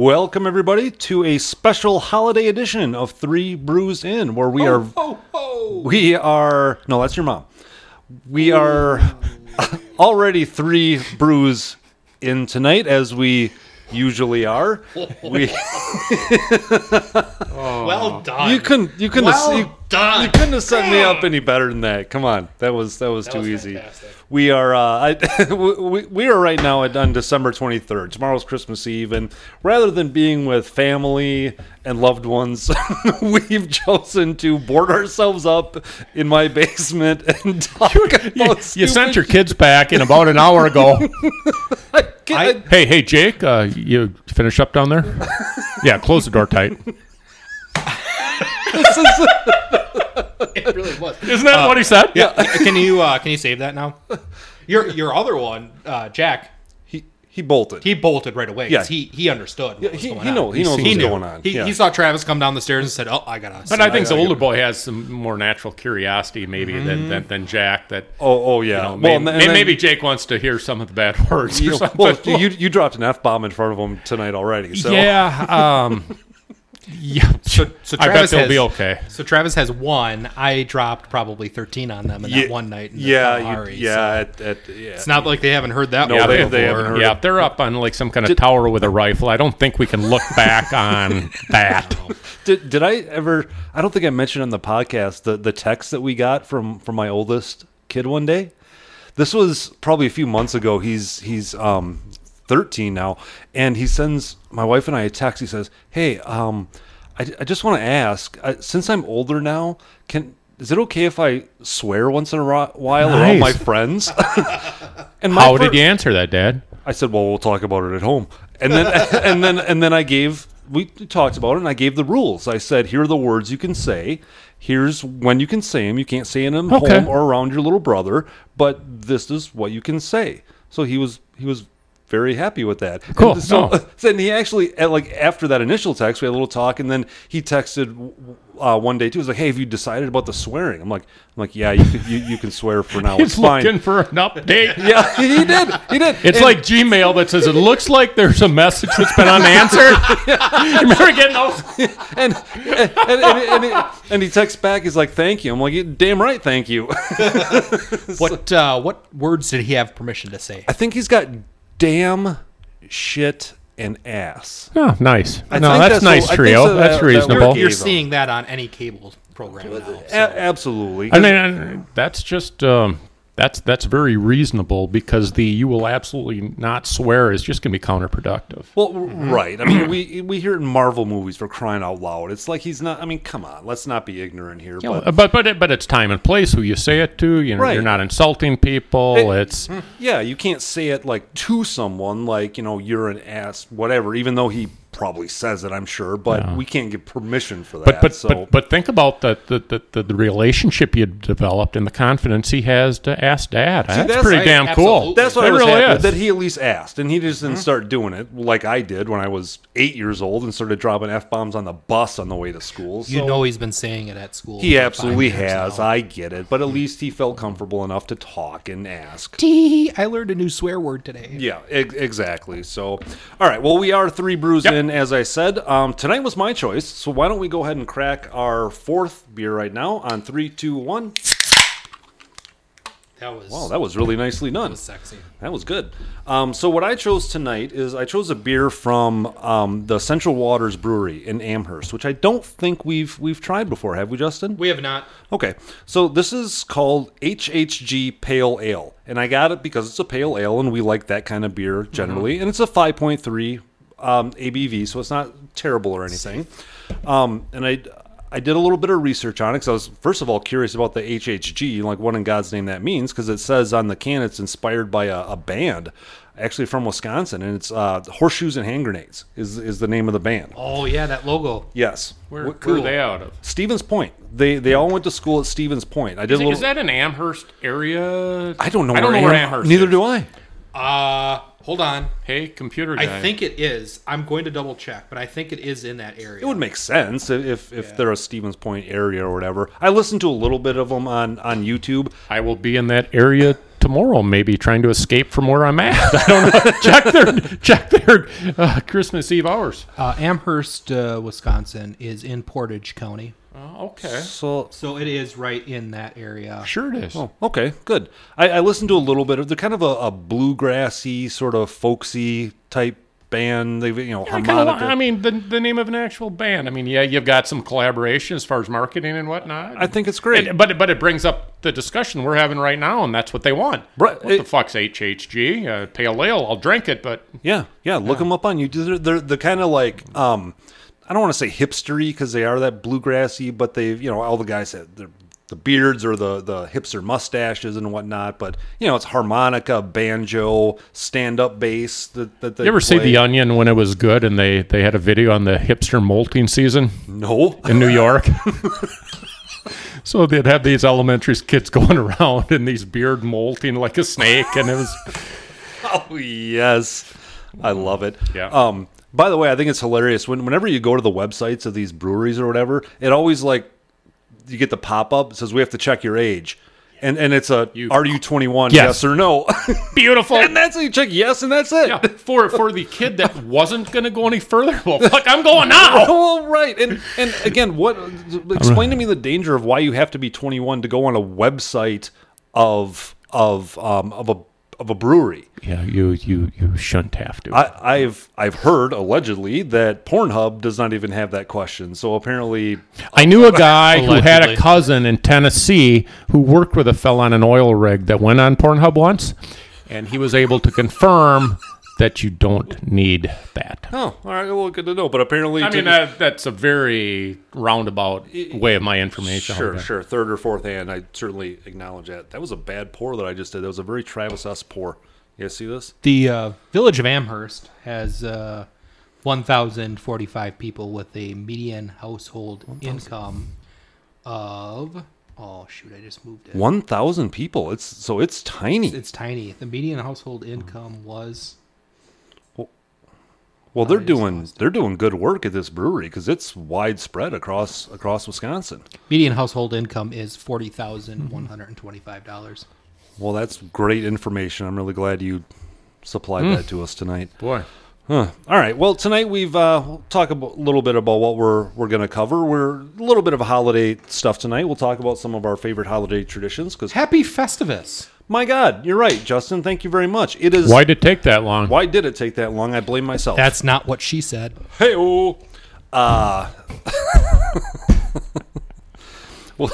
Welcome, everybody, to a special holiday edition of Three Brews In, where we are. Oh, oh. We are. No, that's your mom. We are already three brews in tonight, as we usually are. We Well done. you couldn't you couldn't well you, done. you couldn't have set me up any better than that. Come on, that was that was too was easy. fantastic. We are uh, I, we, we are right now at, on December 23rd. Tomorrow's Christmas Eve, and rather than being with family and loved ones, we've chosen to board ourselves up in my basement and talk about You, you sent your kids back in about an hour ago. I, hey, hey, Jake, uh, you finish up down there? Yeah, close the door tight. It really was. Isn't that what he said? Yeah. can you uh, can you save that now? Your your other one, uh, Jack. he he bolted. He bolted right away. Yeah. He he understood. What was he, going he on. know he knows He what's knew. going on. He, yeah. he saw Travis come down the stairs and said, "Oh, I gotta." But I think the older boy has some more natural curiosity, maybe than, than than Jack. That oh oh yeah. you know, well, maybe, and then- and maybe Jake wants to hear some of the bad words. you or know, something. well, you you dropped an f bomb in front of him tonight already. So yeah, um, yeah. So, so I bet Travis they'll has, be okay. So Travis has one. I dropped probably thirteen on them in that Yeah, one night. In the yeah, Kalahari, you, yeah, so at, at, yeah. It's not like they haven't heard that No, one they- before. they haven't heard Yeah, if they're up on like some kind of tower with a rifle, I don't think we can look back on that. Did, did I ever? I don't think I mentioned on the podcast the the text that we got from from my oldest kid one day. This was probably a few months ago. He's he's um 13 now, and he sends my wife and I a text. He says, "Hey, um, I, I just want to ask, I, since I'm older now, can is it okay if I swear once in a while around my friends?" and my How fir- did you answer that, Dad? I said, "Well, we'll talk about it at home." And then and then and then I gave we talked about it and I gave the rules. I said, "Here are the words you can say. Here's when you can say them. You can't say them Okay. home or around your little brother, but this is what you can say." So he was he was very happy with that. Cool. And so No. then he actually like after that initial text, we had a little talk, and then he texted uh, one day too. He was like, "Hey, have you decided about the swearing?" I'm like, "I'm like, yeah, you can, you, you can swear for now. He's it's fine." looking for an update. Yeah, he did. He did. It's And- like Gmail that says it looks like there's a message that's been unanswered. you remember getting those? and and, and, and, he, and he texts back. He's like, "Thank you." I'm like, "Damn right, thank you." What uh, what words did he have permission to say? I think he's got damn, shit, and ass. Oh, nice. I no, that's that's nice what- trio. so that- that's that reasonable. worked. You're Gave him. seeing that on any cable program now. A- absolutely. I mean, that's just um, that's that's very reasonable because the you will absolutely not swear is just going to be counterproductive. well, mm-hmm. right. I mean, we we hear it in Marvel movies for crying out loud. It's like he's not. I mean, come on. Let's not be ignorant here. You know, but but but it, but it's time and place who you say it to. You know, Right. you're not insulting people. It- it's mm-hmm. yeah, you can't say it like to someone, like you know, you're an ass, whatever. Even though he probably says it, I'm sure, but we can't give permission for that. but but, so. but but think about the the, the, the the relationship you developed and the confidence he has to ask dad. that's, that's pretty right, damn absolutely. cool. That's what It I was really happy is. that he at least asked, and he just didn't mm-hmm. start doing it like I did when I was eight years old and started dropping f bombs on the bus on the way to school. you know he's been saying it at school. he absolutely has. now. I get it, but at least he felt comfortable enough to talk and ask. Tee, I learned a new swear word today. Yeah, ex- exactly. So, all right. Well, we are three brews Yep. in, as I said. Um, tonight was my choice, so why don't we go ahead and crack our fourth beer right now on three, two, one. That was Wow, that was really nicely done. That was sexy. That was good. Um, so what I chose tonight is I chose a beer from um, the Central Waters Brewery in Amherst, which I don't think we've we've tried before, have we, Justin? We have not. Okay, so this is called HHG Pale Ale, and I got it because it's a pale ale, and we like that kind of beer generally, and it's a 5.3 um, ABV, so it's not terrible or anything. Um, and I I did a little bit of research on it because I was first of all curious about the HHG, like what in God's name that means, because it says on the can it's inspired by a, a band. Actually, from Wisconsin, and it's uh, Horseshoes and Hand Grenades is is the name of the band. Oh yeah, that logo. Yes, Where, Wh- where are they out of? Stevens Point. They they all went to school at Stevens Point. I did Is, it- little. is that an Amherst area? I don't know. I don't know where Amherst Neither is. do I. Uh hold on. Hey, computer guy. I think it is. I'm going to double check, but I think it is in that area. It would make sense if if, if they're a Stevens Point area or whatever. I listened to a little bit of them on on YouTube. I will be in that area tomorrow, maybe trying to escape from where I'm at. I don't know. check their check their uh, Christmas Eve hours. Uh, Amherst, uh, Wisconsin, is in Portage County, Oh, okay. So so it is right in that area. Sure it is. Oh, okay, good. I, I listened to a little bit of. They're kind of a, a bluegrassy, sort of folksy type band. They've you know I, kinda harmonica. I mean, the, the name of an actual band. I mean, yeah, you've got some collaboration as far as marketing and whatnot. I think it's great. And- but but it brings up the discussion we're having right now, and that's what they want. Right, What the fuck's HHG? Uh, pale ale. I'll drink it, but yeah, yeah. Look them up on YouTube. They're, they're the kind of like um, I don't want to say hipstery because they are that bluegrassy, but they've you know all the guys their the beards or the the hipster mustaches and whatnot. But you know it's harmonica, banjo, stand up bass. That, that they you ever see. The Onion when it was good, and they they had a video on the hipster molting season No. in New York. so they'd have these elementary kids going around and these beard molting like a snake, and it was Oh yes, I love it. Yeah. Um. By the way, I think it's hilarious when whenever you go to the websites of these breweries or whatever, it always like you get the pop up says we have to check your age, and and it's a You- are you twenty one? Yes. Yes. or no. beautiful. and that's how you check yes, and that's it. Yeah, for for the kid that wasn't going to go any further. Well, fuck, I'm going now. Oh, right. And and again, what explain to me the danger of why you have to be 21 to go on a website of of um of a of a brewery. Yeah, you you you shouldn't have to. I, I've I've heard allegedly that Pornhub does not even have that question. So apparently, I knew a guy who had a cousin in Tennessee who worked with a fella on an oil rig that went on Pornhub once, and he was able to confirm that you don't need that. oh, all right, well, good to know. But apparently, I mean, that, that's a very roundabout way of my information. sure, sure, third or fourth hand, I certainly acknowledge that. That was a bad pour that I just did. That was a very Travis S pour. You guys see this? The uh, village of Amherst has uh, 1,045 people with a median household income of. Oh shoot! I just moved it. One thousand people. It's so it's tiny. It's tiny. The median household income was. Well, they're doing lost they're doing good work at this brewery because it's widespread across across Wisconsin. Median household income is forty thousand one hundred and twenty-five dollars. Well, that's great information. I'm really glad you supplied Hmm. that to us tonight. Boy, Huh. All right. Well, tonight we've uh, we'll talk a little bit about what we're we're going to cover. We're a little bit of a holiday stuff tonight. We'll talk about some of our favorite holiday traditions. Because Happy Festivus! My God, you're right, Justin. Thank you very much. It is. why did it take that long? Why did it take that long? I blame myself. That's not what she said. Hey, oh. Uh, well,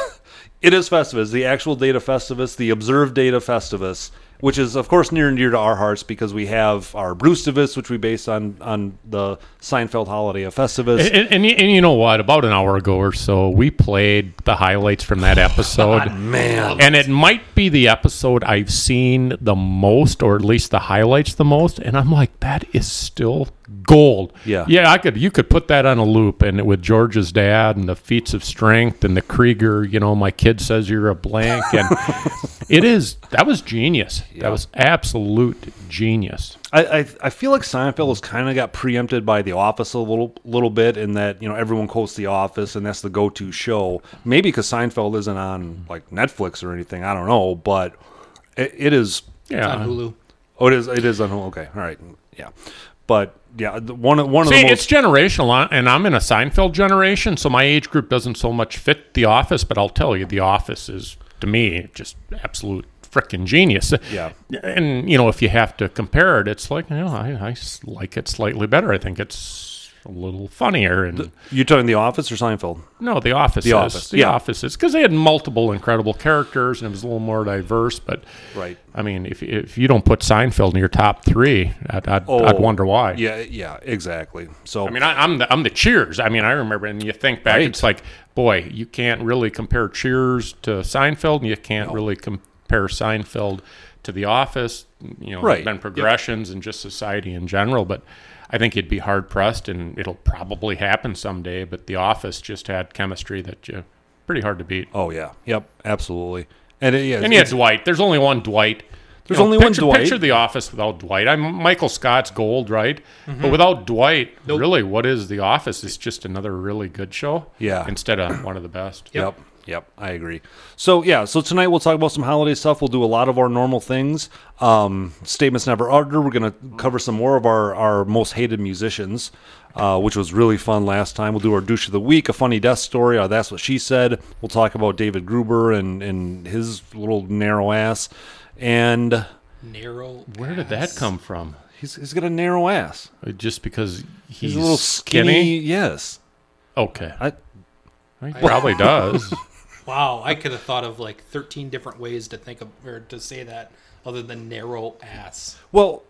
it is Festivus, the actual date of Festivus, the observed date of Festivus, which is, of course, near and dear to our hearts because we have our Brewstivus, which we base on on the Seinfeld holiday of Festivus. And, and, and you know what? About an hour ago or so, we played the highlights from that episode. Man, and it might be the episode I've seen the most, or at least the highlights the most. And I'm like, that is still gold. Yeah. yeah. I could, you could put that on a loop, and with George's dad and the feats of strength and the Kruger. You know, my kid says you're a blank, and it is. That was genius. That was absolute genius. I, I I feel like Seinfeld has kind of got preempted by The Office a little little bit in that you know everyone quotes The Office and that's the go to show. Maybe because Seinfeld isn't on like Netflix or anything. I don't know, but it, it is. It's on Hulu. Oh, it is. It is on. Hulu. Okay, all right, yeah, but yeah, the- one of one of See, the it's generational, and I'm in a Seinfeld generation, so my age group doesn't so much fit The Office. But I'll tell you, The Office is to me just absolute freaking genius. Yeah. and you know, if you have to compare it, it's like you know, I, I like it slightly better. I think it's a little funnier and You talking The Office or Seinfeld? no, The Office. The is, Office, The yeah. Office is because they had multiple incredible characters and it was a little more diverse. But Right. I mean, if if you don't put Seinfeld in your top three, I'd, I'd, I'd oh, wonder why. Oh, Yeah, yeah, exactly. So I mean, I, I'm the I'm the Cheers. I mean, I remember, and you think back, Right. it's like, boy, you can't really compare Cheers to Seinfeld, and you can't really compare Seinfeld to The Office. You know, Right. there's been progressions in just society in general, but I think you'd be hard pressed, and it'll probably happen someday. But The Office just had chemistry that you pretty hard to beat. oh yeah, yep, absolutely. And it, yeah, And you had it's- Dwight. There's only one Dwight. There's You know, only one picture, Dwight. Picture The Office without Dwight. I'm Michael Scott's gold, right? Mm-hmm. But without Dwight, really, what is The Office? It's just another really good show. Yeah. Instead of one of the best. Yep. Yep, I agree. So yeah, so tonight we'll talk about some holiday stuff. We'll do a lot of our normal things. Um, statements never uttered. We're gonna cover some more of our our most hated musicians, uh, which was really fun last time. We'll do our douche of the week, a funny death story. Or that's what she said. We'll talk about David Gruber and and his little narrow ass, and Narrow. Where did that come from? he's he's got a narrow ass. Uh, Just because he's, He's, a little skinny. Yes. Okay, I, he probably does. Wow, I could have thought of like 13 different ways to think of or to say that other than narrow ass. well.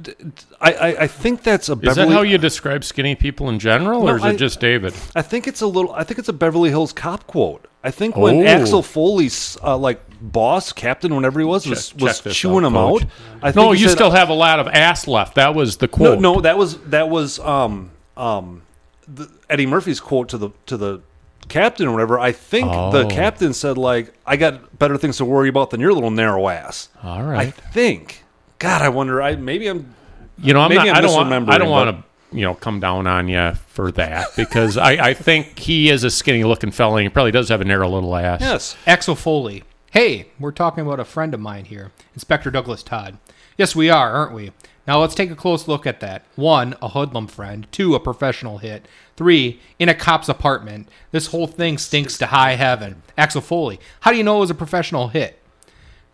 d- d- I, I, I think that's a Is Beverly. that how you describe skinny people in general, No, or is it I- just David? I think it's a little. I think it's a Beverly Hills Cop quote. I think when Oh. Axel Foley's uh, like boss, captain, whenever he was, was, Check- was check this chewing out, him Coach. out. I think No, he you said- still have a lot of ass left. That was the no, quote. no. That was that was um um the, Eddie Murphy's quote to the to the captain or whatever. I think the Oh. captain said like, "I got better things to worry about than your little narrow ass." All right. I think. God, I wonder. I maybe I'm. you know, I'm maybe not, I'm I don't want. I misremembering, don't want to, you know, come down on you for that because I, I think he is a skinny looking fella. and He probably does have a narrow little ass. Yes. Axel Foley. Hey, we're talking about a friend of mine here, Inspector Douglas Todd. Yes, we are, aren't we? Now let's take a close look at that. One, a hoodlum friend. Two, a professional hit. Three, in a cop's apartment. This whole thing stinks to high heaven. Axel Foley. How do you know it was a professional hit?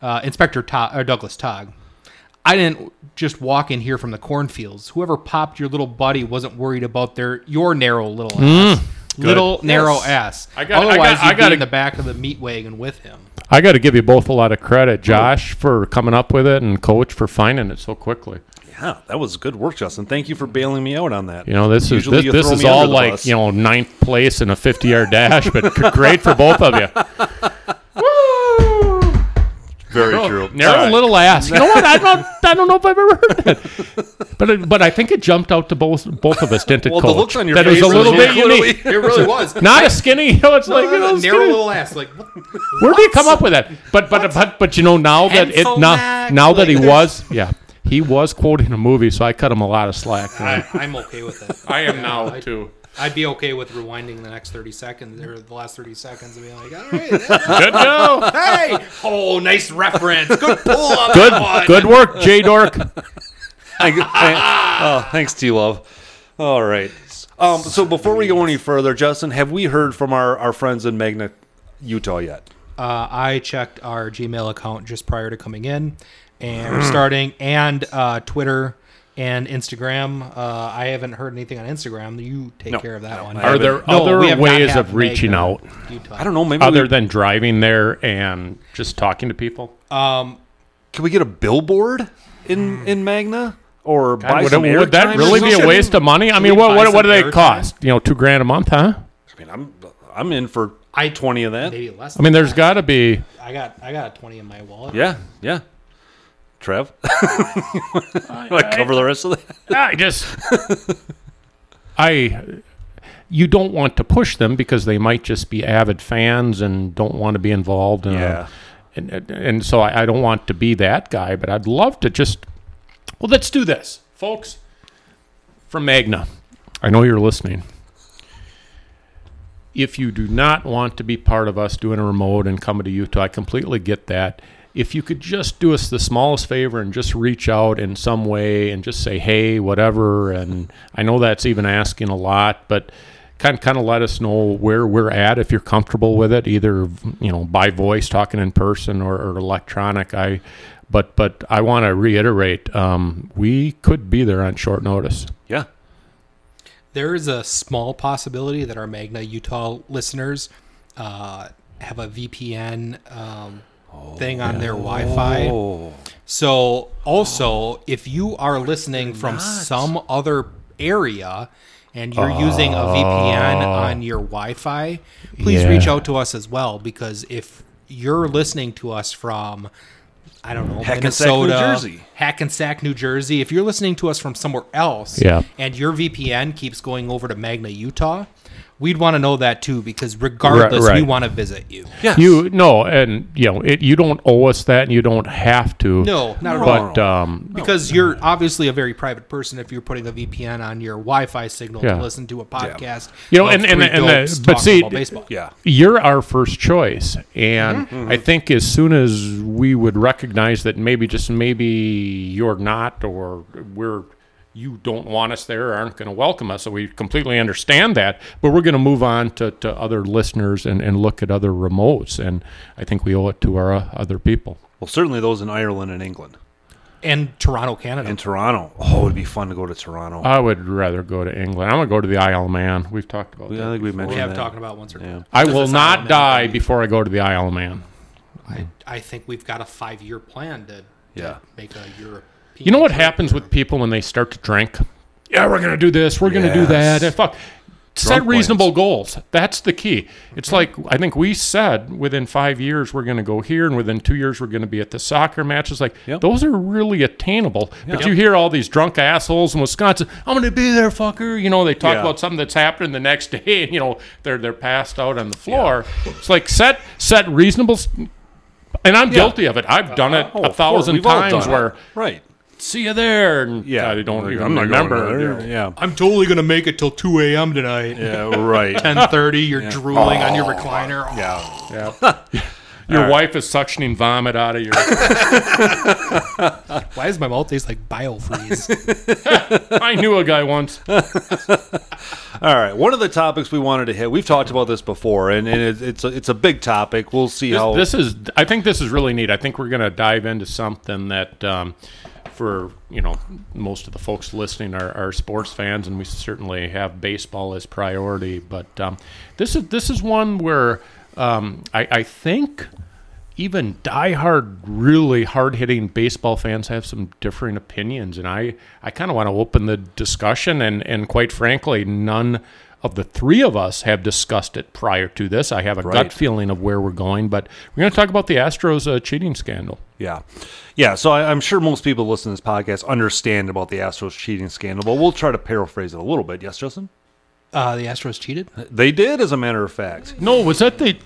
Uh, Inspector Todd, or Douglas Todd. I didn't just walk in here from the cornfields. Whoever popped your little buddy wasn't worried about their your narrow little ass. Little narrow ass. I got- I Otherwise, got- I you'd be gotta- in the back of the meat wagon with him. I got to give you both a lot of credit, Josh, for coming up with it, and Coach for finding it so quickly. Yeah, that was good work, Justin. Thank you for bailing me out on that. You know, this is this, this is all like bus. you know ninth place in a fifty yard dash, but great for both of you. Very true. Narrow right. little ass. You know what? I don't. I don't know if I've ever heard that. But it, but I think it jumped out to both both of us, didn't it, Well, the looks on your that it was a little bit clearly- unique. It really was. Not a skinny. You know, it's like you know, narrow skinny. little ass. Like, what? Where do you come up with that? But but but but you know now that it now now that he was yeah he was quoting a movie, so I cut him a lot of slack. I, I'm okay with it. I am now I- too. I'd be okay with rewinding the next 30 seconds or the last 30 seconds and being like, all right, Good go. hey, oh, nice reference. Good pull on Good that one. good work, J Dork. Thank- thank- oh, thanks, T Love. All right. Um, so before we go any further, Justin, have we heard from our, our friends in Magna, Utah yet? Uh, I checked our Gmail account just prior to coming in and we're starting, and uh, Twitter and Instagram. Uh, I haven't heard anything on Instagram. You take No, care of that no, one. Are there No, other have not ways had of reaching Magna, out Utah. I don't know. Maybe other we, than driving there and just talking to people? Um, can we get a billboard in in Magna or buy would, some would that airtime or really be a something? waste of money? I mean, we what buy what, what some do they airtime? cost? You know, two grand a month, huh? I mean, I'm I'm in for I twenty of that. maybe less. I mean, there's got to be. I got I got a 20 in my wallet. Yeah, yeah. Trev, to cover the rest of that? I just, I, you don't want to push them because they might just be avid fans and don't want to be involved. In Yeah. a, and and- and so I, I don't want to be that guy, but I'd love to just. Well, let's do this, folks. From Magna, I know you're listening. If you do not want to be part of us doing a remote and coming to Utah, I completely get that. If you could just do us the smallest favor and just reach out in some way and just say, hey, whatever. And I know that's even asking a lot, but kind kind of let us know where we're at if you're comfortable with it, either you know by voice, talking in person, or, or electronic. I, but but I want to reiterate, um, we could be there on short notice. Yeah. There is a small possibility that our Magna Utah listeners uh, have a VPN um, thing on their Wi-Fi. Oh, So, also, if you are listening from some other area and you're using a VPN oh. on your Wi-Fi, please Yeah. reach out to us as well because if you're listening to us from I don't know, Hackensack, New Minnesota, Jersey. Hackensack, New Jersey. If you're listening to us from somewhere else, Yeah. and your VPN keeps going over to Magna, Utah, We'd want to know that too because regardless, we right. want to visit you. Yes. You no, and you know it, you don't owe us that, and you don't have to. No, not at all. But um, Because you're obviously a very private person if you're putting a VPN on your Wi-Fi signal Yeah. to listen to a podcast. You know, and and, and the, but see, baseball. yeah, you're our first choice, and Mm-hmm. I think as soon as we would recognize that maybe just maybe you're not, or we're you don't want us there, or aren't going to welcome us, so we completely understand that. But we're going to move on to, to other listeners and, and look at other remotes, and I think we owe it to our uh, other people. Well, certainly those in Ireland and England and Toronto, Canada. and Toronto. Oh, it would be fun to go to Toronto. I would rather go to England. I'm going to go to the Isle of Man. We've talked about I that. think we we mentioned have that. talked about once or Yeah. twice. I Does will not sound die anything? before I go to the Isle of Man. I, I think we've got a five-year plan to, to Yeah. make a European. You know what happens with people when they start to drink? Yeah, we're gonna do this. We're gonna do that. And fuck. Set reasonable goals. That's the key. It's like I think we said within five years we're going to go here, and within two years we're going to be at the soccer matches. Like Yep. those are really attainable. But you hear all these drunk assholes in Wisconsin. I'm going to be there, fucker. You know they talk Yeah. about something that's happening the next day, and you know they're they're passed out on the floor. It's like set set reasonable. And I'm guilty of it. I've done it Oh, a thousand times done it. where right. See you there. And Yeah, I don't Like, even I'm not going there. Yeah. Yeah, I'm totally gonna make it till 2 a.m. tonight. yeah, right. 10:30. You're drooling on your recliner. yeah, Yeah. Your wife is suctioning vomit out of your. Why does my mouth taste like biofreeze? I knew a guy once. All right. One of the topics we wanted to hit. We've talked about this before, and, and it, it's a, it's a big topic. We'll see how. This, this is. I think this is really neat. I think we're going to dive into something that, um, for you know, most of the folks listening are, are sports fans, and we certainly have baseball as priority. But um, this is this is one where um, I, I think even diehard, really hard hitting baseball fans have some differing opinions. And I, I kind of want to open the discussion. And, and quite frankly, none of the three of us have discussed it prior to this. I have a Right. gut feeling of where we're going, but we're going to talk about the Astros uh, cheating scandal. Yeah, yeah. So I, I'm sure most people listening to this podcast understand about the Astros cheating scandal, but we'll try to paraphrase it a little bit. Yes, Justin. uh, the Astros cheated. They did, as a matter of fact. No, was that the.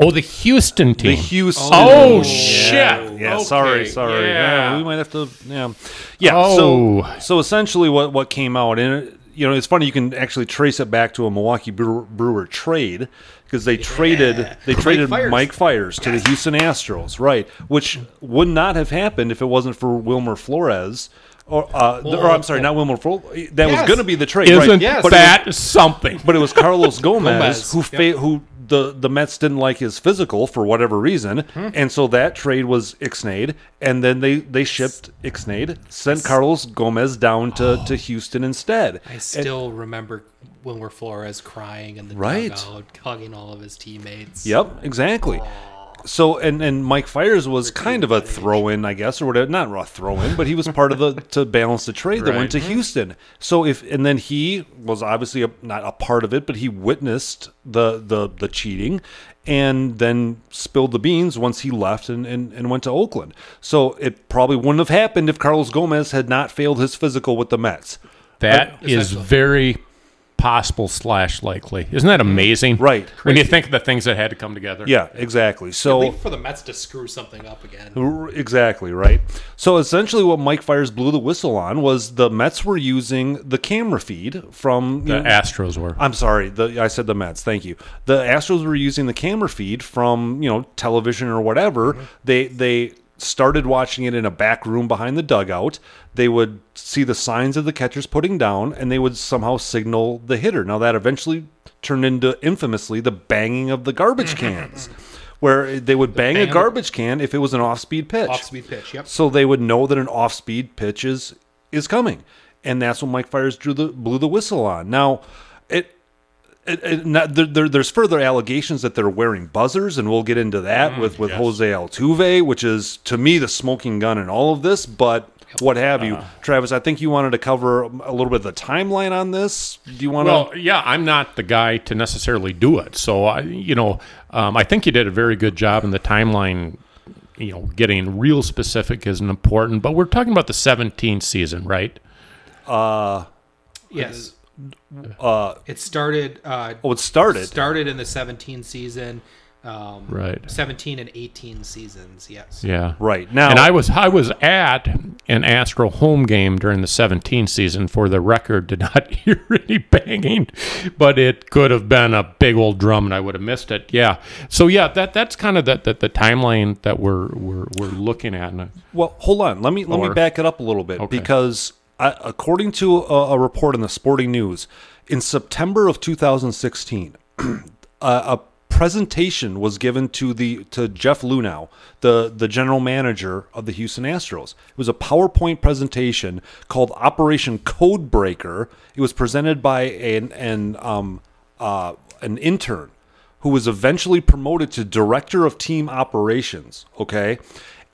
Oh, the Houston team. The Houston. Oh, Yeah, shit. Yeah, Okay, sorry, sorry. yeah. Yeah. we might have to. Yeah, yeah. Oh. So, so essentially, what what came out, and it, you know, it's funny. You can actually trace it back to a Milwaukee Brewer, Brewer trade because they traded they traded Fiers. Mike Fiers to the Houston Astros, right? Which would not have happened if it wasn't for Wilmer Flores. Or, uh, the- or I'm sorry, not Wilmer Flores. That was going to be the trade, Isn't right? Yes. But it was- that something? but it was Carlos Gomez, Gomez, who yep. fa- who the the Mets didn't like his physical for whatever reason, Hmm. and so that trade was Ixnade, and then they they shipped Ixnade, sent Carlos Gomez down to, to Houston instead. I still remember Wilmer Flores crying in the Right. dugout, hugging all of his teammates. Yep, exactly. So and and Mike Fiers was kind of a throw in, I guess, or whatever. Not a throw in, but he was part of the to balance the trade that went to Houston. So if and then he was obviously a, not a part of it, but he witnessed the the the cheating, and then spilled the beans once he left and, and, and went to Oakland. So it probably wouldn't have happened if Carlos Gomez had not failed his physical with the Mets. That is very possible slash likely. Isn't that amazing? Right. When you think of the things that had to come together. Yeah, exactly. So Wait for the Mets to screw something up again. R- Exactly, right? So essentially what Mike Fiers blew the whistle on was the Mets were using the camera feed from The know- Astros were. I'm sorry, the I said the Mets, thank you. The Astros were using the camera feed from, you know, television or whatever. Mm-hmm. They they started watching it in a back room behind the dugout. They would see the signs of the catchers putting down and they would somehow signal the hitter. Now that eventually turned into infamously the banging of the garbage mm-hmm. cans. Where they would bang bang a garbage can if it was an off-speed pitch Off-speed pitch. Yep. so they would know that an off-speed pitch is is coming, and that's when Mike Fiers drew the blew the whistle on. Now, it. It, it, not, there, there, there's further allegations that they're wearing buzzers, and we'll get into that mm, with, with Jose Altuve, which is to me the smoking gun in all of this. But what have you, uh-huh. Travis? I think you wanted to cover a little bit of the timeline on this. Do you want to? Well, yeah, I'm not the guy to necessarily do it. So, I, you know, um, I think you did a very good job in the timeline. You know, getting real specific isn't important, but we're talking about the 17th season, right? Uh, yes. Uh, It started. Uh, oh, it started. started in the 17 season. Um, Right. 17 and 18 seasons. Yes. Yeah. Right now, and I was I was at an Astro home game during the 17 season. For the record, did not hear any banging, but it could have been a big old drum, and I would have missed it. Yeah. So yeah, that that's kind of the, the, the timeline that we're we're we're looking at. Well, hold on. Let me let Or- me back it up a little bit Okay. because According to a, a report in the Sporting News, in September of 2016, a, a presentation was given to the to Jeff Luhnow, the the general manager of the Houston Astros. It was a PowerPoint presentation called Operation Codebreaker. It was presented by an an um uh an intern who was eventually promoted to director of team operations. Okay.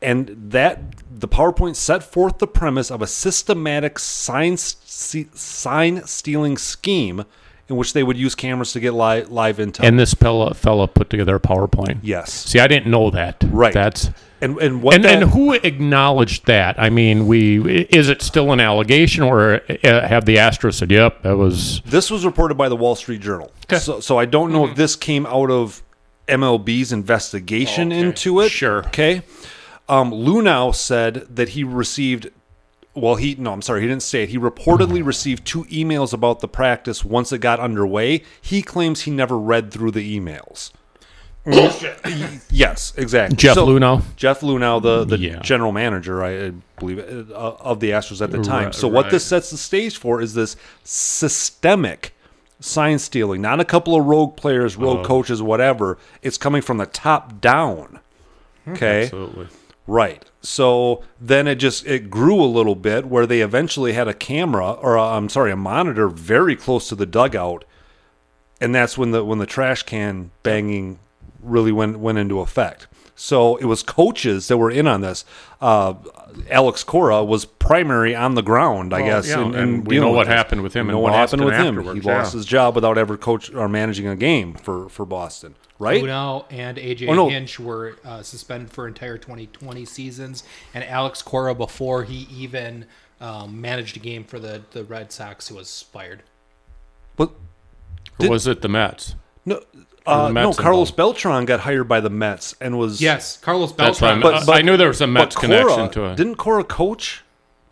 And that the PowerPoint set forth the premise of a systematic sign, sign stealing scheme in which they would use cameras to get live, live intel. and this fella fella put together a PowerPoint. yes. See, I didn't know that. Right. That's And, and what and, that, and who acknowledged that? I mean, we is it still an allegation, or uh, have the Astros said, "Yep, that was This was reported by the Wall Street Journal. So, so I don't know if this came out of MLB's investigation Okay. into it. Sure. Okay. Um, Luhnow said that he received. Well, he no, I'm sorry, he didn't say it. He reportedly received two emails about the practice once it got underway. He claims he never read through the emails. yes, exactly. Jeff So- Luhnow?" Jeff Luhnow, the the Yeah. general manager, I believe, uh, of the Astros at the time. Right, so what right. this sets the stage for is this systemic sign stealing, not a couple of rogue players, rogue coaches, whatever. It's coming from the top down. Okay. Absolutely. Right. So then it just it grew a little bit where they eventually had a camera or i I'm sorry, a monitor very close to the dugout, and that's when the when the trash can banging really went went into effect. So it was coaches that were in on this. Uh, Alex Cora was primary on the ground, I Well, guess. yeah, in- in and we know what this. happened with him We know what happened with him. He afterwards, lost his job without ever coach or managing a game for for Boston. Right? Luhnow and AJ Oh, no. Hinch were uh, suspended for entire 2020 seasons, and Alex Cora before he even um, managed a game for the, the Red Sox was fired. But Or Did- was it the Mets? No, uh, the no. Carlos involved? Beltran got hired by the Mets and was Yes, Carlos That's what I Beltran. meant. I knew there was a Mets but connection to it. Didn't Cora coach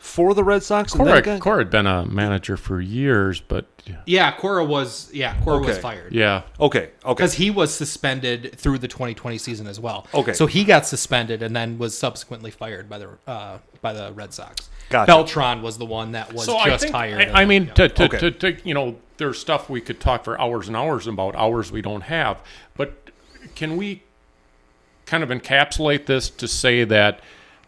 for the Red Sox? and Cora, then got- Cora had been a manager for years, but yeah, Cora was yeah Cora was fired. yeah, Okay, okay. Because he was suspended through the 2020 season as well. Okay. So he got suspended and then was subsequently fired by the uh, by the Red Sox. Gotcha. Beltran was the one that was so just I think, hired. I, I mean, to, to, Okay. to, to, you know, there's stuff we could talk for hours and hours about, hours we don't have. But can we kind of encapsulate this to say that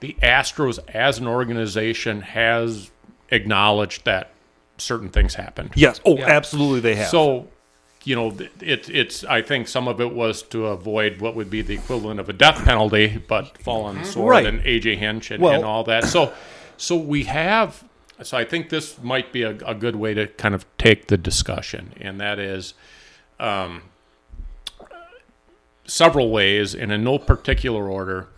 the Astros as an organization has acknowledged that certain things happened? yes. Oh, Yeah. absolutely. They have. So, you know, th- it, it's. I think some of it was to avoid what would be the equivalent of a death penalty, but fall on the sword Right. and AJ Hinch and, Well- and all that. So, so we have. So I think this might be a, a good way to kind of take the discussion, and that is. Um, several ways and in no particular order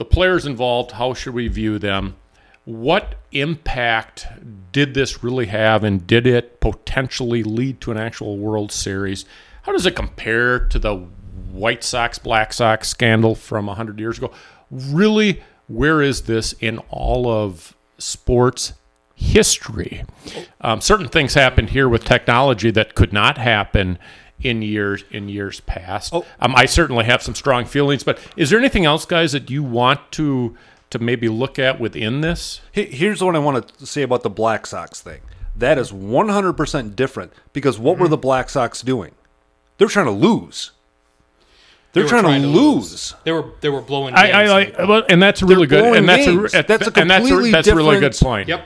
the players involved how should we view them? What impact did this really have and did it potentially lead to an actual world series? How does it compare to the white sox black sox scandal from 100 years ago? Really where is this in all of sports history? Um, certain things happened here with technology that could not happen in years in years past. Oh. Um, I certainly have some strong feelings, but is there anything else, guys, that you want to to maybe look at within this? Here's what I want to say about the Black Sox thing. That is 100% different because what Mm-hmm. were the Black Sox doing? They're trying to lose. They're They were trying, to, lose. They were they were blowing. I, I, games. I well, and that's a really good, and that's games. a, That's a and that's a, completely that's a really good point. Yep.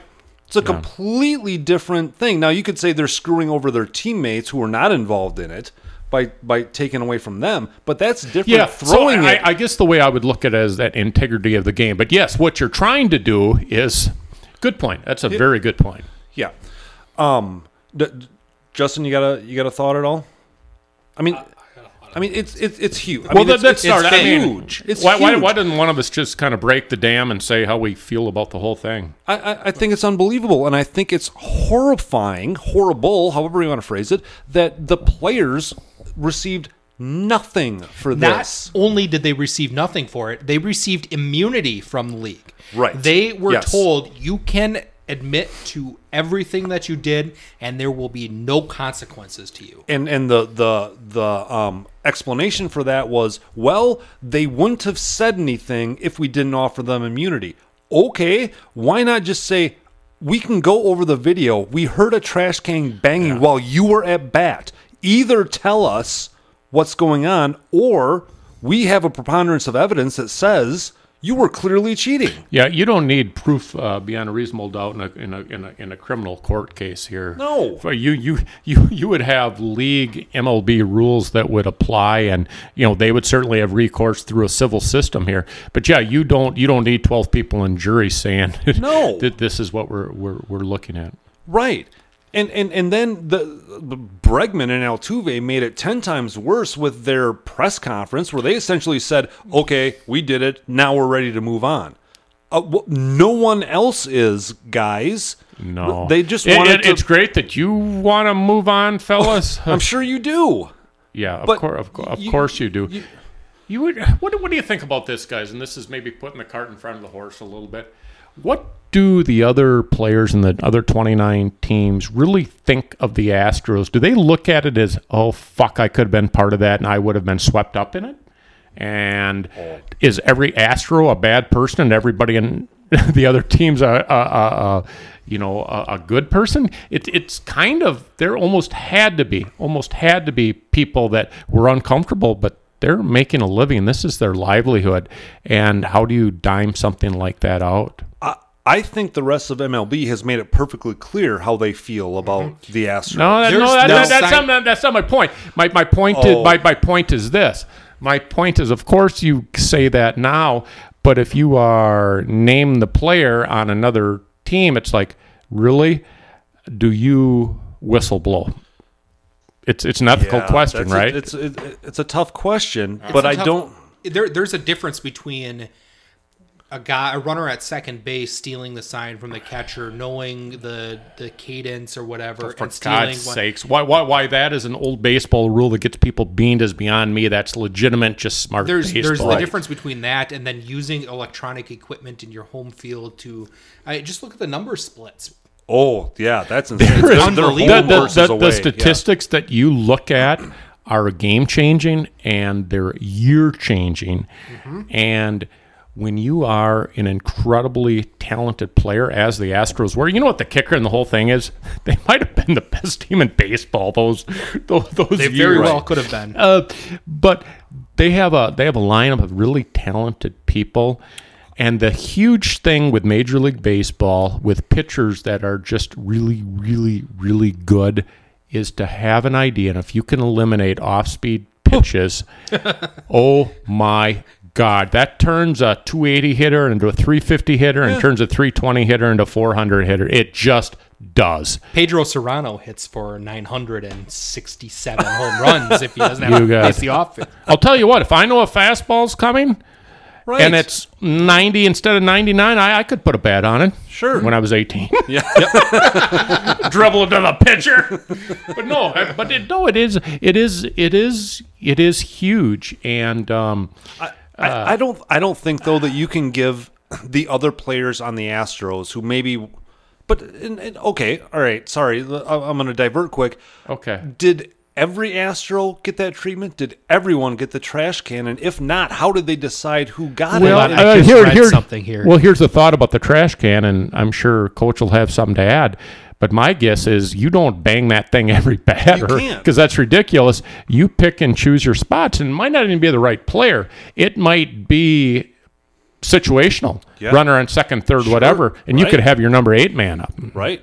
It's a completely different thing. Now you could say they're screwing over their teammates who are not involved in it by by taking away from them, but that's different. Yeah, throwing so I, it. I guess the way I would look at it is that integrity of the game. But yes, what you're trying to do is good point. That's a very good point. yeah. Um, d- d- Justin, you got a you got a thought at all? I mean, I mean, it's it's it's huge. I Well, mean, that, it's, that's it's, start. I mean, huge. It's why, why, huge. why doesn't one of us just kind of break the dam and say how we feel about the whole thing? I, I, I think it's unbelievable, and I think it's horrifying, horrible, however you want to phrase it, that the players received nothing for Not this. only did they receive nothing for it, they received immunity from the league. Right. They were Yes. told you can admit to everything that you did, and there will be no consequences to you. and and the the the um, explanation for that was well they wouldn't have said anything if we didn't offer them immunity. Okay why not just say we can go over the video. We heard a trash can banging while you were at bat. Either tell us what's going on or we have a preponderance of evidence that says you were clearly cheating Yeah, you don't need proof uh, beyond a reasonable doubt in a, in a in a in a criminal court case here. No. You you you you would have league MLB rules that would apply, and you know they would certainly have recourse through a civil system here. But yeah, you don't you don't need twelve people in jury saying No. that this is what we're we're we're looking at. Right. And and and then the, the Bregman and Altuve made it ten times worse with their press conference, where they essentially said, "Okay, we did it. Now we're ready to move on." Uh, wh- no one else is, guys. No, they just It- wanted it- to. It's great that you want to move on, fellas. I'm sure you do. Yeah, of, cour- of, of you- course you do. you- You, would. What, do- what do you think about this, guys? And this is maybe putting the cart in front of the horse a little bit. What do the other players in the other 29 teams really think of the Astros? Do they look at it as, oh, fuck, I could have been part of that and I would have been swept up in it? And oh. is every Astro a bad person and everybody in the other teams a, a, a, a you know a, a good person? It, it's kind of there almost had to be almost had to be people that were uncomfortable, but they're making a living. This is their livelihood, and how do you dime something like that out? I, I think the rest of MLB has made it perfectly clear how they feel about mm-hmm. the Astros. No, that, no, that, no that- that's, sign- not, that's not my point. My, my point Oh. is my, my point is this. My point is, of course, you say that now, but if you are name the player on another team, it's like, really, do you whistle blow? It's it's an ethical Yeah, question, that's a- right? it's it, it's a tough question, but a I tough- don't. There, there's a difference between a guy, a runner at second base, stealing the sign from the catcher, knowing the the cadence or whatever, For and stealing. God's what- sakes, why, why why that is an old baseball rule that gets people beamed is beyond me. That's legitimate, just smart There's there's baseball. the difference between that and then using electronic equipment in your home field to. I just look at the number splits. Oh, yeah, that's insane. There is- They're- they're unbelievable. home the, the, the, away, the yeah. statistics that you look at are game changing and they're year changing. Mm-hmm. And when you are an incredibly talented player, as the Astros were, you know what the kicker in the whole thing is? They might have been the best team in baseball those those, those They very well could have been. Uh, but they have a they have a lineup of really talented people, and the huge thing with Major League Baseball with pitchers that are just really, really, really good is to have an idea, and if you can eliminate off speed pitches, oh my God, that turns a 280 hitter into a 350 hitter and turns a 320 hitter into a 400 hitter. It just does. Pedro Cerrano hits for 967 home runs if he doesn't have to face the offense. I'll tell you what, if I know a fastball's coming, Right. and it's 90 instead of 99, I, I could put a bat on it. Sure. When I was 18. Yeah. Dribble into the pitcher. but no, but it, no, it is, it is, it is, it is huge. And, um, I, Uh. I don't. I don't think though that you can give the other players on the Astros who maybe. But and, and- okay, all right. Sorry, I'm going to divert quick. okay. Did every Astro get that treatment? Did everyone get the trash can? And if not, how did they decide who got Well, it? I just read something here. Well, here's the thought about the trash can, and I'm sure Coach will have something to add. But my guess is you don't bang that thing every batter because that's ridiculous. You pick and choose your spots, and it might not even be the right player. It might be situational, Yeah. runner on second, third, whatever, and you could have your number eight man up. right.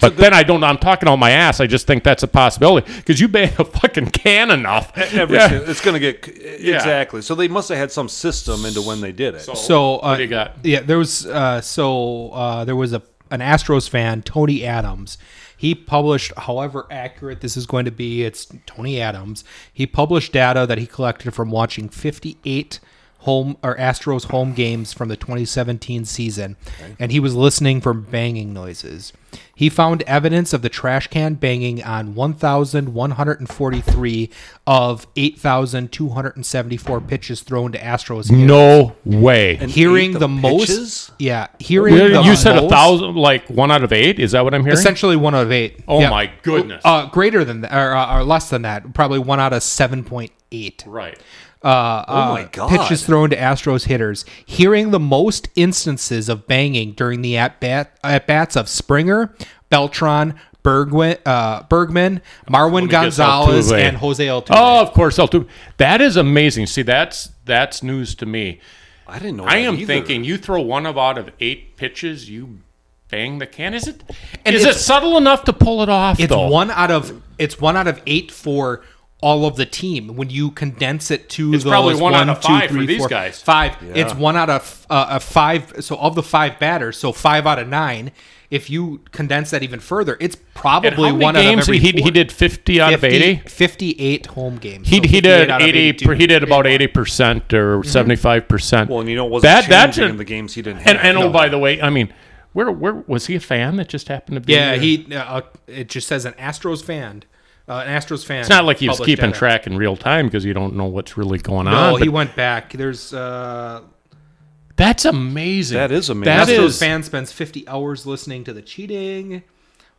But then I don't. I'm talking on my ass. I just think that's a possibility because you bang a fucking can enough. Every Yeah. sin- it's going to get exactly. So they must have had some system into when they did it. So uh, what do you got? Yeah, there was uh, so uh, there was a an Astros fan, Tony Adams. He published, however accurate this is going to be, it's Tony Adams. He published data that he collected from watching 58 home or Astros home games from the 2017 season, and he was listening for banging noises. He found evidence of the trash can banging on 1,143 of 8,274 pitches thrown to Astros. hitters. No way. hearing the, the most, pitches? yeah, hearing you the you said a thousand, like one out of eight. Is that what I'm hearing? essentially one out of eight. Oh Yeah. my goodness. Uh, greater than that, or, uh, or less than that, probably one out of seven point eight. right. Uh, Oh my uh, God. Pitches thrown to Astros hitters. Hearing the most instances of banging during the at bat at bats of Springer, Beltran, Bergwin, uh, Bergman, Marwin Gonzalez, and Jose Altuve. Oh, of course, Altuve. That is amazing. See, that's that's news to me. I didn't know. I am either. thinking you throw one of out of eight pitches, you bang the can. Is it? And is it subtle enough to pull it off? It's though? one out of it's one out of eight for all of the team. When you condense it to It's those probably one out of two, five for these four, guys. Five. It's one out of uh, of five. So of the five batters, so five out of nine. If you condense that even further, it's probably how many one out of games every he, he did 50 out of 50 80 58 home games. he, So he did 80 82. he did about 80 percent or 75 percent Well, and you know, wasn't That- that's in the games he didn't have. and, and oh No. by the way i mean where where was he a fan that just happened to be Yeah, there? he. Uh, it just says an Astros fan. Uh, an Astros fan. it's not like he was keeping data. track in real time because you don't know what's really going No, on No, he went back. There's uh, that's amazing That is amazing. that Astros is fan spends 50 hours listening to the cheating.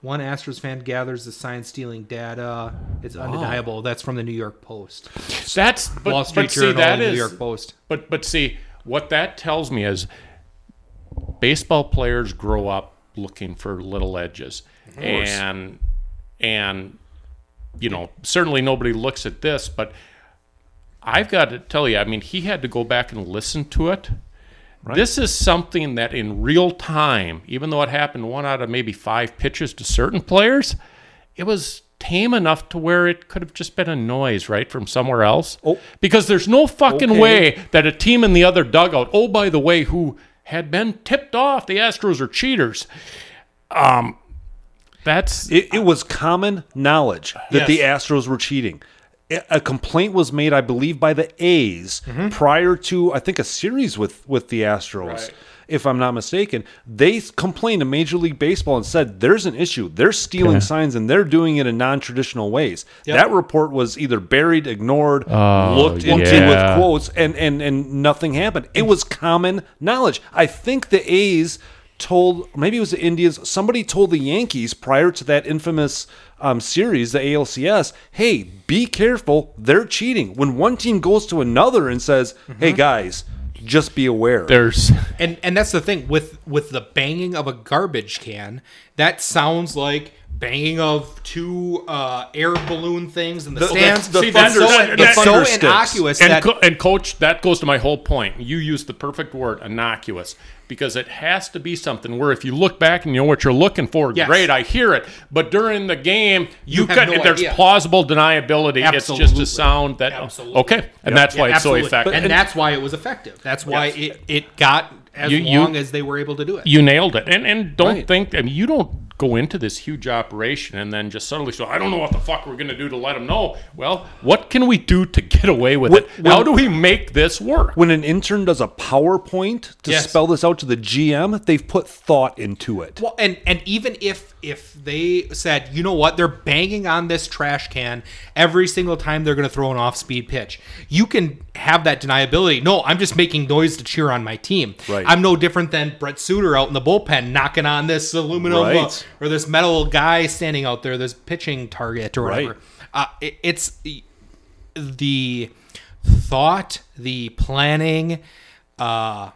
One Astros fan gathers the sign stealing data. It's undeniable. That's from the New York Post. that's but, Wall Street but see Journal, that New is York Post. But but see, what that tells me is baseball players grow up looking for little edges. And and you know, certainly nobody looks at this, but I've got to tell you, I mean, he had to go back and listen to it. This is something that in real time, even though it happened one out of maybe five pitches to certain players, it was tame enough to where it could have just been a noise, right, from somewhere else. Oh. Because there's no fucking Okay. way that a team in the other dugout, oh, by the way, who had been tipped off the Astros are cheaters. Um, that's It, it was common knowledge that the Astros were cheating. A- complaint was made, I believe, by the A's mm-hmm. prior to I think a series with with the Astros, Right. if I'm not mistaken. They complained to Major League Baseball and said there's an issue. They're stealing signs and they're doing it in non-traditional ways. That report was either buried, ignored, oh, looked into yeah. with quotes, and and and nothing happened. It was common knowledge. I think the A's told maybe it was the Indians. Somebody told the Yankees prior to that infamous um, series, the ALCS, "Hey, be careful. They're cheating." When one team goes to another and says, "Hey guys, just be aware." there's And and that's the thing with with the banging of a garbage can. That sounds like banging of two uh, air balloon things in the, The- stands. the it's thunder- so, the it's so innocuous and that co- and coach, that goes to my whole point. You used the perfect word, innocuous, because it has to be something where if you look back and you know what you're looking for, Yes. great, I hear it. But during the game, you, You have could no there's idea. plausible deniability. It's just a sound that Absolutely. okay, and that's why it's so Absolutely. effective. and that's why it was effective. That's why Yes. it, it got as You- you- long as they were able to do it. you nailed it. And and don't Right. think I mean you don't go into this huge operation and then just suddenly so I don't know what the fuck we're gonna do to let them know. Well, what can we do to get away with it? When- How do we make this work? when an intern does a PowerPoint to Yes. spell this out to the GM, they've put thought into it. Well, and and even if if they said, you know what, they're banging on this trash can every single time they're going to throw an off-speed pitch, you can have that deniability. No, I'm just making noise to cheer on my team. Right. I'm no different than Brent Suter out in the bullpen knocking on this aluminum uh, Right. Or this metal guy standing out there, this pitching target or whatever. Right. Uh, it, it's the thought, the planning. Uh,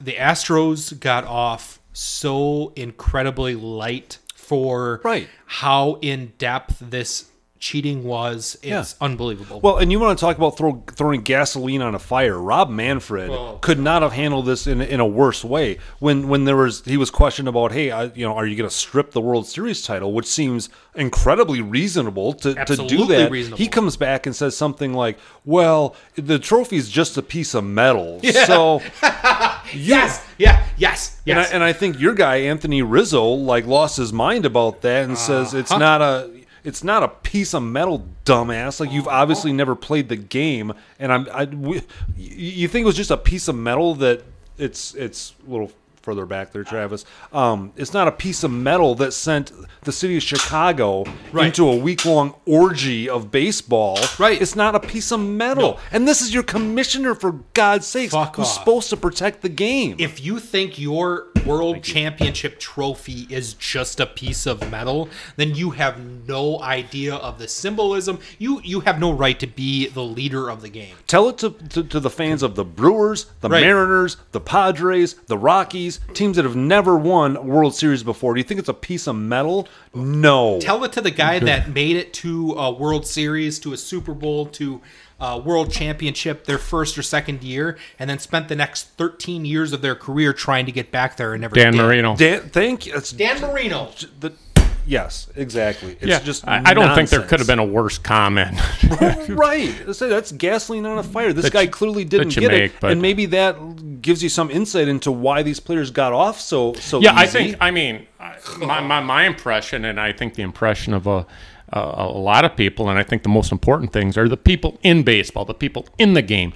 the Astros got off so incredibly light for Right. how in depth this cheating was. It's unbelievable. Well, and you want to talk about throw, throwing gasoline on a fire? Rob Manfred Well- could not have handled this in, in a worse way. When when there was he was questioned about, hey, I, you know, are you going to strip the World Series title, which seems incredibly reasonable to, to do that. reasonable. He comes back and says something like, "Well, the trophy's just a piece of metal." So yes, yeah, yes, And, I, yes. and I think your guy Anthony Rizzo like lost his mind about that and uh, says it's not a it's not a piece of metal, dumbass. Like you've obviously never played the game, and I'm I, we, you think it was just a piece of metal that it's it's little further back there, Travis. Um, it's not a piece of metal that sent the city of Chicago Right. into a week long orgy of baseball. Right. It's not a piece of metal, No. and this is your commissioner for God's sakes, Fuck who's off. supposed to protect the game. if you think your world championship trophy is just a piece of metal, then you have no idea of the symbolism. You you have no right to be the leader of the game. Tell it to, to, to the fans of the Brewers, the Right. Mariners, the Padres, the Rockies, teams that have never won a World Series before. Do you think it's a piece of metal? No. Tell it to the guy that made it to a World Series, to a Super Bowl, to a World Championship their first or second year, and then spent the next 13 years of their career trying to get back there and never Dan did. Marino. Dan, thank you. It's Dan Marino. the, yes, exactly. It's yeah, just I, I don't think there could have been a worse comment. right. I say That's gasoline on a fire. This guy you- clearly didn't get you it, but- and maybe that gives you some insight into why these players got off so so. yeah, I think. I mean, my, my my impression, and I think the impression of a, a a lot of people, and I think the most important things are the people in baseball, the people in the game.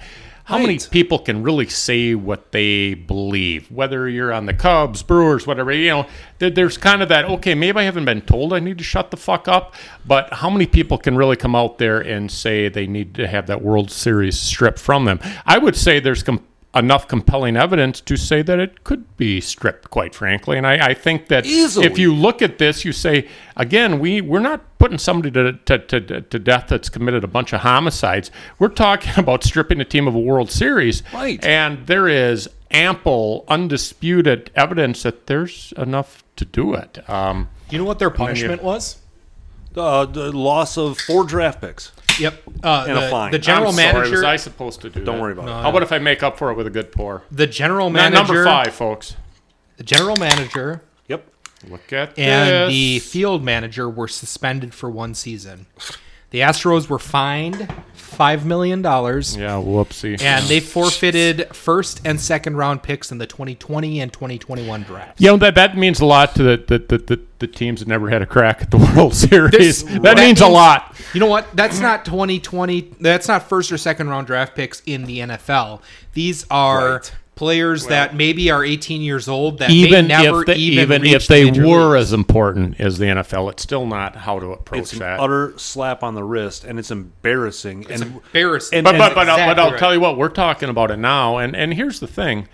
How many people can really say what they believe? Whether you're on the Cubs, Brewers, whatever, you know, there, there's kind of that. Okay, maybe I haven't been told I need to shut the fuck up, but how many people can really come out there and say they need to have that World Series stripped from them? I would say there's com- enough compelling evidence to say that it could be stripped, quite frankly. And I, I think that Easily. if you look at this, you say again, we we're not putting somebody to, to, to, to death that's committed a bunch of homicides. We're talking about stripping a team of a World Series, Right. And there is ample, undisputed evidence that there's enough to do it. Um, You know what their punishment was? uh, the loss of four draft picks. Yep. Uh, And a the, fine. the general I'm sorry, was I supposed to do? Don't that? worry about it. How about if I make up for it with a good pour? the general Now, manager. number five, folks. The general manager Yep. Look at and this. the field manager were suspended for one season. The Astros were fined five million dollars, yeah, whoopsie. and they forfeited first and second round picks in the 2020 and 2021 draft. You know that that means a lot to the the, the, the, the teams that never had a crack at the World Series. This- that that means a lot. You know what? That's not 2020. That's not first or second round draft picks in the NFL. These are Right. Players that maybe are 18 years old that Even may never if they, even, even if they the were leagues. as important as the NFL, it's still not how to approach It's an that. utter slap on the wrist, and it's embarrassing. and embarrassing. and- but but but, I'll, but I'll right. tell you what we're talking about it now, and and here's the thing.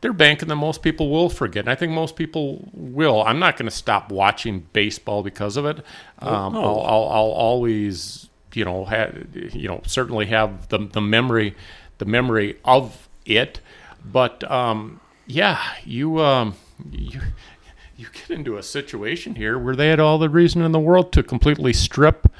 They're banking that most people will forget, and I think most people will. I'm not going to stop watching baseball because of it. Um, no. I'll, I'll, I'll always, you know, ha you know, certainly have the the memory, the memory of it. But um, yeah, you um, you you get into a situation here where they had all the reason in the world to completely strip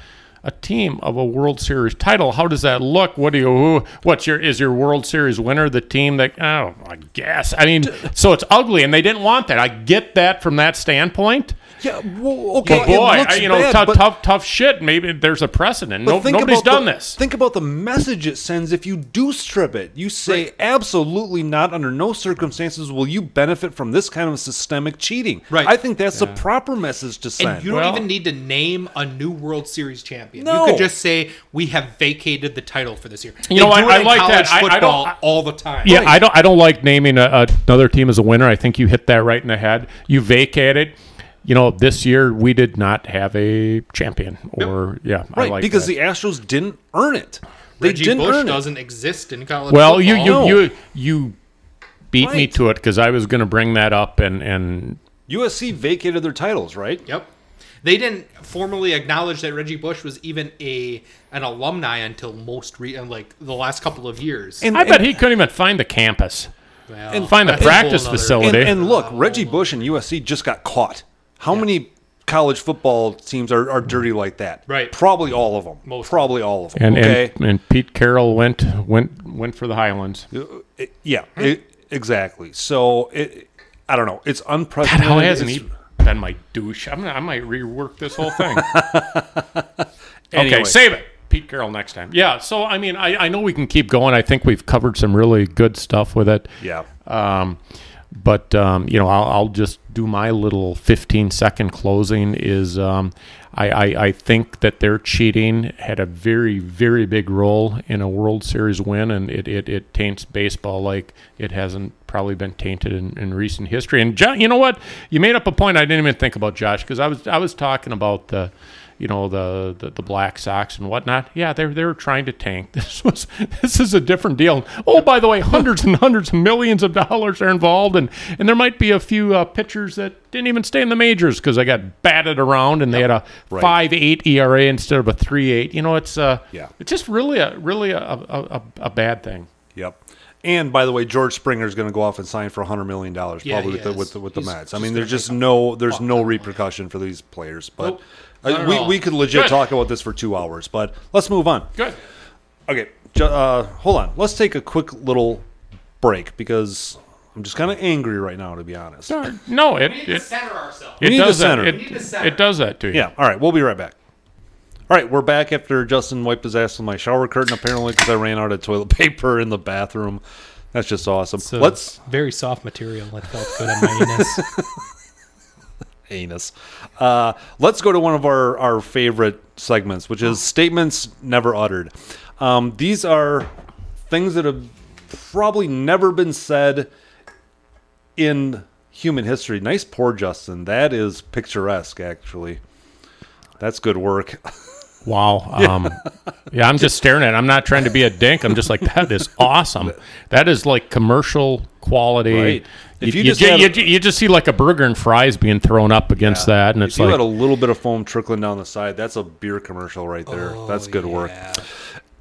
a team of a World Series title. How does that look? What do you? Who, what's your? Is your World Series winner the team that? Oh, I guess. I mean, so it's ugly, and they didn't want that. I get that from that standpoint. Yeah, well, okay, But boy, it looks I- you know, bad, tough, but- tough, tough shit. Maybe there's a precedent. But No, think nobody's about done the, this. Think about the message it sends if you do strip it. You say absolutely not, under no circumstances will you benefit from this kind of systemic cheating. Right. I think that's the proper message to send. And you don't Well- even need to name a new World Series champion. No. You could just say we have vacated the title for this year. You They know, I- I like college that. I- I don't- football all the time. Yeah, I don't. I don't like naming a, another team as a winner. I think you hit that right in the head. You vacate it. You know, this year we did not have a champion, or yeah, I right, like because that. the Astros didn't earn it. They Reggie didn't Bush earn it. doesn't exist in college well, you football. you No. you you beat me to it because I was going to bring that up, and and USC vacated their titles, right? Yep. They didn't formally acknowledge that Reggie Bush was even a an alumni until most re- uh, like the last couple of years. And, I bet he couldn't even find the campus, Well, find the that's a whole practice nother- facility. And, and look, Reggie Bush and USC just got caught. How many college football teams are, are dirty like that. Right. Probably all of them. Most. Probably all of them. And, okay. and and Pete Carroll went went went for the Highlands. Uh, uh, yeah. it- hmm. exactly. So it. I don't know. It's God, unprecedented. how hasn't It's- he been my douche? I'm I might rework this whole thing. Anyway. Okay, save it. Pete Carroll next time. Yeah. So I mean, I, I know we can keep going. I think we've covered some really good stuff with it. Yeah. Um, but um, you know, I'll, I'll just do my little 15 second closing. Is um, I, I I think that their cheating had a very very big role in a World Series win, and it it, it taints baseball like it hasn't probably been tainted in, in recent history. And Jo- you know what? You made up a point I didn't even think about, Josh, because I was I was talking about the you know the, the the Black Sox and whatnot. Yeah, they're they're trying to tank. This was this is a different deal. Oh, by the way, hundreds and hundreds of millions of dollars are involved, and and there might be a few uh, pitchers that didn't even stay in the majors because they got batted around and they had a Right. five eight ERA instead of a three eight. You know, it's uh Yeah. it's just really a really a a, a, bad thing. Yep. And by the way, George Springer is going to go off and sign for hundred million dollars, probably he with the, with the, with the Mets. I mean, there's just no there's no ton of money. repercussion for these players. But Nope. Not at we all. we could legit Good. talk about this for two hours. But let's move on. Good. Okay, ju- uh, hold on. Let's take a quick little break because I'm just kind of angry right now, to be honest. No, it it, center ourselves. it need does to that. center. It, We need to center. it does that to you. Yeah. All right. We'll be right back. All right, we're back after Justin wiped his ass with my shower curtain, apparently because I ran out of toilet paper in the bathroom. That's just awesome. So Let's very soft material. It felt good on my anus. anus. Uh, let's go to one of our, our favorite segments, which is statements never uttered. Um, these are things that have probably never been said in human history. Nice pour, Justin. That is picturesque, actually. That's good work. Wow. Um, yeah, I'm just staring at it. I'm not trying to be a dink. I'm just like, that is awesome. That is like commercial quality. Right. You, If you you just ju- had you, a- you just see like a burger and fries being thrown up against that, and it's if you like, had a little bit of foam trickling down the side, that's a beer commercial right there. that's good work.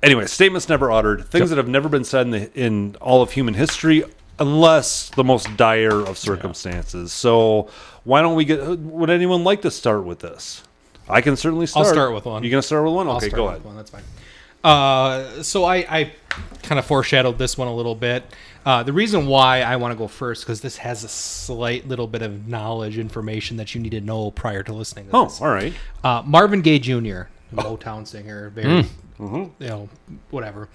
Anyway, statements never uttered, things that have never been said in, the, in all of human history, unless the most dire of circumstances. So, why don't we get? Would anyone like to start with this? I can certainly start. I'll start with one. You gonna start with one? I'll Okay, start go with ahead. One. That's fine. Uh, so I, I kind of foreshadowed this one a little bit. Uh, the reason why I want to go first because this has a slight little bit of knowledge information that you need to know prior to listening. To Oh, this. all right. Uh, Marvin Gaye Jr., Motown singer, very, Mm-hmm. you know, whatever.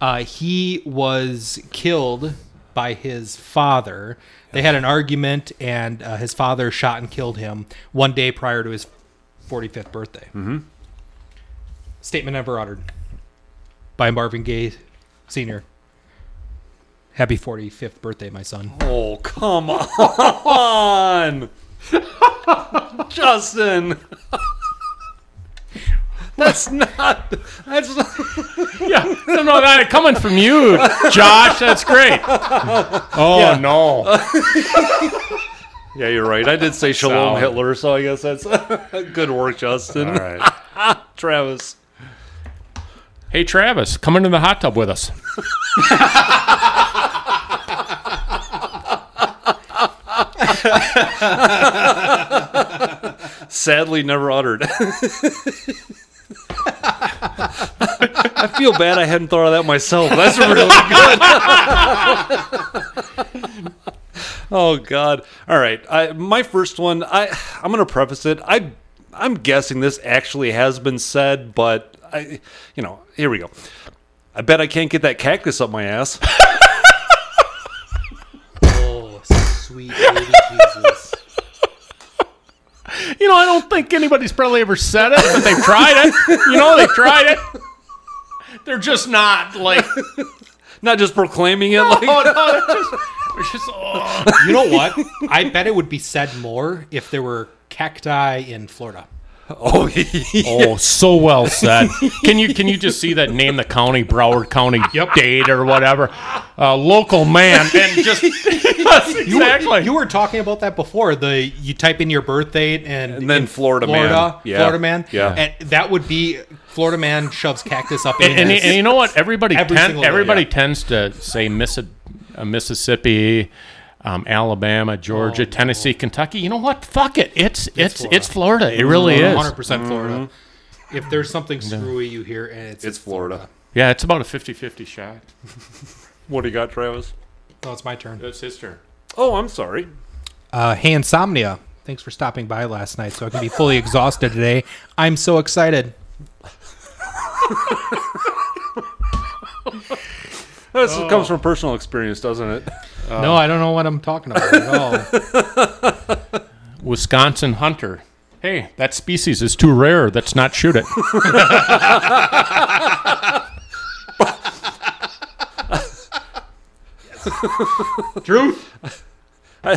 Uh, he was killed by his father. They had an argument, and uh, his father shot and killed him one day prior to his 45th birthday. Mm-hmm. Statement never uttered by Marvin Gaye Sr. Happy 45th birthday, my son. Oh, come on, Justin. That's not. That's not. yeah, no, no, that coming from you, Josh. That's great. Oh no. Yeah, you're right. I did say Shalom Solid. Hitler, so I guess that's good work, Justin. All right. Travis. Hey Travis, come into the hot tub with us. Sadly, never uttered. I feel bad I hadn't thought of that myself. That's really good. oh God! All right, I, my first one. I I'm gonna preface it. I I'm guessing this actually has been said, but I, you know, here we go. I bet I can't get that cactus up my ass. Oh, sweet baby Jesus. You know, I don't think anybody's probably ever said it, but they've tried it. You know, they've tried it. They're just not like. Not just proclaiming it like. Oh no, they're just. They're just oh. You know oh. what? I bet it would be said more if there were cacti in Florida. Oh, oh, so well said. Can you can you just see that name the county Broward County yep. date or whatever? Uh, local man and just yes, You were- exactly. You were talking about that before. The you type in your birth date and, And then in Florida man. Florida, Yeah. Florida man. Yeah. and that would be Florida man shoves cactus up and, and, and you know what? Everybody Every ten, single day, everybody yeah. tends to say Missi- uh, Mississippi. Um, Alabama, Georgia, Oh, no. Tennessee, Kentucky. You know what? Fuck it. It's it's it's Florida. Florida. It really is. 100% Florida. If there's something screwy you hear, and it's, It's Florida. Yeah, it's about a 50-50 shot. What do you got, Travis? Oh, it's my turn. It's his turn. Oh, I'm sorry. Uh, hey, Insomnia. Thanks for stopping by last night so I can be fully exhausted today. I'm so excited. This comes from personal experience, doesn't it? No, I don't know what I'm talking about at all. Wisconsin hunter. Hey, that species is too rare. Let's not shoot it. Truth. I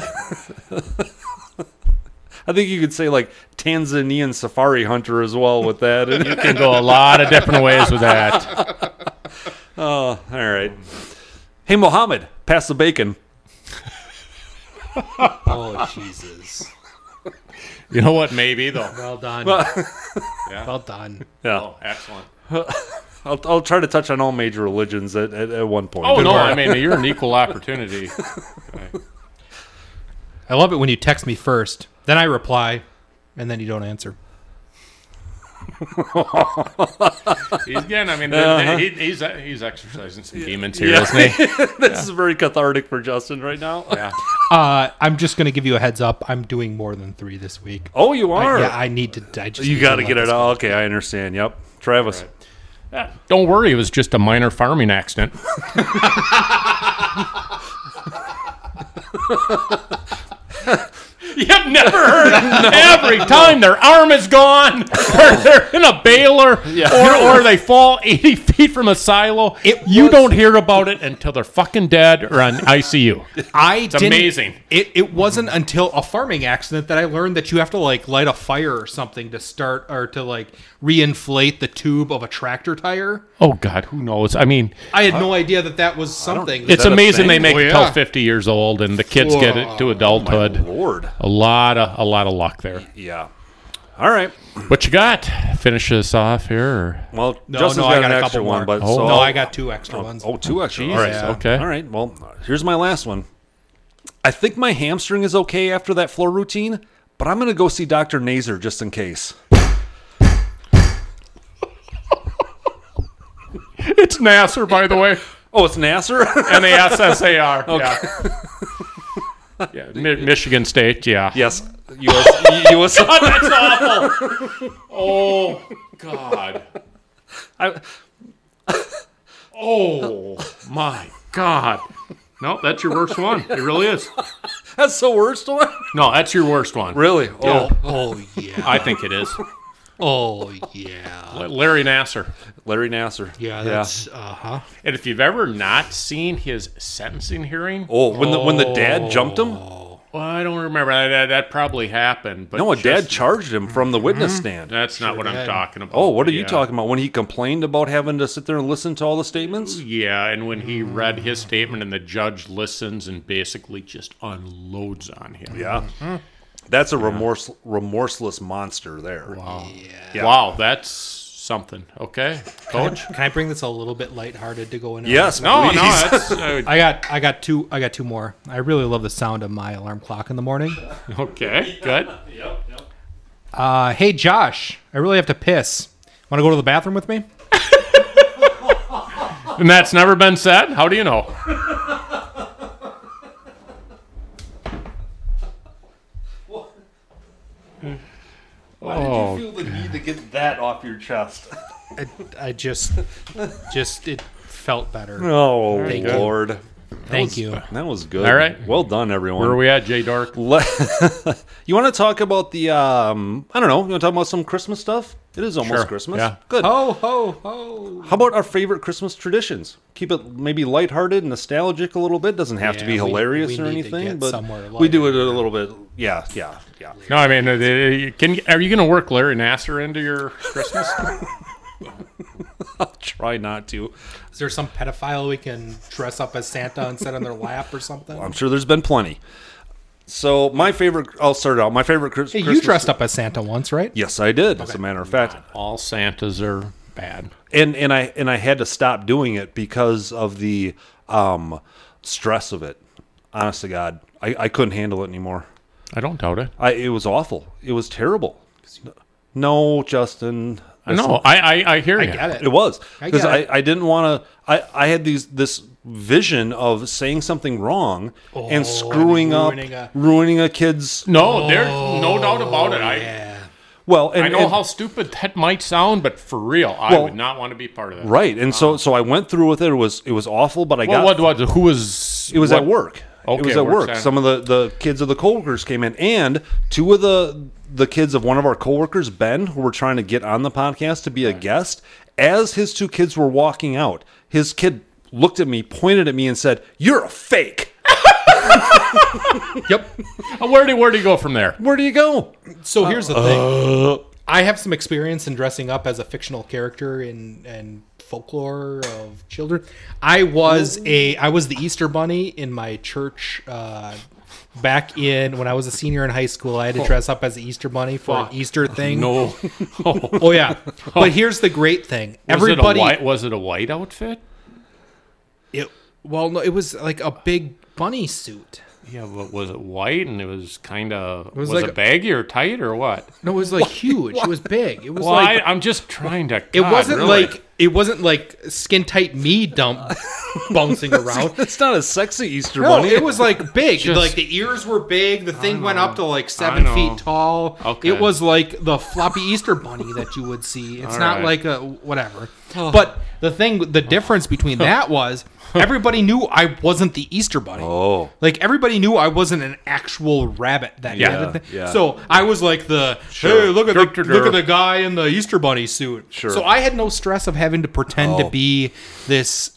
think you could say like Tanzanian safari hunter as well with that. You can go a lot of different ways with that. oh, all right. Hey, Mohammed, pass the bacon. oh, Jesus. You know what? Maybe though. Well done. Yeah. well done. Yeah, Oh, excellent. I'll, I'll try to touch on all major religions at, at, at one point. Oh Good no! work. I mean, you're an equal opportunity. I love it when you text me first, then I reply, and then you don't answer. He's again. I mean, Uh-huh. he, he's he's exercising some demons here, not he? this is very cathartic for Justin right now. Yeah. Uh, I'm just going to give you a heads up. I'm doing more than three this week. Oh, you I, are. yeah, I need to. I just you got to get it this out. Okay, I understand. Yep, Travis. Yeah, Don't worry, it was just a minor farming accident. You've never heard every time their arm is gone, or they're in a baler, or, or they fall 80 feet from a silo. It you was- don't hear about it until they're fucking dead or on ICU. I It's didn't- amazing. It it wasn't until a farming accident that I learned that you have to like light a fire or something to start or to like reinflate the tube of a tractor tire. Oh, God, who knows? I mean, I had uh, no idea that that was something. it's that a amazing they make Oh, it yeah. till 50 years old and the kids get it to adulthood. Oh, Lord. A lot of a lot of luck there. Yeah. All right. What you got? Finish this off here. Or? Well, No, Justin's no, got, I got an a extra couple one, more. but Oh. so no, I got two extra oh, ones. Oh, two extra. Jesus, All right. yeah. okay. All right. Well, here's my last one. I think my hamstring is okay after that floor routine, but I'm going to go see Dr. Nazer just in case. It's Nassar, by the way. Oh, it's Nassar? N A S S A R. Yeah. yeah. Mi- Michigan State. Yeah. yes. US, US, oh, That's awful. Oh God. I, Oh my God. No, that's your worst one. It really is. that's the worst one? No, that's your worst one. Really? Yeah. Oh, Oh yeah. I think it is. Oh yeah. Larry Nassar. Larry Nassar. Yeah, that's uh huh. And if you've ever not seen his sentencing hearing, Oh, when the when the dad jumped him? Oh. well, I don't remember. That, that, that probably happened. But No, a dad just- charged him from the mm-hmm. witness stand. That's not what I'm did. talking about. Oh, what are you Yeah. talking about? When he complained about having to sit there and listen to all the statements? Yeah, and when he mm. read his statement and the judge listens and basically just unloads on him. Yeah. Mm-hmm. That's a remorse, remorseless monster there. Wow. Yeah. Wow, that's something. Okay, coach. Can I bring this a little bit lighthearted to go in? Yes. no, please. no, that's uh, I got I got two I got two more. I really love the sound of my alarm clock in the morning. okay. Good. Uh, hey Josh, I really have to piss. Want to go to the bathroom with me? And that's never been said. How do you know? Why did you oh. feel the need to get that off your chest? I, I just just it felt better. Oh, Thank you. Lord. Thank you. That was good. All right. Well done, everyone. Where are we at, J Dark? Le- you want to talk about the, um, I don't know, you want to talk about some Christmas stuff? It is almost Sure. Christmas. Yeah. Good. Ho ho ho! How about our favorite Christmas traditions? Keep it maybe lighthearted, nostalgic a little bit. Doesn't have to be we- hilarious we or need to anything, get but somewhere we do it a little bit. Yeah, yeah, yeah. No, I mean, uh, uh, can are you going to work Larry Nassar into your Christmas? Try not to. Is there some pedophile we can dress up as Santa and sit on their lap or something? I'm sure there's been plenty. So my favorite, I'll start out. My favorite Chris- Hey, Christmas. you dressed up as Santa once, right? Yes, I did. As a matter of fact, All Santas are bad. and and I and I had to stop doing it because of the um, stress of it. Honest to God, I, I couldn't handle it anymore. I don't doubt it. I it was awful. It was terrible. No, Justin. I know. I, I, I hear I you. get it. It was I because get I, it. I didn't want to. I, I had these this vision of saying something wrong Oh, and screwing up, ruining a- ruining a kid's. No, there's no oh, doubt about it. I Yeah. Well, and, I know and- how stupid that might sound, but for real, I Well, would not want to be part of that. right, and so um, so I went through with it. It was it was awful, but I Well, got what, what, who was? It was what- at work. It was at work work. Saturday. Some of the, the kids of the coworkers came in, and two of the the kids of one of our coworkers, Ben, who were trying to get on the podcast to be a guest. As his two kids were walking out, his kid looked at me, pointed at me, and said, "You're a fake." Yep. Uh, Where do where do you go from there? Where do you go? So here's the thing. I have some experience in dressing up as a fictional character in and folklore of children. I was a I was the Easter bunny in my church uh, back in when I was a senior in high school. I had to dress up as the Easter bunny for an Easter thing. No, Oh yeah. But here's the great thing. was Everybody it a white? Was it a white outfit? it, well no, it was like a big bunny suit. Yeah, but was it white and it was kind of was, was it baggy or tight or what? No, it was like huge. It was big. It was Well, like I, I'm just trying to. It wasn't really. like it wasn't like skin tight me dump bouncing around. It's not a sexy Easter No, bunny. it was like big. Just- like the ears were big. The thing went up to like seven feet tall. Okay. It was like the floppy Easter bunny that you would see. It's All not right. like a whatever. But the thing, the difference between that was everybody knew I wasn't the Easter bunny. Oh. Like everybody knew I wasn't an actual rabbit that Yeah, yeah. So I was like the Sure. hey, look at the Dur, dur, look at the guy in the Easter bunny suit. Sure. So I had no stress of having to pretend to Oh. be this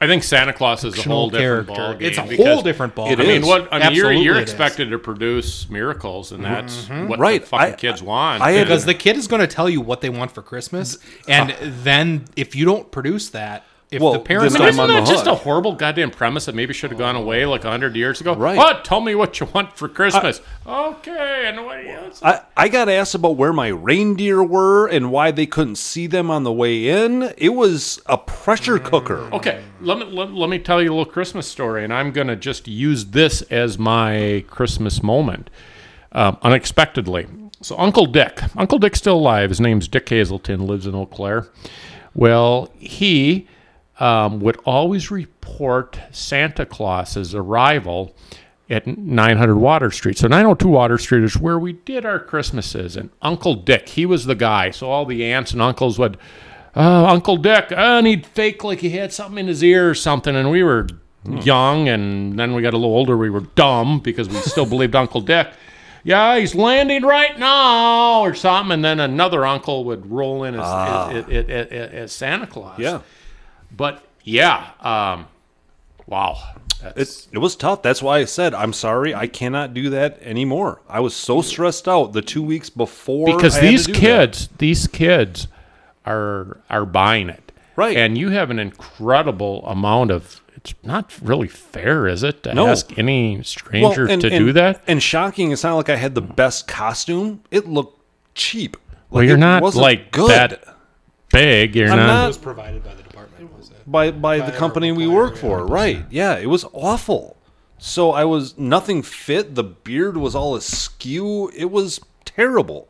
I think Santa Claus is a fictional whole different character. ball game. It's a whole different ball. It I mean, what I mean, you're, you're it is. expected to produce miracles, and that's mm-hmm. what Right. the fucking I- kids want. I had- because the kid is going to tell you what they want for Christmas, and then if you don't produce that, if Well, the parents I mean, isn't that just hook. a horrible goddamn premise that maybe should have gone away like hundred years ago? Right. What? Tell me what you want for Christmas. okay, and what else? I, I got asked about where my reindeer were and why they couldn't see them on the way in. It was a pressure cooker. Okay, let me let, let me tell you a little Christmas story, and I'm gonna just use this as my Christmas moment, um, unexpectedly. So Uncle Dick, Uncle Dick's still alive. His name's Dick Hazelton, lives in Eau Claire. Well, he um, would always report Santa Claus's arrival at 900 Water Street. So 902 Water Street is where we did our Christmases. And Uncle Dick, he was the guy. So all the aunts and uncles would, oh, Uncle Dick, oh, and he'd fake like he had something in his ear or something. And we were young, and then we got a little older. We were dumb because we still believed Uncle Dick. Yeah, he's landing right now, or something. And then another uncle would roll in as, as, as, as, as Santa Claus. Yeah. But yeah, um, wow. It, it was tough. That's why I said, I'm sorry, I cannot do that anymore. I was so stressed out the two weeks before. because I had to these do that. kids, these kids are are buying it, Right. And you have an incredible amount of. It's not really fair, is it, to No. ask any stranger and- to and- do that? And shocking, it's not like I had the best costume. It looked cheap. Well, you're it not wasn't like good. that big. You're I'm not. not- it was provided by the department. Was it? by by the company we work for. Right. Yeah, it was awful. So I was nothing fit. The beard was all askew. It was terrible.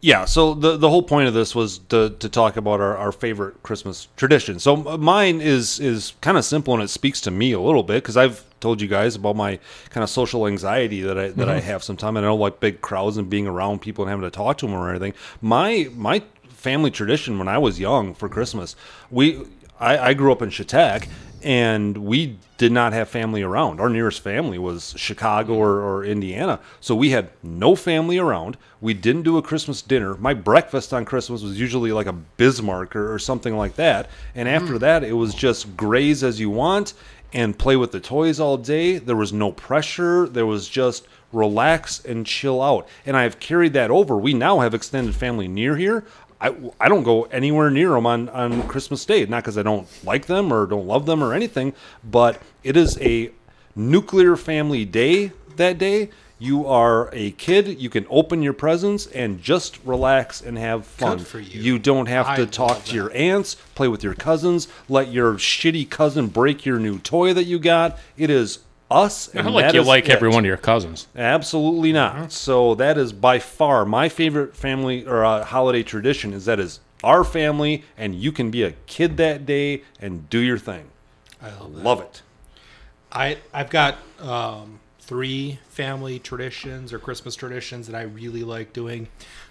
Yeah, so the the whole point of this was to, to talk about our, our favorite Christmas tradition. So uh, mine is is kind of simple and it speaks to me a little bit because I've told you guys about my kind of social anxiety that I that I mm-hmm. have sometimes. And I don't like big crowds and being around people and having to talk to them or anything. My my family tradition when I was young for mm-hmm. Christmas, we I, I grew up in Chautauqua and we did not have family around. Our nearest family was Chicago mm-hmm. or, or Indiana. So we had no family around. We didn't do a Christmas dinner. My breakfast on Christmas was usually like a Bismarck or, or something like that. And mm-hmm. after that, it was just graze as you want and play with the toys all day. There was no pressure. There was just relax and chill out. And I've carried that over. We now have extended family near here. I, I don't go anywhere near them on, on Christmas Day. Not because I don't like them or don't love them or anything, but it is a nuclear family day that day. You are a kid. You can open your presents and just relax and have fun. Good for you. You don't have I to talk to that. your aunts, play with your cousins, let your shitty cousin break your new toy that you got. It is us. And Not like that you like it. every one of your cousins. Absolutely not. Uh-huh. So that is by far my favorite family or uh, holiday tradition. Is that is our family, and you can be a kid that day and do your thing. I love it. I I've got um, three family traditions or Christmas traditions that I really like doing.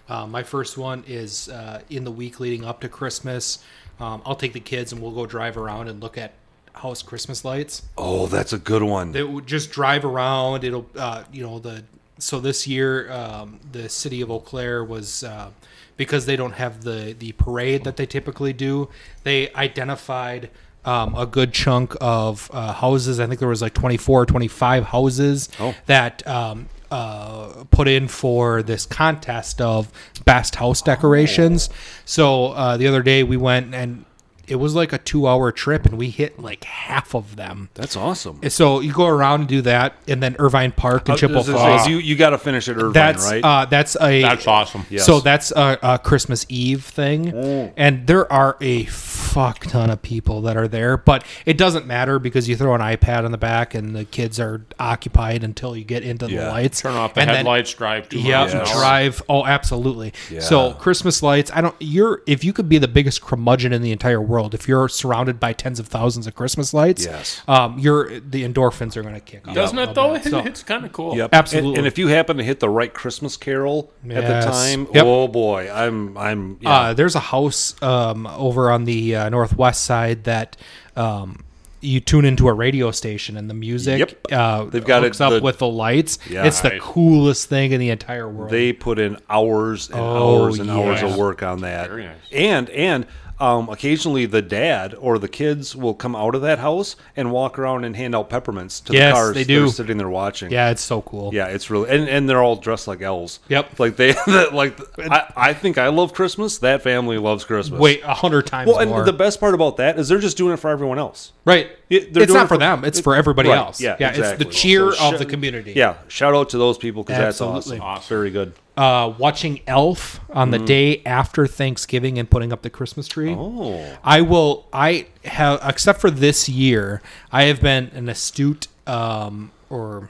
Uh, my first one is uh, in the week leading up to Christmas. Um, I'll take the kids and we'll go drive around and look at house Christmas lights. Oh, that's a good one. They would just drive around. It'll, uh, you know, the so this year um, the city of Eau Claire was uh, because they don't have the the parade that they typically do. They identified um, a good chunk of uh, houses. I think there was like 24 or 25 houses Oh. that um, uh, put in for this contest of best house decorations. So uh, the other day we went and it was like a two hour trip and we hit like half of them. That's awesome. So you go around and do that, and then Irvine Park and Chippewa This is- Falls. you you got to finish it, Irvine, That's right? uh, that's a That's awesome. Yes. so that's a, a Christmas Eve thing, Mm. and there are a fuck ton of people that are there, but it doesn't matter because you throw an iPad on the back and the kids are occupied until you get into the lights. Turn off the and then- headlights, drive two yeah, miles drive. Oh, absolutely. Yeah. So Christmas lights. I don't. You're if you could be the biggest curmudgeon in the entire world, if you're surrounded by tens of thousands of Christmas lights, Yes. um, you're the endorphins are going to kick off. Doesn't it though? that. So- it's kind of cool. Yep. Absolutely. And, and if you happen to hit the right Christmas carol at the time, Yep. oh boy, I'm I'm yeah. Uh, there's a house um, over on the uh, northwest side that um, you tune into a radio station and the music Yep. uh, They've got hooks it- up with the lights. Yeah. it's the Nice. coolest thing in the entire world. they put in hours and Oh, hours and hours of work on that. Very nice. And and um, occasionally the dad or the kids will come out of that house and walk around and hand out peppermints to Yes, the cars they that are do. sitting there watching. yeah, it's so cool. Yeah, it's really and, and they're all dressed like elves. Yep. Like they like I, I think I love Christmas. That family loves Christmas. Wait, a hundred times Well, and more. the best part about that is they're just doing it for everyone else. right. Yeah, they're it's doing not it for for- them. It's for everybody Right, else. yeah, it's exactly. the cheer So of sh- the community. Yeah, shout out to those people because that's awesome. awesome. Very good. Uh, watching Elf on the day after Thanksgiving and putting up the Christmas tree. Oh, I will. I have, except for this year, I have been an astute, um, or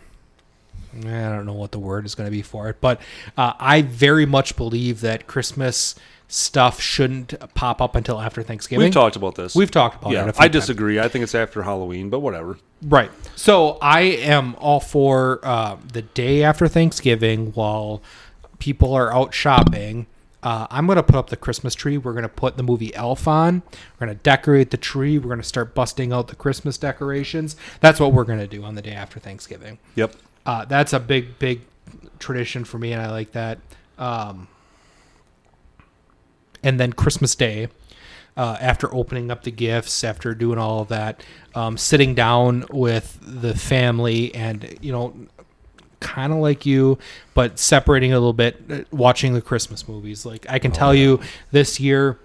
I don't know what the word is going to be for it, but uh, I very much believe that Christmas stuff shouldn't pop up until after Thanksgiving. we've talked about this. We've talked about yeah, it. I times. disagree. I think it's after Halloween, but whatever. Right. So I am all for uh, the day after Thanksgiving while people are out shopping. Uh, I'm going to put up the Christmas tree. We're going to put the movie Elf on. We're going to decorate the tree. We're going to start busting out the Christmas decorations. That's what we're going to do on the day after Thanksgiving. Yep. Uh, that's a big, big tradition for me, and I like that. Um, and then Christmas Day, uh, after opening up the gifts, after doing all of that, um, sitting down with the family and, you know, kind of like you, but separating a little bit, uh, watching the Christmas movies. Like, I can tell you this year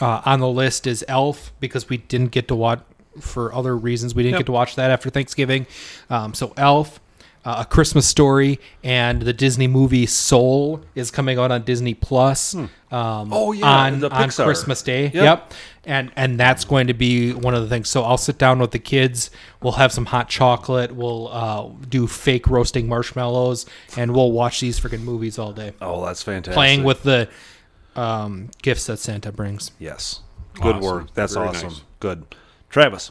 uh, on the list is Elf because we didn't get to watch, for other reasons, we didn't Yep. get to watch that after Thanksgiving. Um, so, Elf. Uh, a Christmas Story and the Disney movie Soul is coming out on Disney Plus. Um, Oh, yeah, on, the on Christmas Day. Yep. Yep. And and that's going to be one of the things. So I'll sit down with the kids. We'll have some hot chocolate. We'll uh, do fake roasting marshmallows, and we'll watch these freaking movies all day, Oh, that's fantastic. playing with the um, gifts that Santa brings. yes. Good Awesome. work. That's Very awesome. nice. Good. Travis.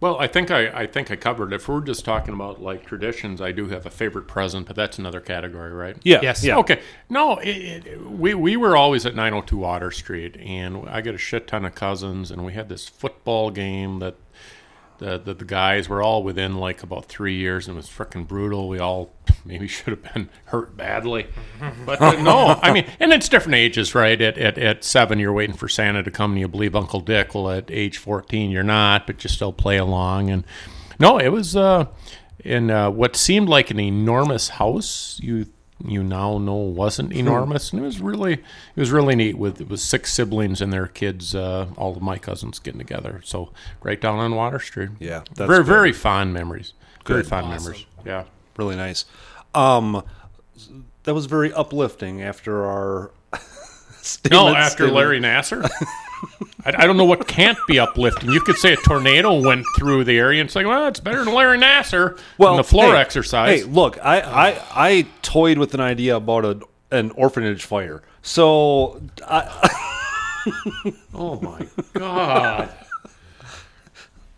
Well, I think I, I think I covered. If we're just talking about like traditions, I do have a favorite present, but that's another category, right? Yeah. Yes. Yeah. Okay. No, it, it, we we were always at 902 Water Street, and I got a shit ton of cousins, and we had this football game that the, the the guys were all within like about three years, and it was freaking brutal. We all maybe should have been hurt badly, but uh, no, I mean, and it's different ages, right? At, at at seven, you're waiting for Santa to come, and you believe Uncle Dick. Well, at age 14, you're not, but you still play along, and no, it was uh, in uh, what seemed like an enormous house. You you now know wasn't enormous, and it was really it was really neat. With it was six siblings and their kids, uh, all of my cousins getting together. So right down on Water Street. Yeah, that's very good. very fond memories. Very Good. fond memories. Yeah. Really nice. Um, that was very uplifting after our. No, after statement- Larry Nassar. I, I don't know what can't be uplifting. You could say a tornado went through the area, and say, like, well, it's better than Larry Nassar Well, in the floor hey, exercise. Hey, look, I, I I toyed with an idea about a, an orphanage fire. So I, Oh my god!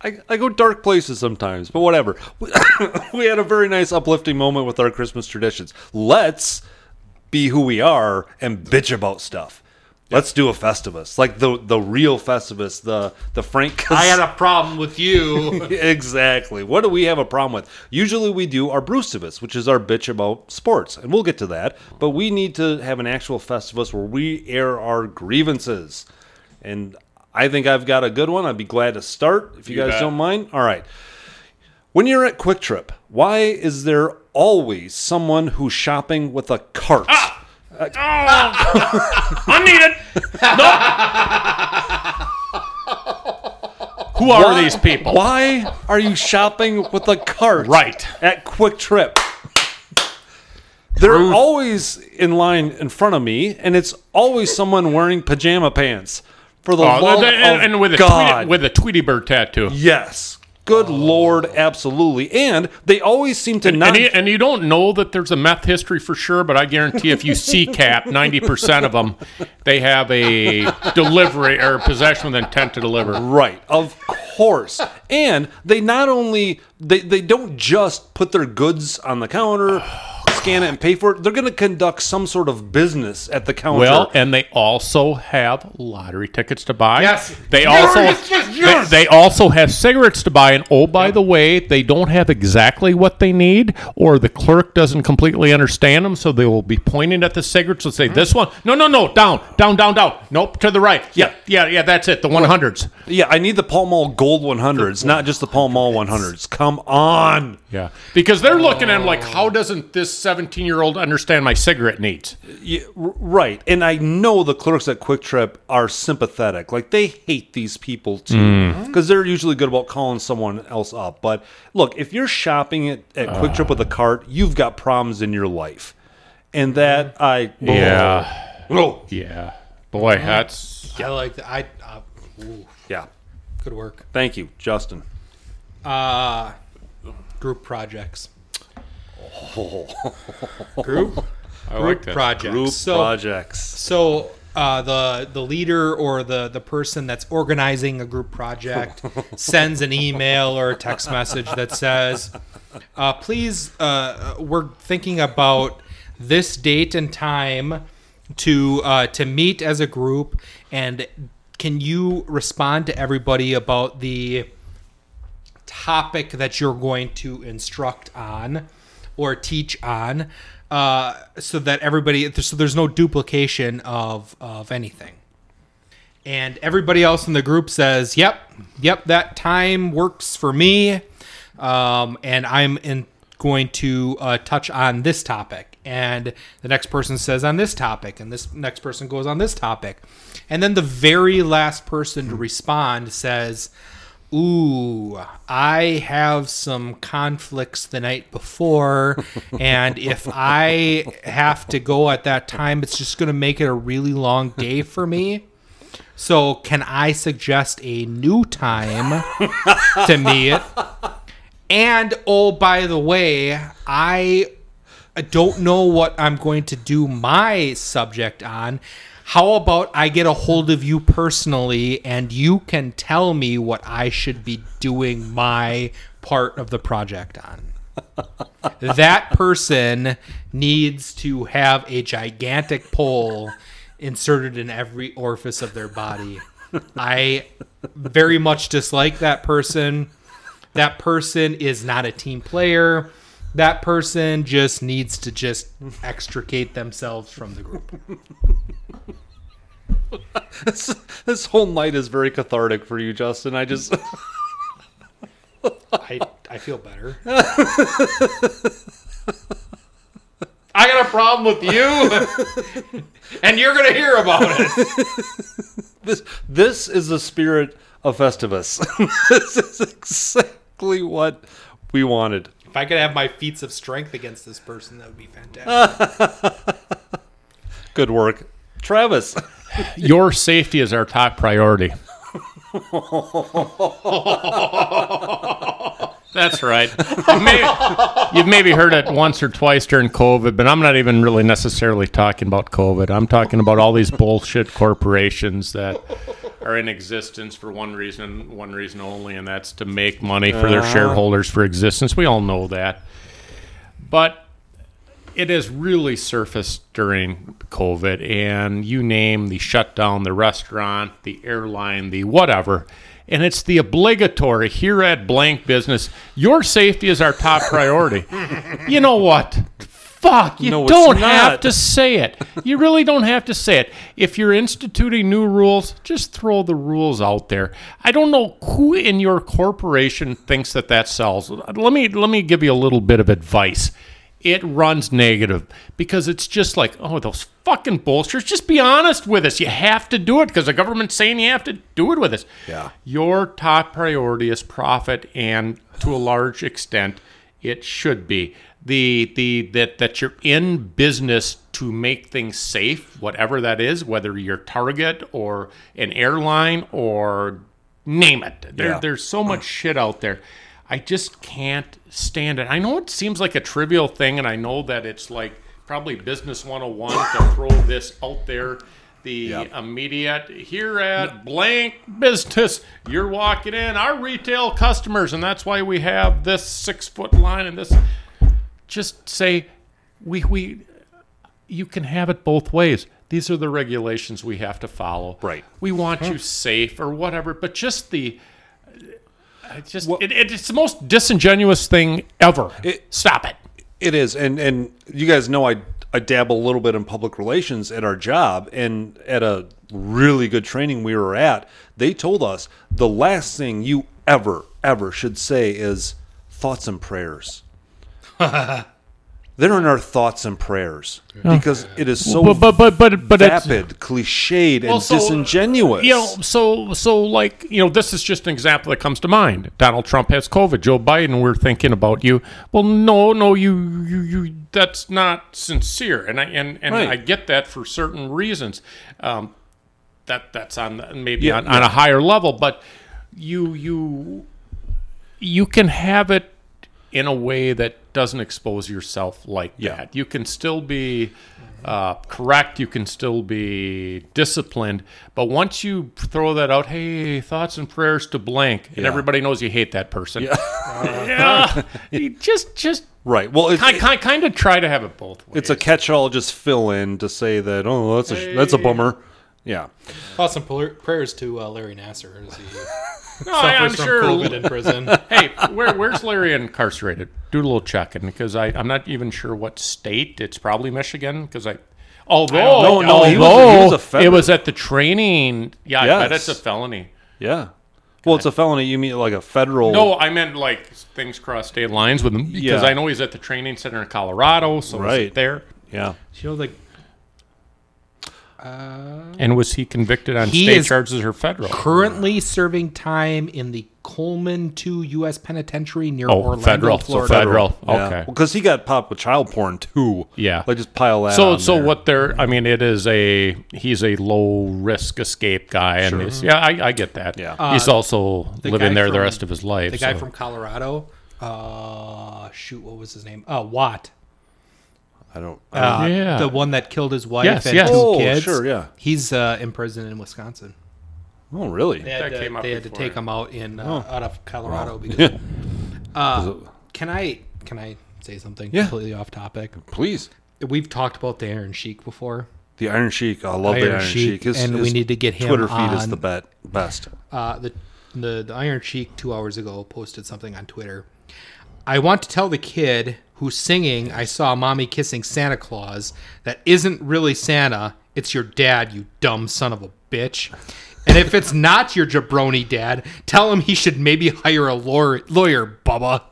I, I go dark places sometimes, but whatever. we had a very nice uplifting moment with our Christmas traditions. Let's be who we are and bitch about stuff. Let's do a Festivus, like the the real Festivus, the the Frank. I had a problem with you. exactly. What do we have a problem with? Usually we do our Brewstivus, which is our bitch about sports, and we'll get to that. But we need to have an actual Festivus where we air our grievances. And I think I've got a good one. I'd be glad to start if you, You guys bet. don't mind. All right. When you're at Kwik Trip, why is there always someone who's shopping with a cart? Ah! Unneeded. Oh, nope. Who are these people? Why are you shopping with a cart? Right. At Kwik Trip. They're always in line in front of me, and it's always someone wearing pajama pants. For the Oh, love and, of and with a God. Tweety, with a Tweety Bird tattoo. yes. Good Lord, absolutely. And they always seem to not. And you, and you don't know that there's a meth history for sure, but I guarantee if you see cap, 90% of them, they have a delivery or possession with intent to deliver. Right, of course. And they not only they, they don't just put their goods on the counter, scan it and pay for it. They're going to conduct some sort of business at the counter. Well, and they also have lottery tickets to buy. Yes. They Yes, also yes, yes, yes. They, they also have cigarettes to buy. And oh, by the way, they don't have exactly what they need, or the clerk doesn't completely understand them, so they will be pointing at the cigarettes and say, "This one, no, no, no, down, down, down, down, nope, to the right, yeah, yeah, yeah, that's it, the one hundreds." yeah, I need the Pall Mall Gold 100s, not just the Pall Mall 100s. Come on. Yeah, because they're looking at him like, "How doesn't this seventeen-year-old understand my cigarette needs?" Yeah, right. And I know the clerks at Kwik Trip are sympathetic. Like they hate these people too, because they're usually good about calling someone else up. But look, if you're shopping at, at Kwik Trip with a cart, you've got problems in your life, and that I Yeah, oh, yeah, boy, that's I like that. I uh, ooh, yeah. good work. Thank you, Justin. Uh group projects. Group I group like that. projects. Group so projects. so uh, the the leader or the the person that's organizing a group project sends an email or a text message that says, uh, "Please, uh, we're thinking about this date and time to uh, to meet as a group, and can you respond to everybody about the topic that you're going to instruct on or teach on uh, so that everybody so there's no duplication of of anything. And everybody else in the group says yep yep that time works for me um, and i'm in, going to uh, touch on this topic. And the next person says on this topic and this next person goes on this topic. And then the very last person to respond says Ooh, I have some conflicts the night before, and if I have to go at that time, it's just going to make it a really long day for me. So, can I suggest a new time to meet? And oh, by the way, I don't know what I'm going to do my subject on. How about I get a hold of you personally and you can tell me what I should be doing my part of the project on? that person needs to have a gigantic pole inserted in every orifice of their body. I very much dislike that person. That person is not a team player. That person just needs to just extricate themselves from the group. This, this whole night is very cathartic for you, Justin. I just I I feel better. I got a problem with you, and you're gonna hear about it. this this is the spirit of Festivus. this is exactly what we wanted. If I could have my feats of strength against this person, that would be fantastic. Good work, Travis. Your safety is our top priority. That's right. You may, you've maybe heard it once or twice during COVID, but I'm not even really necessarily talking about COVID. I'm talking about all these bullshit corporations that are in existence for one reason, one reason only, and that's to make money for their uh-huh. shareholders for existence. We all know that. But it has really surfaced during COVID, and you name the shutdown, the restaurant, the airline, the whatever. And it's the obligatory here at Blank Business. Your safety is our top priority. you know what? Fuck, you No, don't have to say it. You really don't have to say it. If you're instituting new rules, just throw the rules out there. I don't know who in your corporation thinks that that sells. Let me let me give you a little bit of advice. It runs negative because it's just like, oh, those fucking bullshits. Just be honest with us. You have to do it because the government's saying you have to do it with us. Yeah. Your top priority is profit, and to a large extent, it should be the the that that you're in business to make things safe, whatever that is, whether you're Target or an airline or name it. There, Yeah. There's so much shit out there. I just can't stand it. I know it seems like a trivial thing, and I know that it's like probably business 101 to throw this out there. The Yep. immediate here at blank business, you're walking in our retail customers, and that's why we have this six foot line and this. Just say, we we, you can have it both ways. These are the regulations we have to follow. Right. We want you safe or whatever, but just the. I just it, it, it's the most disingenuous thing ever. It- Stop it. It is, and and you guys know I I dabble a little bit in public relations at our job, and at a really good training we were at, they told us the last thing you ever ever should say is thoughts and prayers. They're in our thoughts and prayers because it is so But but but but but it's, vapid, cliched, and Well, so, disingenuous. You know, so so like you know, this is just an example that comes to mind. Donald Trump has COVID. Joe Biden, we're thinking about you. Well, no, no, you you you. That's not sincere, and I and and Right. I get that for certain reasons. Um, that that's on maybe Yeah, on, on a higher level, but you you you can have it in a way that doesn't expose yourself like Yeah. that. You can still be uh, correct. You can still be disciplined. But once you throw that out, hey, thoughts and prayers to blank, and Yeah. everybody knows you hate that person. Yeah, you just just right. Well, it's, kind kind kind of try to have it both ways. it's a catch-all. Just fill in to say that. Oh, that's a that's a bummer. Yeah. Thoughts and pl- prayers to uh, Larry Nassar as he no, I, I'm from sure. COVID in prison. hey, where, where's Larry incarcerated? Do a little checking because I I'm not even sure what state. It's probably Michigan because I. Although, No, no, he was- he was a it was at the training. Yeah, I bet it's a felony. Yeah. Well, it's a felony. You mean like a federal? No, I meant like things cross state lines with him because Yeah. I know he's at the training center in Colorado. So was Right. it there? Yeah. You know, like And was he convicted on He state charges or federal? currently serving time in the Coleman 2 U.S. Penitentiary near Oh, Orlando, federal. So Florida. federal. Yeah. Okay. Because he got popped with child porn too. Yeah. Like just pile that. So, on so there. what they're, I mean, it is a, he's a low risk escape guy. And he's, yeah, I, I get that. Yeah. he's also the living guy there the rest of his life. The guy so- from Colorado. Uh, shoot, what was his name? Uh, Watt. I don't. Uh, Yeah. The one that killed his wife Yes, and yes. two Oh, kids. sure, yeah. He's uh, in prison in Wisconsin. oh, really? They had, That to, came up they had to take him out in uh, out of Colorado because. Uh, can I can I say something Yeah. completely off topic? Please. We've talked about the Iron Sheik before. The Iron Sheik. I love the Iron Iron Sheik, Sheik. His, and we need to get him Twitter feed is the bet, best. Uh, the, the the Iron Sheik two hours ago posted something on Twitter. I want to tell the kid who's singing "I saw mommy kissing Santa Claus" that isn't really Santa. It's your dad, you dumb son of a bitch. And if it's not your jabroni dad, tell him he should maybe hire a lawyer, lawyer Bubba.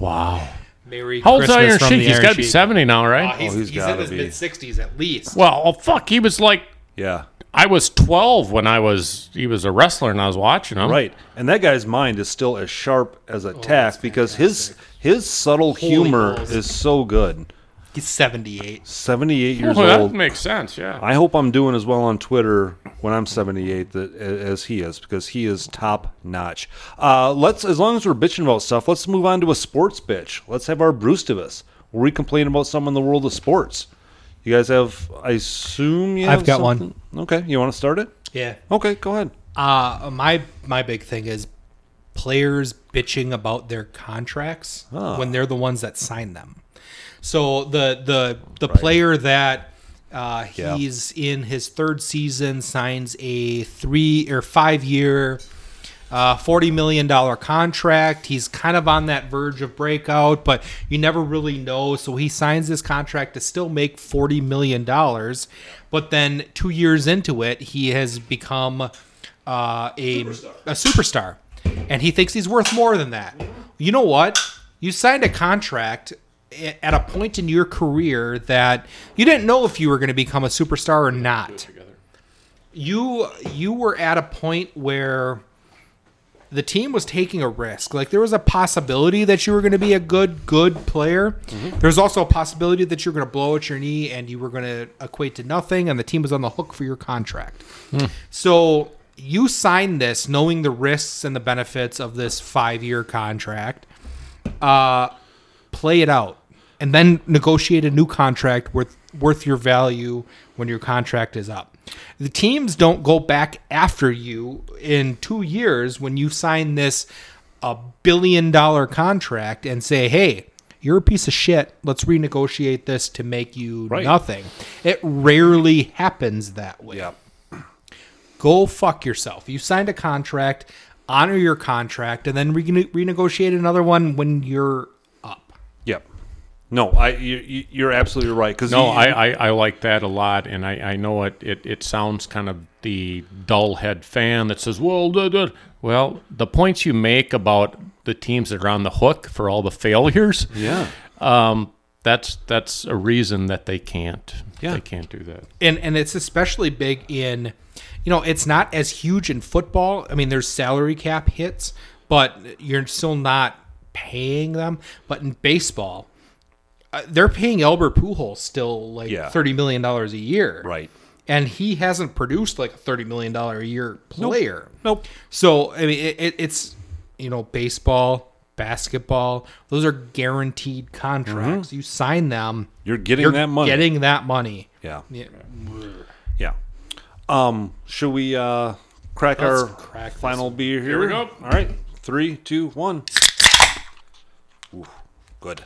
wow. Merry How old's Christmas Iron from Sheik? the He's Iron got to be Sheik. 70 now, right? Uh, he's, Oh, he's he's in gotta his be. mid sixties at least. well, oh, fuck. He was like, Yeah. I was 12 when I was, he was a wrestler and I was watching him. Right. And that guy's mind is still as sharp as a tack because his his subtle humor balls. is so good. He's 78. 78 years Well, that old. makes sense. Yeah. I hope I'm doing as well on Twitter when I'm 78 that, as he is because he is top notch. Uh, let's, as long as we're bitching about stuff, let's move on to a sports bitch. Let's have our Brewstivus where we complain about something in the world of sports. You guys have, I assume you I've have got one. Okay, you want to start it? Yeah. Okay, go ahead. Uh, my my big thing is players bitching about their contracts Ah. when they're the ones that sign them. So the the the player that uh, Yeah. he's in his third season signs a three or five year. Uh, forty million dollar contract. He's kind of on that verge of breakout, but you never really know. So he signs this contract to still make forty million dollars, but then two years into it, he has become uh, a a superstar, and he thinks he's worth more than that. You know what? You signed a contract at a point in your career that you didn't know if you were going to become a superstar or not. You you were at a point where the team was taking a risk. Like there was a possibility that you were going to be a good good player. There's also a possibility that you're going to blow out your knee and you were going to equate to nothing, and the team was on the hook for your contract. So you signed this knowing the risks and the benefits of this five year contract. Uh, play it out, and then negotiate a new contract worth worth your value when your contract is up. The teams don't go back after you in two years when you sign this a billion dollar contract and say, "Hey, you're a piece of shit. Let's renegotiate this to make you Right. nothing." It rarely happens that way Yeah. go fuck yourself. You signed a contract, honor your contract, and then rene- renegotiate another one when you're. Yep. No, I you, you- you're absolutely right. Because No, I, I, I like that a lot, and I, I know it, it, it sounds kind of the dull head fan that says, well, duh, duh. well, the points you make about the teams that are on the hook for all the failures, yeah. um, that's that's a reason that they can't Yeah. they can't do that. And and it's especially big in you know, it's not as huge in football. I mean, there's salary cap hits, but you're still not paying them. But in baseball, they're paying Albert Pujols still like Yeah. thirty million dollars a year, Right. And he hasn't produced like a thirty million dollar a year player. Nope. So I mean, it, it, it's you know, baseball, basketball; those are guaranteed contracts. You sign them, You're getting you're that money. getting that money. yeah. Yeah. Yeah. Um, should we uh crack Let's our crack this final beer here? we go. All right. Three, two, one. Ooh, good.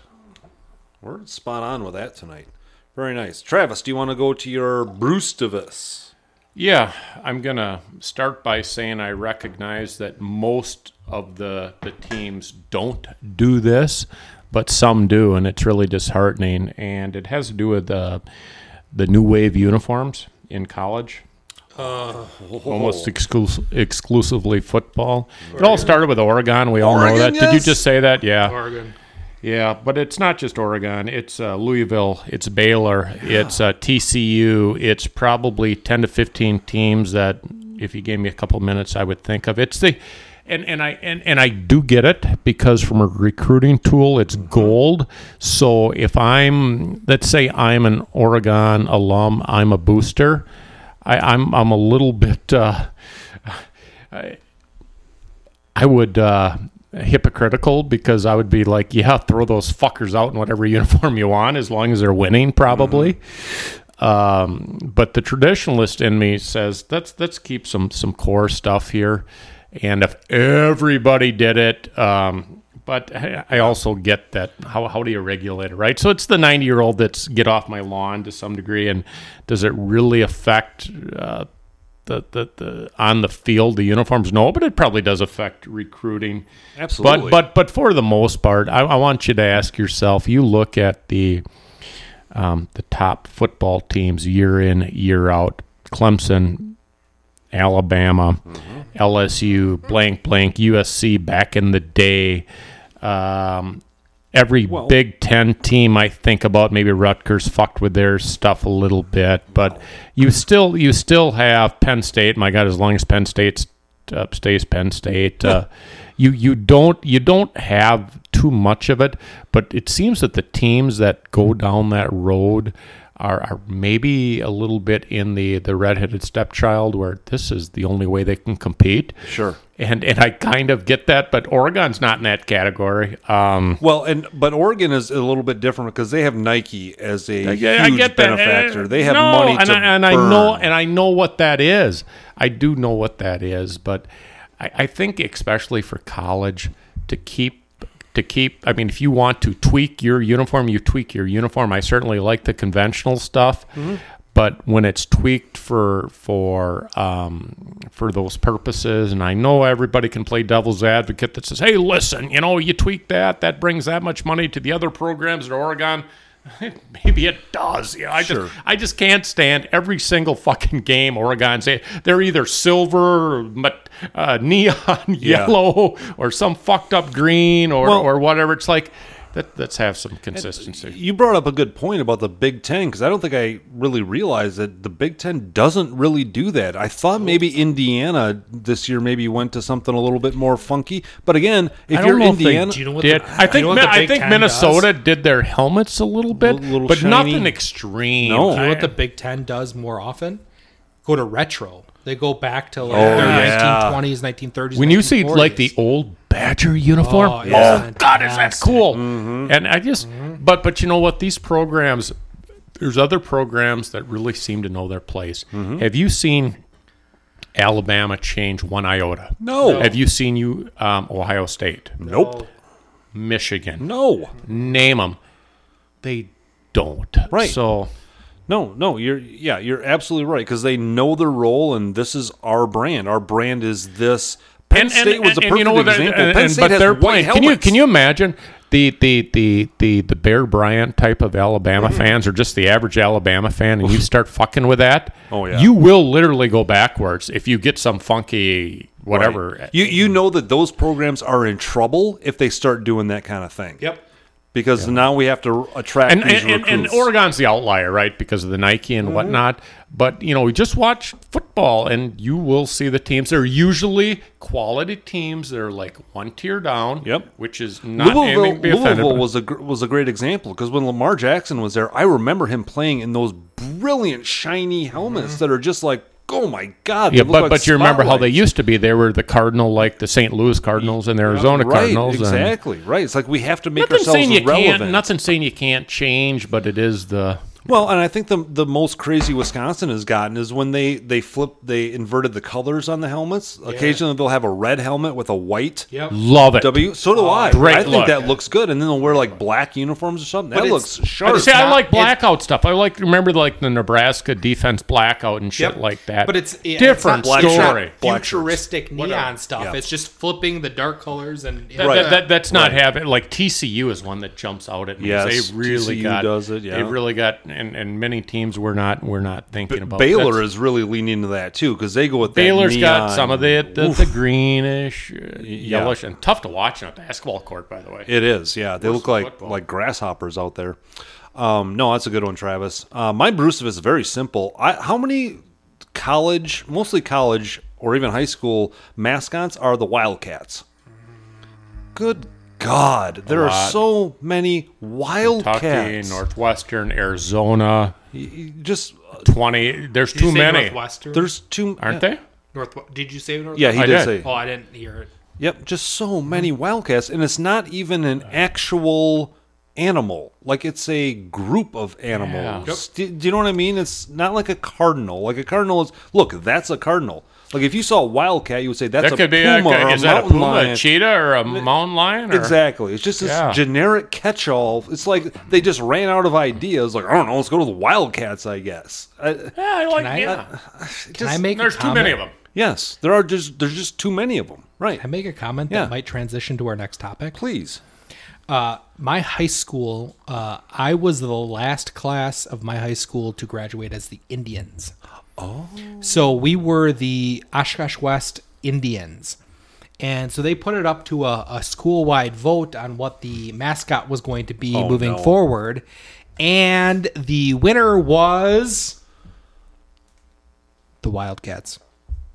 We're spot on with that tonight. Very nice. Travis, do you want to go to your Brewstivus? Yeah, I'm gonna start by saying I recognize that most of the the teams don't do this, but some do, and it's really disheartening. And it has to do with the the new wave uniforms in college. Oh. Almost exclus- exclusively football. It all started with Oregon. We all know Oregon, that. Did you just say that? Yeah. Oregon. Yeah, but it's not just Oregon. It's uh, Louisville. It's Baylor. It's uh, TCU. It's probably ten to fifteen teams that, if you gave me a couple minutes, I would think of. It's the, and and I and, and I do get it because from a recruiting tool, it's gold. So if I'm, let's say I'm an Oregon alum, I'm a booster. I, I'm I'm a little bit. Uh, I, I would uh, hypocritical because I would be like, yeah, throw those fuckers out in whatever uniform you want as long as they're winning, probably. Um, but the traditionalist in me says let's let's keep some some core stuff here, and if everybody did it. Um, but I I also get that how, how do you regulate it, right? So it's the 90 year old that's get off my lawn to some degree, and does it really affect uh, the, the, the on the field the uniforms? No, but it probably does affect recruiting. Absolutely. But but but for the most part, I, I want you to ask yourself. You look at the um, the top football teams year in year out. Clemson, Alabama, LSU, blank blank, USC back in the day. Um, every Well- Big Ten team I think about, maybe Rutgers fucked with their stuff a little bit, but you still you still have Penn State. My God, as long as Penn State uh, stays Penn State, uh, you you don't you don't have too too much of it, but it seems that the teams that go down that road are, are maybe a little bit in the the redheaded stepchild, where this is the only way they can compete. Sure. And and I kind of get that, but Oregon's not in that category. Um, Well, and but Oregon is a little bit different because they have Nike as a huge I get that. benefactor. They have No, money and to I, and I know and I know what that is. I do know what that is, but I, I think especially for college to keep to keep. I mean, if you want to tweak your uniform, you tweak your uniform. I certainly like the conventional stuff. Mm-hmm. But when it's tweaked for for um, for those purposes, and I know everybody can play devil's advocate that says, "Hey, listen, you know, you tweak that, that brings that much money to the other programs at Oregon." Maybe it does. You know, I Sure. just I just can't stand every single fucking game Oregon they're either silver, or, mat- uh, neon yellow, or some fucked up green, or Well- or whatever. It's like that. Let's have some consistency. You brought up a good point about the Big Ten because I don't think I really realized that the Big Ten doesn't really do that. I thought maybe Indiana this year maybe went to something a little bit more funky, but again, if you're know they Indiana, you know what did. the- I you think know what Mi- the I think Ten Minnesota did their helmets a little bit, Little- little but shiny. nothing extreme. No. Do you know what the Big Ten does more often? Go to retro. They go back to like Oh, their yeah. 1920s, 1930s. when you see like the old Badger uniform, Oh, oh. God, is that cool? Mm-hmm. And I just, but but you know what? These programs, there's other programs that really seem to know their place. Mm-hmm. Have you seen Alabama change one iota? No. Have you seen you um, Ohio State, nope, Michigan? no, Name them. They don't. Right. So no, no. You're yeah, you're absolutely right because they know their role and this is our brand. Our brand is this. Penn State was a perfect you know example. and- Penn State but they're playing. Can you can you imagine the the the the the Bear Bryant type of Alabama Mm-hmm. fans, or just the average Alabama fan, and you start fucking with that? Oh, yeah. you will literally go backwards if you get some funky whatever. You you know that those programs are in trouble if they start doing that kind of thing. Yep. Because now we have to attract and, these and, and, and. Oregon's the outlier, right? Because of the Nike Mm-hmm. and whatnot. But you know, we just watch football, and you will see the teams. They're usually quality teams. They're like one tier down. Yep. Which is not Louisville, aiming to be offended. Louisville but- was a gr- was a great example because when Lamar Jackson was there, I remember him playing in those brilliant shiny helmets that are just like, oh my god! Yeah, but like but you remember how they used to be? They were the Cardinal, like the St. Louis Cardinals and the Arizona right, Cardinals. exactly right. It's like we have to make Nothing ourselves saying you relevant. can't. Nothing saying you can't change, but it is the Well, and I think the the most crazy Wisconsin has gotten is when they they flip they inverted the colors on the helmets. Occasionally they'll have a red helmet with a white Yep. love it. W. So do I. great I think look. that looks good, and then they'll wear like black uniforms or something. That looks I sharp. see. I not- like it- blackout stuff. I like remember like the Nebraska defense blackout and shit Yep. like that. But it's yeah, different it's not, it's not story. Futuristic neon Whatever. stuff. Yeah. It's just flipping the dark colors and That, Right. that, that- that's not Right. having like TCU is one that jumps out at me. Yes, they really TCU got does it, yeah. They really got and, and many teams we're not we're not thinking about. Baylor That's- is really leaning into that too because they go with that Baylor's got some of the the, the greenish, uh, Yeah. yellowish, and tough to watch on a basketball court. By the way, It is, yeah. They look like football. like grasshoppers out there. Um, no, that's a good one, Travis. Uh, my Bruce is very simple. I, how many college, mostly college or even high school mascots are the Wildcats? Good God, there are so many Kentucky, Wildcats. Northwestern, Arizona, You- you just uh, twenty. There's Did you say many, Northwestern. there's too aren't yeah. they? North. Did you say North? Yeah, he I did, did. say. Oh, I didn't hear it. Yep, just so many Wildcats, and it's not even an actual animal. Like it's a group of animals. Do, do you know what I mean? It's not like a cardinal. Like a cardinal is. Look, that's a cardinal. Like if you saw a wildcat, you would say that's That a could be puma a, or a is that a mountain puma, lion. a cheetah, or a mountain lion? Or? Exactly. It's just this Yeah. generic catch-all. It's like they just ran out of ideas. Like I don't know. Let's go to the Wildcats. I guess. I, Yeah, I like. I- yeah. Can I make? There's a too many of them. yes, there are just there's just too many of them. Right. Can I make a comment Yeah. that might transition to our next topic? Please. Uh, my high school, uh, I was the last class of my high school to graduate as the Indians. Oh. So we were the Oshkosh West Indians. And so they put it up to a, a school wide vote on what the mascot was going to be Oh, moving no. forward. And the winner was the Wildcats.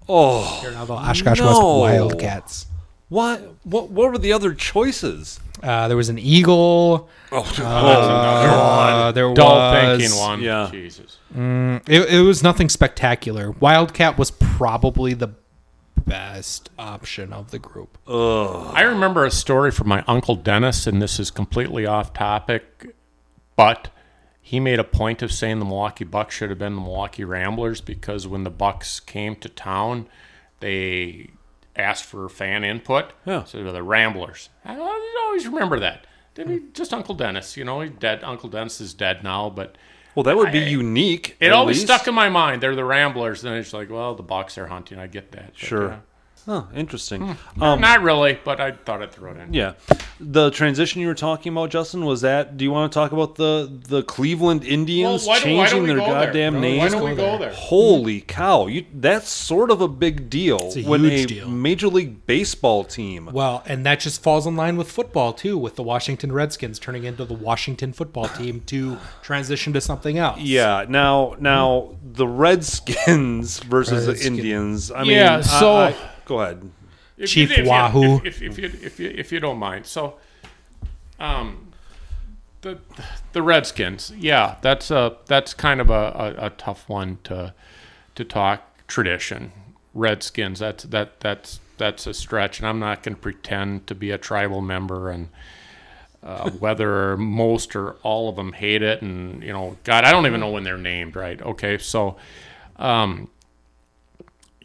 Oh They're now the Oshkosh West No. Wildcats. What? What? What were the other choices? Uh, there was an eagle. Oh, Uh, there Dull was thinking one. Yeah. Jesus. It, it was nothing spectacular. Wildcat was probably the best option of the group. I remember a story from my uncle Dennis, and this is completely off topic, but he made a point of saying the Milwaukee Bucks should have been the Milwaukee Ramblers because when the Bucks came to town, they asked for fan input. Yeah. So they're the Ramblers. I always remember that. Didn't he? Just Uncle Dennis. You know, he's dead. Uncle Dennis is dead now, but well, that would be I- unique. it always least. stuck in my mind. They're the Ramblers. Then it's like, well, the Bucks are hunting. I get that. But, Sure. yeah. Huh, interesting. Um, Not really, but I thought I'd throw it in. Yeah, the transition you were talking about, Justin, was that? Do you want to talk about the the Cleveland Indians Well, why don't- why changing don't their go there? goddamn Why don't we go there? Holy cow! You, that's sort of a big deal a when huge a deal. Major League Baseball team. Well, and that just falls in line with football too, with the Washington Redskins turning into the Washington football team to transition to something else. Yeah. Now, now the Redskins versus the Indians. I mean, Yeah, I- so- I- go ahead. If Chief you, if you- Wahoo. If, if, if, you, if, you, if you don't mind. So, um, the the Redskins, yeah, that's a that's kind of a, a, a tough one to to talk tradition. Redskins, that's that that's that's a stretch, and I'm not going to pretend to be a tribal member and. Uh, whether most or all of them hate it, and you know, God, I don't even know when they're named, right? Okay, so um,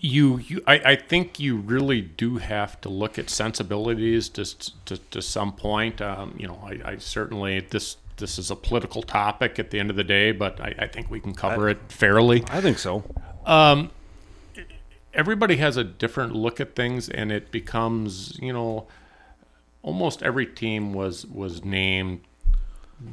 you, you I, I think you really do have to look at sensibilities just to, to some point. Um, you know, I, I certainly this this is a political topic at the end of the day, but I, I think we can cover it fairly. I think so. Everybody has a different look at things, and it becomes you know almost every team was was named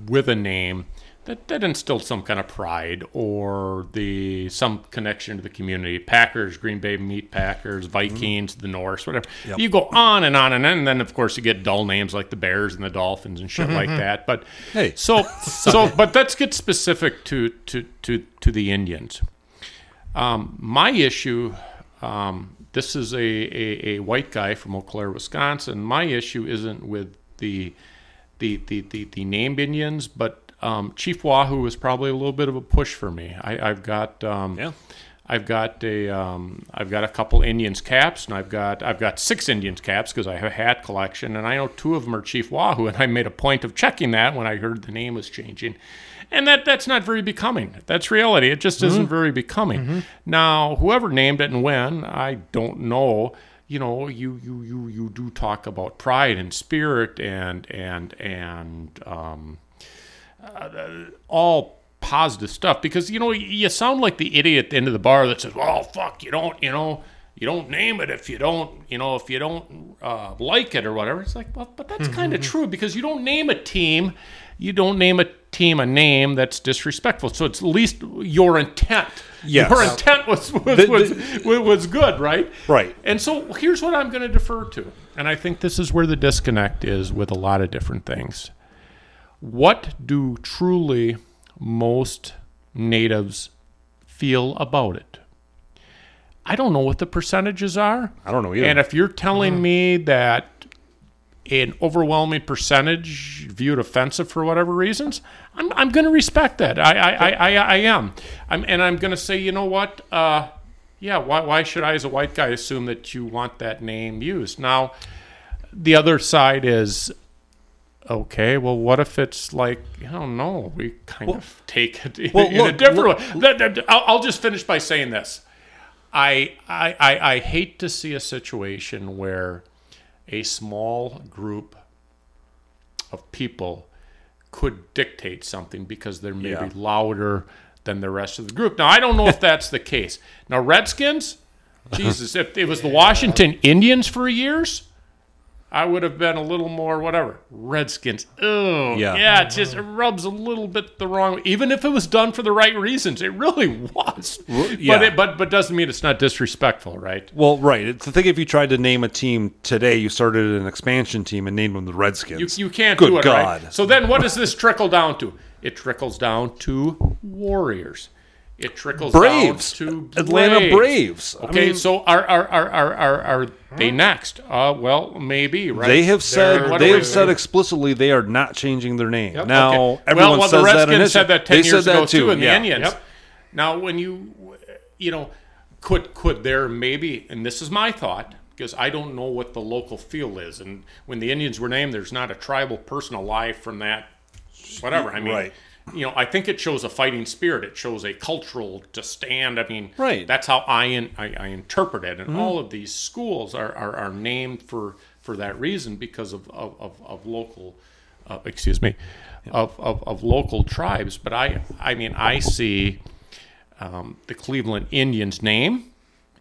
with a name that, that instilled some kind of pride or the some connection to the community. Packers, Green Bay Meat Packers, Vikings, the Norse, whatever. You go on and on and on, and then of course you get dull names like the Bears and the Dolphins and shit like that. But Hey. so so but let's get specific to to to to the Indians. Um, my issue, um, this is a, a, a white guy from Eau Claire, Wisconsin. My issue isn't with the the the the, the named Indians, but um, Chief Wahoo is probably a little bit of a push for me. I, I've got um, Yeah. I've got a um, I've got a couple Indians caps, and I've got I've got six Indians caps because I have a hat collection, and I know two of them are Chief Wahoo, and I made a point of checking that when I heard the name was changing, and that that's not very becoming. That's reality. It just isn't very becoming. Now, whoever named it and when, I don't know. You know, you you you you do talk about pride and spirit and and and um, all positive stuff because you know you sound like the idiot at the end of the bar that says, "Well, fuck, you don't, you know, you don't name it if you don't, you know, if you don't uh, like it or whatever." It's like, well, but that's kind of true because you don't name a team, you don't name a team a name that's disrespectful. So it's at least your intent. Yes. Your intent was was, The- was, was good, right? Right. And so here's what I'm going to defer to, and I think this is where the disconnect is with a lot of different things what do truly most natives feel about it? I don't know what the percentages are. I don't know either. And if you're telling me that an overwhelming percentage viewed offensive for whatever reasons, I'm, I'm going to respect that. I, I, I, I, I am. I'm, and I'm going to say, you know what? Uh, yeah, why, why should I, as a white guy, assume that you want that name used? Now, the other side is okay, well, what if it's like, I don't know, we kind of take it in, well, in a different look- way. I'll, I'll just finish by saying this. I, I, I, I hate to see a situation where a small group of people could dictate something because they're maybe Yeah. louder than the rest of the group. Now, I don't know if that's the case. Now, Redskins, Jesus, if it was the Washington Indians for years, I would have been a little more whatever. Redskins. Oh, Yeah. yeah. It just it rubs a little bit the wrong way. Even if it was done for the right reasons, it really was. yeah. But it but but doesn't mean it's not disrespectful, right? Well, right. It's the thing if you tried to name a team today, you started an expansion team and named them the You, Redskins. you can't Good do it God. right. So then, what does this trickle down to? It trickles down to warriors. It trickles Braves, down to Atlanta Braves. Braves. I Okay, mean- so are are, are, are, are are they next? Uh, well, maybe right. They have They're- said they have said explicitly they are not changing their name. Yep. Now Okay. everyone well, says the that. Redskins said that ten they years ago that too. and the. Indians. Yep. Now, when you, you know, could could there maybe, and this is my thought because I don't know what the local feel is, and when the Indians were named, there's not a tribal person alive from that. Whatever. I mean, Right. You know, I think it shows a fighting spirit. It shows a cultural to stand. I mean, Right. Mm-hmm. That's how I in, I, I interpret it, and all of these schools are, are, are named for for that reason because of of, of, of local, uh, excuse me, of, of, of local tribes. But I I mean I see um, the Cleveland Indians name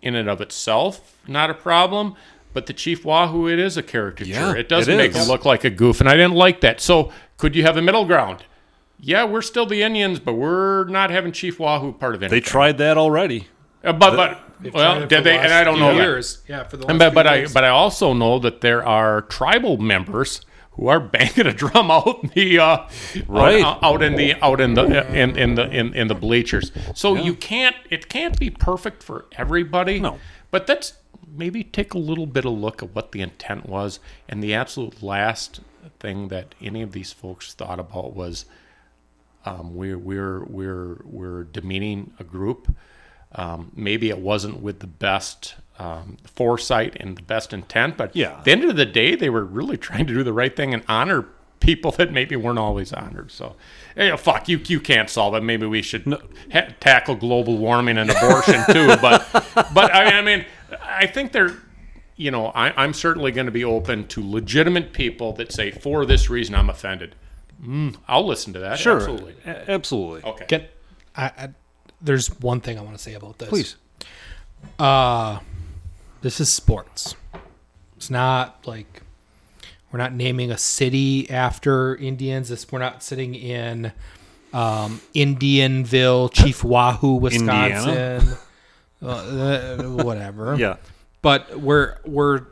in and of itself not a problem. But the Chief Wahoo, it is a caricature. Yeah, it does it make is. him look like a goof, and I didn't like that. So, could you have a middle ground? Yeah, we're still the Indians, but we're not having Chief Wahoo part of it. They tried that already. Uh, but but well, did they? And I don't know. years. Yeah, for the last And but, few but I but I also know that there are tribal members who are banging a drum out in the uh, Right. out, out in the out in the in, in the in, in the bleachers. So you can't it can't be perfect for everybody. No. But that's maybe take a little bit of look at what the intent was. And the absolute last thing that any of these folks thought about was um, we're we're we're we're demeaning a group. Um, maybe it wasn't with the best um, foresight and the best intent, but Yeah. at the end of the day, they were really trying to do the right thing and honor people that maybe weren't always honored. So, yeah, fuck you, you can't solve it. Maybe we should ha- tackle global warming and abortion too. But, but I mean, I mean, I think they're. You know, I, I'm certainly going to be open to legitimate people that say, for this reason, I'm offended. Mm, I'll listen to that. Sure, Absolutely. A- absolutely. Okay. Get, I, I, there's one thing I want to say about this. Please. Uh, this is sports. It's not like we're not naming a city after Indians. This, we're not sitting in um, Indianville, Chief Wahoo, Wisconsin. Uh, uh, whatever. Yeah. but we're we're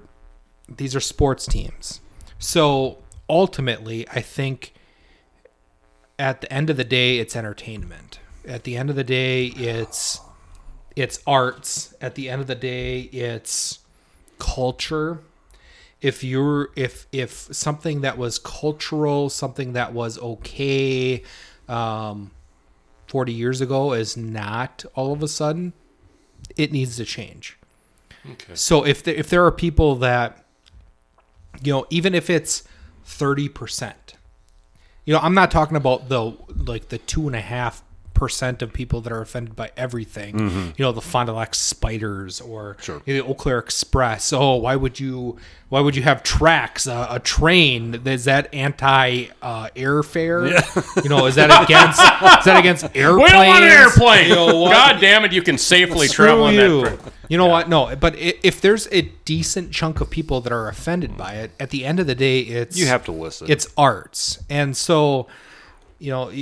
these are sports teams. So ultimately, I think at the end of the day, it's entertainment. At the end of the day, it's it's arts. At the end of the day, it's culture. If you're if if something that was cultural, something that was okay, um, forty years ago is not all of a sudden, it needs to change. Okay. So if there, if there are people that, you know, even if it's thirty percent, you know, I'm not talking about the like the two and a half percent of people that are offended by everything. You know, the Fond du Lac spiders or Sure. you know, the Eau Claire Express. Oh, why would you? Why would you have tracks? Uh, a train is that anti uh, airfare? You know, is that against? is that against airplanes? We don't want an airplane. You know? God damn it, you can safely travel on you. that. You know what? No, but if there's a decent chunk of people that are offended by it, at the end of the day, it's You have to listen. it's arts, and so you know.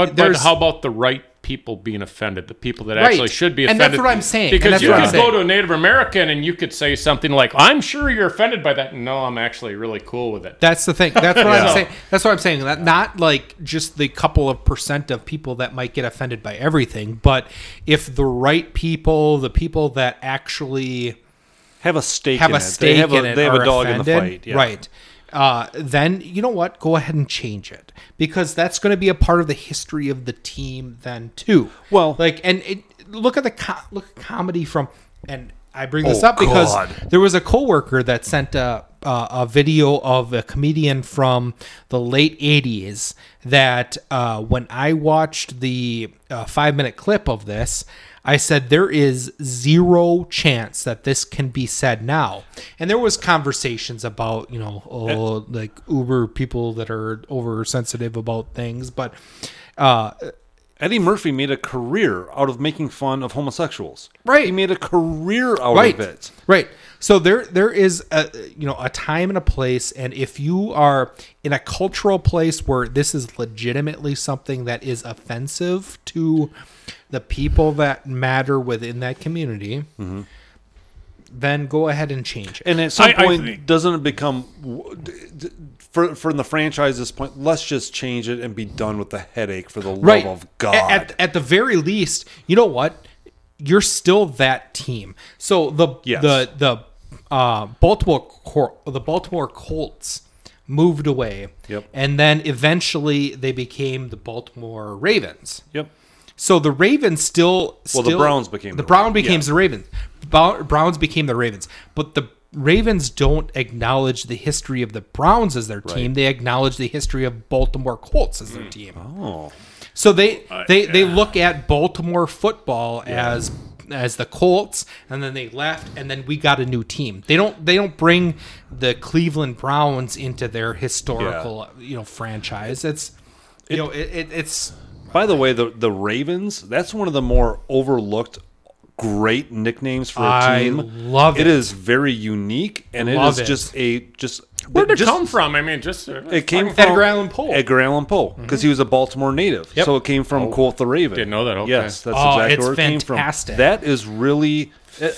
Y- But, but how about the right people being offended? The people that Right. actually should be offended. And that's what I'm saying. Because you what could go to a Native American and you could say something like, "I'm sure you're offended by that." No, I'm actually really cool with it. That's the thing. That's what I'm saying. That's what I'm saying. That not like just the couple of percent of people that might get offended by everything, but if the right people, the people that actually have a stake have in a it. stake they have in a, it They have are a dog in the offended, fight. Yeah. right? Uh, then you know what? Go ahead and change it because that's going to be a part of the history of the team then too. Well- like and it, look at the co- look at comedy from and I bring this Oh, up because God. there was a coworker that sent a uh, a video of a comedian from the late 80s that uh, when I watched the uh, five minute clip of this, I said there is zero chance that this can be said now. And there was conversations about, you know, oh, like Uber people that are oversensitive about things, but uh, Eddie Murphy made a career out of making fun of homosexuals. Right. He made a career out right of it. right so there there is a you know a time and a place and if you are in a cultural place where this is legitimately something that is offensive to the people that matter within that community mm-hmm. then go ahead and change it And at some I- I point, think- doesn't it become w- d- d- for for the franchise's point, let's just change it and be done with the headache for the love right of God. At, at the very least, you know what? You're still that team. So the Yes. the the uh, Baltimore Cor- the Baltimore Colts moved away, Yep. and then eventually they became the Baltimore Ravens. yep. So the Ravens still, Well, the Browns became the the Brown became yeah. the Ravens. Browns became the Ravens, but the Ravens don't acknowledge the history of the Browns as their team. They acknowledge the history of Baltimore Colts as their team. Oh, So they they they look at Baltimore football as as the Colts, and then they left, and then we got a new team. They don't they don't bring the Cleveland Browns into their historical you know franchise. It's you know it, it, it's by the way, the the Ravens. That's one of the more overlooked. Great nicknames for a I team. I love It it. is very unique, and it Love is it. just a just. Where'd it just, come from? I mean, just uh, It came from Edgar Allan Poe. Edgar Allan Poe, because he was a Baltimore native. Yep. So it came from Quoth the Raven. didn't know that. Okay. Yes, that's Oh, exactly it's where it came from. fantastic. That is really.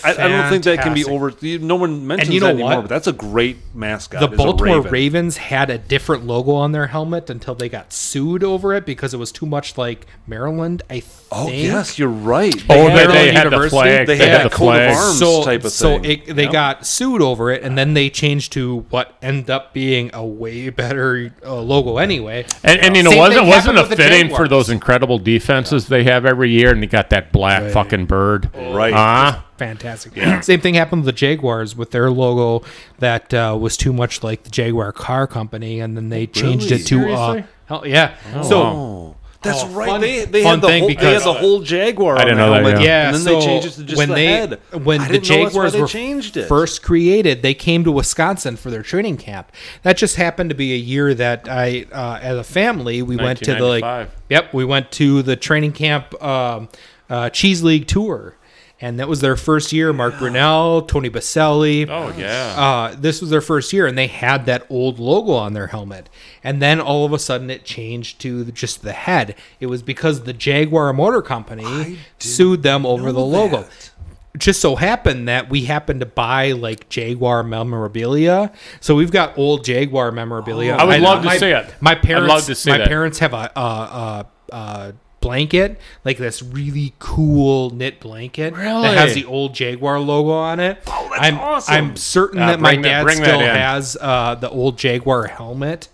I, I don't think that can be over. No one mentions you know that anymore, what? but that's a great mascot. the Baltimore Raven. Ravens had a different logo on their helmet until they got sued over it because it was too much like Maryland. I think. Oh yes, you're right. Oh, had they, their they own had the flag. They They, had had the that coat of arms. so type of so thing. it, they got sued over it, and then they changed to what ended up being a way better uh, logo anyway. And, and you know, Same wasn't thing wasn't happened it with the fitting for those incredible defenses they have every year, and they got that black fucking bird, Right. Huh? Fantastic. Same thing happened with the Jaguars with their logo that uh, was too much like the Jaguar car company, and then they changed Really? it to uh, hell, yeah. so Oh, that's Oh, right. fun- they they fun had the thing whole, they had the whole Jaguar. I didn't on know the that, helmet, Yeah, and then so they changed it to just when the they head. when the didn't know that's why Jaguars were changed it. first created, they came to Wisconsin for their training camp. That just happened to be a year that I, uh, as a family, we went to the like. Yep, we went to the training camp um, uh, cheese league tour, and that was their first year. Mark Brunell, Tony Boselli. Oh yeah. Uh, this was their first year, and they had that old logo on their helmet. And then all of a sudden, it changed to just the head. It was because the Jaguar Motor Company sued them over the logo. that. It just so happened that we happened to buy like Jaguar memorabilia, so we've got old Jaguar memorabilia. I would love to my- see it. My I'd parents, love to see my that. parents have a, a, a, a blanket, like this really cool knit blanket that has the old Jaguar logo on it. Oh, that's I'm, awesome. I'm certain Uh, that my dad that still has uh, the old Jaguar helmet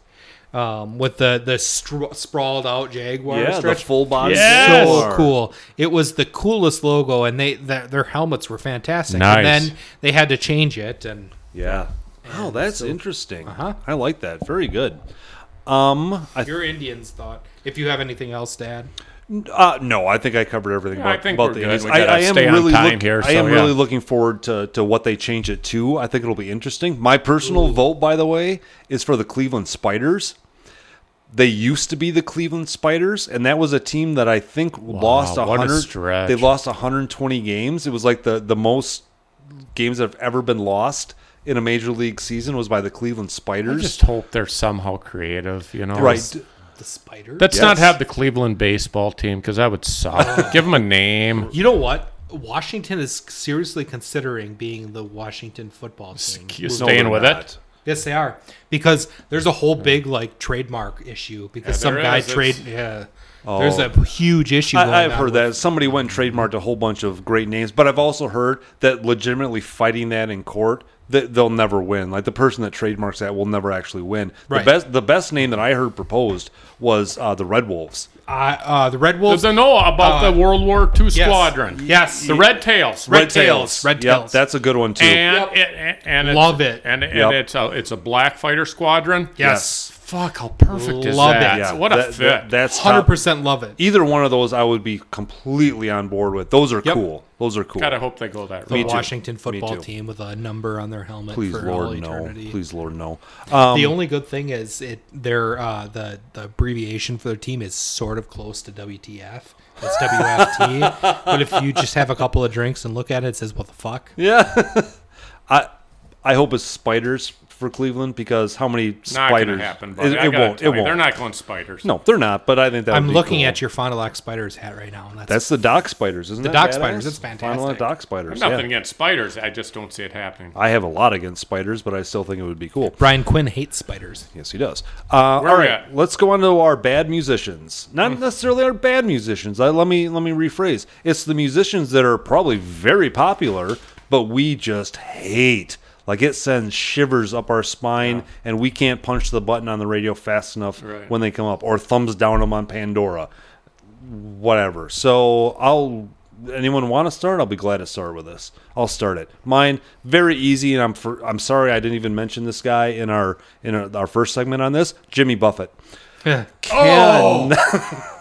um, with the the sprawled out Jaguar. yeah, the full body. Yes. So cool! It was the coolest logo, and they their, their helmets were fantastic. Nice. And then they had to change it, and Yeah. Wow, that's interesting. Uh-huh. I like that. Very good. Um, I your Indians thought. If you have anything else, Dad, Uh, no, I think I covered everything Yeah, I about, think about the good. I, I am really look- here, I am so, really looking forward to, to what they change it to. I think it'll be interesting. My personal vote, by the way, is for the Cleveland Spiders. They used to be the Cleveland Spiders, and that was a team that I think lost what a 100. They lost 120 games. It was like the, the most games that have ever been lost in a major league season was by the Cleveland Spiders. I just hope they're somehow creative. You know, right. The spider. Let's not Yes. have the Cleveland baseball team because that would suck. Give them a name. you know what? Washington is seriously considering being the Washington football team. You staying with it? Yes, they are because there's a whole big like trademark issue because Yeah, some there guy is. trade. It's- Yeah, Oh. there's a huge issue. going I, I've on heard with- that somebody went and trademarked a whole bunch of great names, but I've also heard that legitimately fighting that in court, that they'll never win. Like the person that trademarks that will never actually win. Right. The best, the best name that I heard proposed was uh, the Red Wolves. Uh, uh, the Red Wolves. Does I know about Uh, the World War II yes. squadron? Yes. The Red Tails. Red Tails. Red Yep, Tails. that's a good one too. And Yep. it, and- and Love it. And, and Yep. it's a it's a black fighter squadron. yes, Fuck, how perfect is Love that? it. yeah, What a that- fit. that- that's hundred top- percent love it. Either one of those, I would be completely on board with. Those are Yep. cool. Those are cool. Gotta hope they go that The route. too. Washington football team with a number on their helmet Please, for all Lord, no. eternity. Please, Lord, no. Um, The only good thing is it their uh, the the abbreviation for their team is sort of close to WTF. It's WFT. but if you just have a couple of drinks and look at it, it says what the fuck. Yeah. I I hope it's spiders for Cleveland because how many Not spiders? going happen. Buddy. It, it won't. It you, won't. They're not going spiders. No, they're not. But I think that I'm would be looking cool. at your Fond du Lac Spiders hat right now. And that's, That's the dock spiders, isn't it? The that dock badass? spiders, it's Final fantastic. dock spiders. Nothing yeah. against spiders. I just don't see it happening. I have a lot against spiders, but I still think it would be cool. Brian Quinn hates spiders. Yes, he does. Uh, Where all we right, at? let's go on to our bad musicians. Not necessarily our bad musicians. I, let me let me rephrase. It's the musicians that are probably very popular, but we just hate. Like it sends shivers up our spine, and we can't punch the button on the radio fast enough Right. when they come up, or thumbs down them on Pandora, whatever. So I'll. Anyone want to start? I'll be glad to start with this. I'll start it. Mine very easy, and I'm for, I'm sorry I didn't even mention this guy in our in our, our first segment on this. Jimmy Buffett. Oh! Can,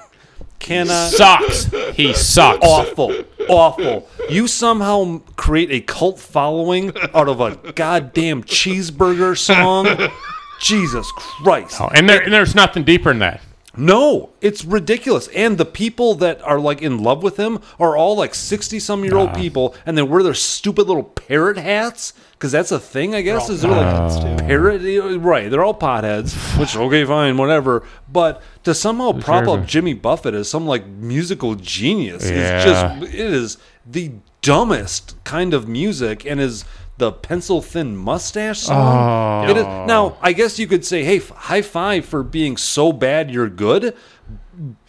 cannot Sucks. He sucks. awful, awful. You somehow create a cult following out of a goddamn cheeseburger song. Jesus Christ. Oh, and, there, and there's nothing deeper than that. No, it's ridiculous. And the people that are like in love with him are all like 60 some year old ah. people and they wear their stupid little parrot hats because that's a thing, I guess. Is they're like parrot, right? They're all potheads, which, okay, fine, whatever. But to somehow prop up Jimmy Buffett as some like musical genius Yeah. is just, it is the dumbest kind of music and is the pencil thin mustache song. It is, now, I guess you could say, hey, f- high five for being so bad you're good,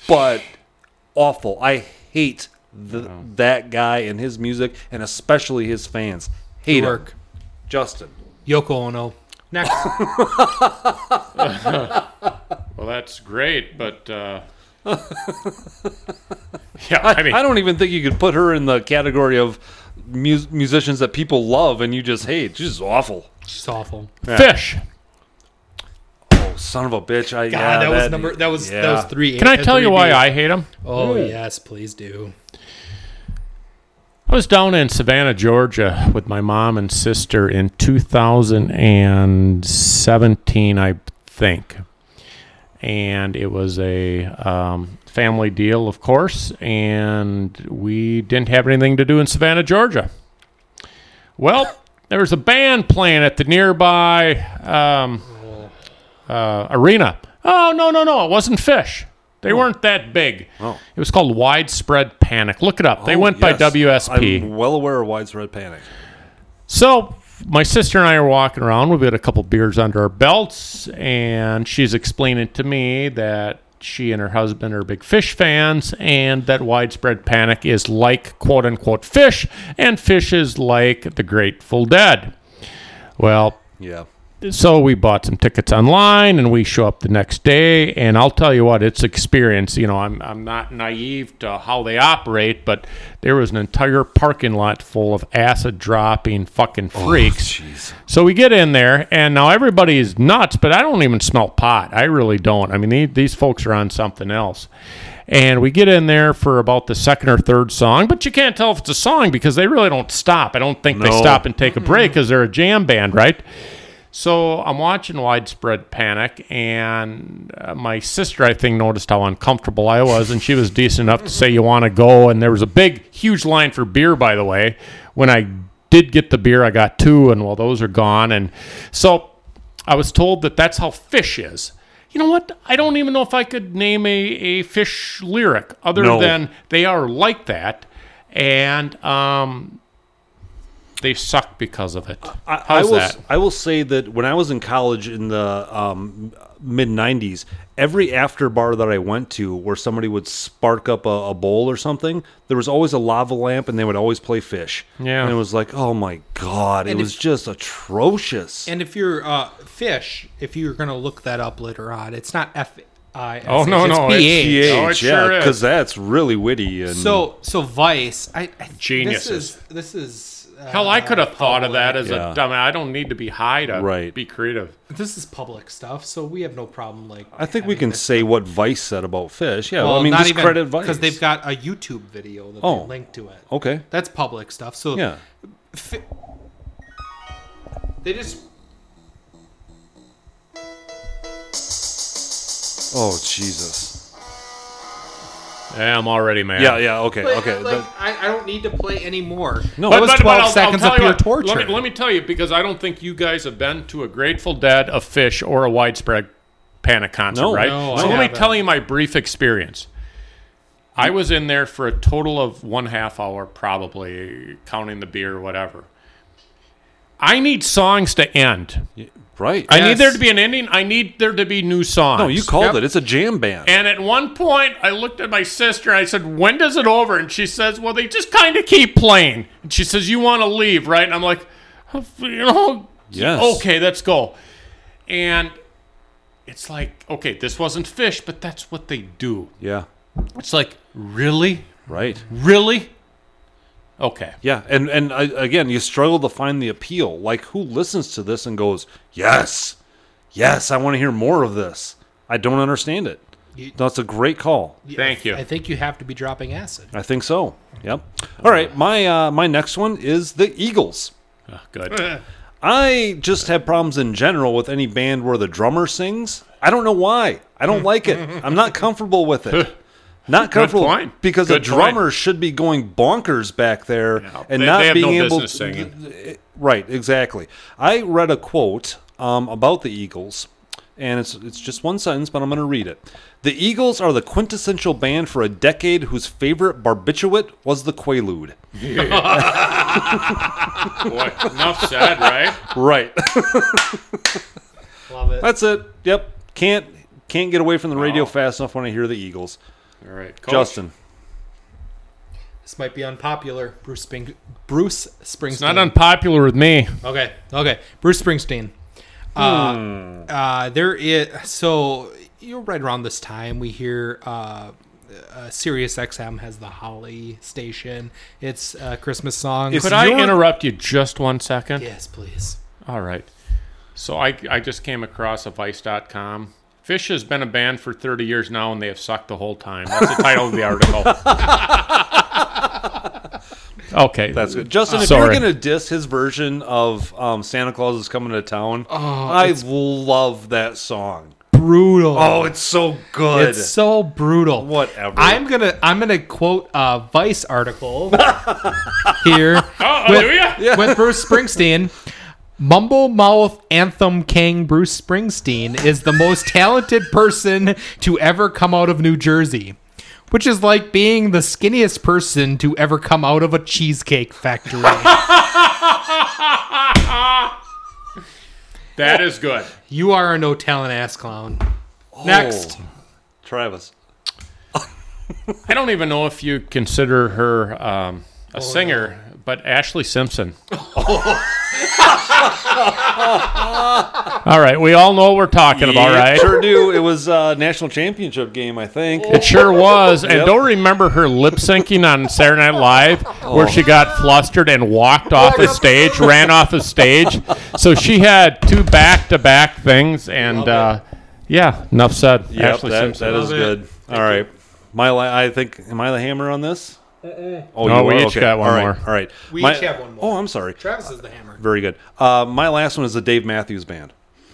but awful. I hate the, that guy and his music, and especially his fans. Hate him. Work. Justin. Yoko Ono. Next. Well, that's great, but uh, yeah, I mean, I don't even think you could put her in the category of mus- musicians that people love and you just hate. She's just awful. She's awful. Phish. Oh, son of a bitch! I God, yeah, that, was number. That was that yeah. was three. Can I tell you why Bs. I hate him? Oh yes, please do. I was down in Savannah, Georgia, with my mom and sister in 2017, I think. And it was a um, family deal, of course, and we didn't have anything to do in Savannah, Georgia. Well, there was a band playing at the nearby um, uh, arena. Oh, no, no, no, it wasn't Phish. They weren't that big. Oh. It was called Widespread Panic. Look it up. They Oh, went yes. by WSP. I'm well aware of widespread panic. So my sister and I are walking around. We've got a couple beers under our belts, and she's explaining to me that she and her husband are big Phish fans, and that widespread panic is like quote unquote Phish, and Phish is like the Grateful Dead. Well, Yeah. So we bought some tickets online and we show up the next day. And I'll tell you what it's experience. You know I'm I'm not naive to how they operate but there was an entire parking lot full of acid dropping fucking oh, freaks. Jeez. so we get in there and now everybody is nuts but I don't even smell pot. I really don't. I mean these, these folks are on something else. And we get in there for about the second or third song but you can't tell if it's a song because they really don't stop. I don't think they stop and take a break because they're a jam band right so I'm watching Widespread Panic, and uh, my sister, I think, noticed how uncomfortable I was, and she was decent enough to say, "You want to go?" And there was a big, huge line for beer, by the way. When I did get the beer, I got two, and well, those are gone. And so I was told that that's how Phish is. You know what? I don't even know if I could name a, a Phish lyric other No. than they are like that, and um, they suck because of it. I, I How's will. that? I will say that when I was in college in the um, mid '90s, every after bar that I went to, where somebody would spark up a, a bowl or something, there was always a lava lamp, and they would always play Phish. Yeah. and it was like, oh my god, it And was just atrocious. And if you're uh, fish, if you're gonna look that up later on, it's not F I. Oh, no, no, it's PH. PH, Oh, it yeah, sure is. because that's really witty and So so Vice, I, I Geniuses. This is this is uh, Hell, I could have thought of that as Yeah. a dumb. I don't need to be high to Right. be creative. This is public stuff, so we have no problem. Like I think we having can this- say what Vice said about Phish. Yeah, Well, I mean, not just even credit Vice because they've got a YouTube video that Oh. they link to it. okay. That's public stuff. So Yeah, fi- they just Oh Jesus! Yeah, I'm already mad. Yeah, yeah, okay, But, okay. Uh, like, that- I, I don't need to play anymore. No. that But- was 12 I'll- I'll seconds tell of you pure what, torture. Let me, let me tell you, because I don't think you guys have been to a Grateful Dead, a Phish, or a Widespread Panic concert, No. right? No, I so let me haven't. tell you my brief experience. I was in there for a total of one half hour, probably counting the beer, or whatever. I need songs to end. Right. I need Yes. there to be an ending. I need there to be new songs. no, you called Yep. it. It's a jam band. And at one point, I looked at my sister and I said, When does it over? And she says, Well, they just kind of keep playing. And she says, You want to leave, right? And I'm like, You know, Yes. okay, let's go. And it's like, okay, this wasn't Phish, but that's what they do. yeah. It's like, really? Right. Really? Okay. Yeah, and and uh, again, you struggle to find the appeal. Like, who listens to this and goes, "Yes, yes, I want to hear more of this." I don't understand it. You- That's a great call. Thank you. I think you have to be dropping acid. I think so. Yep. All right, my uh, my next one is the Eagles. Oh, good. I just have problems in general with any band where the drummer sings. I don't know why. I don't like it. I'm not comfortable with it. Not comfortable point. because Good the drummer should be going bonkers back there and They- not they have being no able business singing. Right, exactly. I read a quote um, about the Eagles, and it's it's just one sentence, but I'm going to read it. The Eagles are the quintessential band for a decade whose favorite barbiturate was the Quaalude. Boy, enough said, right? Right. Love it. That's it. Yep. Can't can't get away from the radio Wow. fast enough when I hear the Eagles. All right. Coach, Justin. This might be unpopular. Bruce Spring- Bruce Springsteen. It's not unpopular with me. Okay, okay. Bruce Springsteen. Uh, Hmm. uh, there is so you're right around this time we hear uh, uh, Sirius XM has the Holly station. It's a Christmas song. If Could I you're- interrupt you just one second? yes, please. All right. So I, I just came across a Vice.com. Phish has been a band for 30 years now, and they have sucked the whole time. That's the title of the article. okay. That's good. Justin, if Sorry. you're going to diss his version of um, Santa Claus is Coming to Town, I love that song. Brutal. Oh, it's so good. it's so brutal. Whatever. I'm gonna I'm gonna quote a Vice article here Oh, hallelujah. with Bruce Springsteen. Mumble mouth anthem king Bruce Springsteen is the most talented person to ever come out of New Jersey, which is like being the skinniest person to ever come out of a cheesecake factory. That is good. you are a no talent ass clown. Next. Oh, Travis. I don't even know if you consider her um, a singer, but Ashlee Simpson. all right. We all know what we're talking about, right? Sure do. It was a national championship game, I think. It sure was. And Yep. don't remember her lip syncing on Saturday Night Live where Oh. she got flustered and walked off the stage, ran off the stage. So she had two back to back things. And uh, yeah, enough said. Yep, Ashlee that, Simpson. that is Love it. good. All right. My, la- I think, am I the hammer on this? Oh, No, you we are? each Okay. got one All right. more. All right. We My- each have one more. Oh, I'm sorry. Travis is the hammer. Very good. Uh, my last one is the Dave Matthews Band.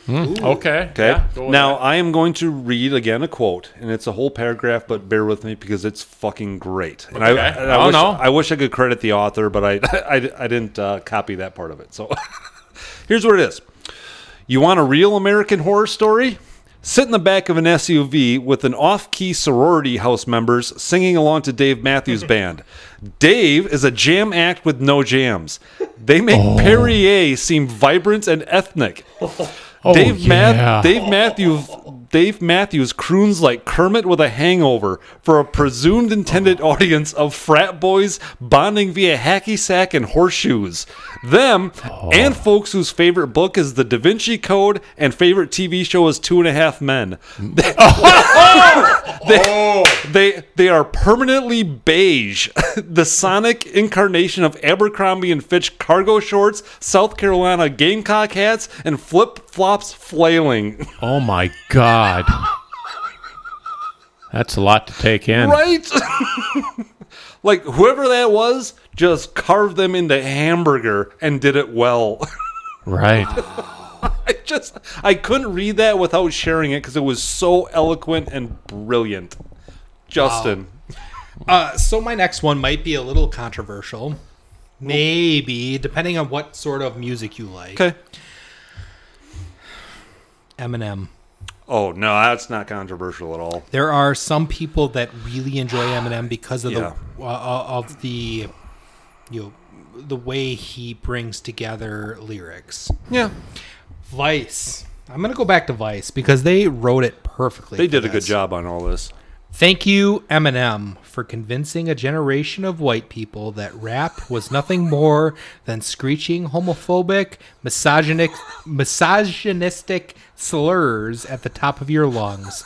Okay. Okay. Yeah, now that. I am going to read again a quote, and it's a whole paragraph, but bear with me because it's fucking great. And I, Okay. and I Oh, wish, no. I wish I could credit the author, but I I, I didn't uh, copy that part of it. So here's what it is: You want a real American horror story? Sit in the back of an SUV with an off-key sorority house members singing along to Dave Matthews Band. Dave is a jam act with no jams. They make Oh. Perrier seem vibrant and ethnic. Oh, Dave, yeah. Math- Dave Matthews Dave Matthews croons like Kermit with a hangover for a presumed intended oh. audience of frat boys bonding via hacky sack and horseshoes. Them oh. and folks whose favorite book is The Da Vinci Code and favorite TV show is Two and a Half Men. Mm. they, oh. oh. they they are permanently beige, the sonic incarnation of Abercrombie and Fitch cargo shorts, South Carolina Gamecock hats, and flip flops flailing. Oh my God. That's a lot to take in. Right? Like whoever that was just carved them into hamburger and did it well. Right. I just I couldn't read that without sharing it because it was so eloquent and brilliant. Justin. Uh, so my next one might be a little controversial. Maybe, depending on what sort of music you like. Okay. Eminem. Oh no, that's not controversial at all. There are some people that really enjoy Eminem because of Yeah. the uh, of the you know the way he brings together lyrics. Yeah, Vice. I'm gonna go back to Vice because they wrote it perfectly. they did a good job on all this. Thank you, Eminem, for convincing a generation of white people that rap was nothing more than screeching homophobic, misogynic, misogynistic slurs at the top of your lungs.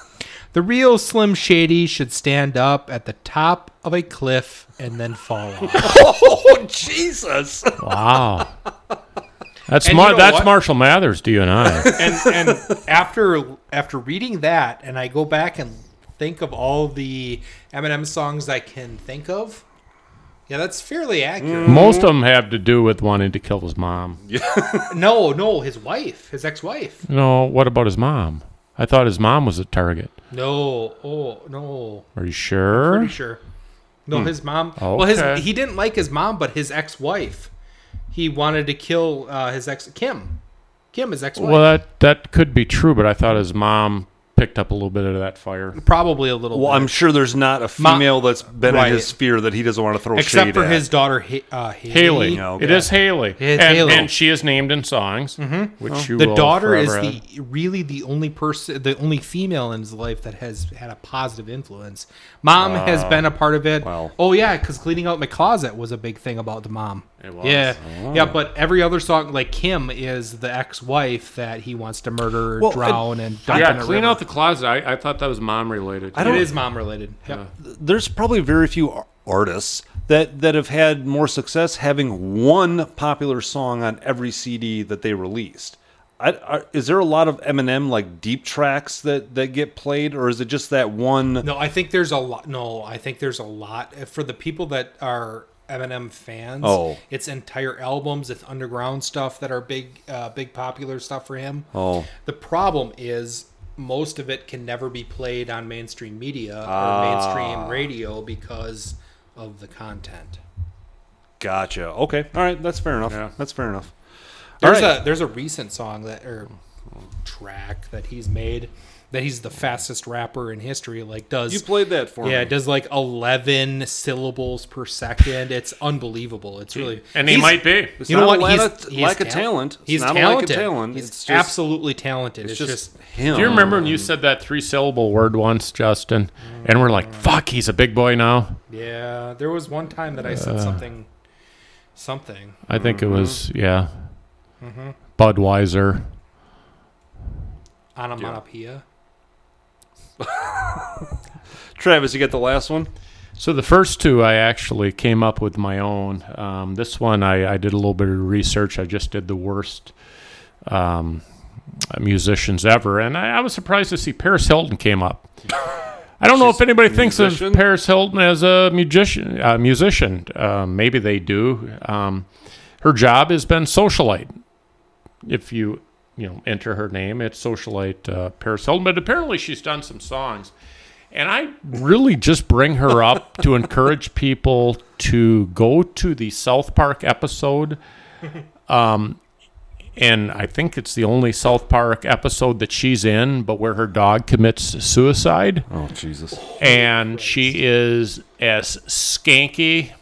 The real Slim Shady should stand up at the top of a cliff and then fall off. Oh Jesus! Wow. That's And you know that's what? Marshall Mathers to you and I. and and after after reading that, and I go back and think of all the Eminem songs I can think of. Yeah, that's fairly accurate. Most of them have to do with wanting to kill his mom. No, no, his wife, his ex-wife. No, what about his mom? I thought his mom was a target. No, oh no, Are you sure? pretty sure. No, his mom. Well, his he didn't like his mom, but his ex-wife. He wanted to kill uh, his ex Kim. Kim, his ex-wife. Well, that that could be true, but I thought his mom picked up a little bit of that fire. Probably a little. Well, bit. I'm sure there's not a Ma- female that's been Right. in his sphere that he doesn't want to throw except shade for at. his daughter uh, Hailie. Hailie. Yeah, okay. It is Hailie. It's and, Hailie. and she is named in songs, mm-hmm. which you the will daughter is forever the have. really the only person the only female in his life that has had a positive influence mom has been a part of it Wow. oh yeah because cleaning out my closet was a big thing about the mom It was. yeah oh. yeah but every other song like kim is the ex-wife that he wants to murder Well, drown and dump Yeah, in clean river. out the closet. I, I thought that was mom related. I it don't- is mom related yep. there's probably very few artists that that have had more success having one popular song on every CD that they released. I, I, is there a lot of Eminem like deep tracks that that get played, or is it just that one? no i think there's a lot no i think there's a lot for the people that are Eminem fans. Oh. it's entire albums, it's underground stuff that are big, uh, big popular stuff for him. Oh, The problem is most of it can never be played on mainstream media or Ah. mainstream radio because of the content. gotcha. Okay, all right, that's fair enough. Yeah. That's fair enough. There's right. a there's a recent song that or track that he's made that he's the fastest rapper in history. Like does You played that for yeah, me. it does like eleven syllables per second. It's unbelievable. It's really and he might be. It's You know what? A He's, lack of, he's lack of tal- talent. It's He's not talented. a talent. He's it's just, absolutely talented. It's, It's just, just him. Do you remember when you said that three syllable word once, Justin? And we're like, fuck, he's a big boy now. yeah. There was one time that I Uh. said something, something. I think Mm-hmm. it was, yeah. Budweiser. Onomatopoeia. Travis? You get the last one. So the first two I actually came up with my own. Um, this one I, I did a little bit of research. I just did the worst um, musicians ever, and I, I was surprised to see Paris Hilton came up. I don't know if anybody a thinks of? Paris Hilton as a musician. Uh, musician, um, maybe they do. Um, her job has been socialite. If you you know enter her name, it's socialite uh, Paris Hilton. But apparently she's done some songs. And I really just bring her up to encourage people to go to the South Park episode. Um, and I think it's the only South Park episode that she's in, but where her dog commits suicide. Oh Jesus! And she is as skanky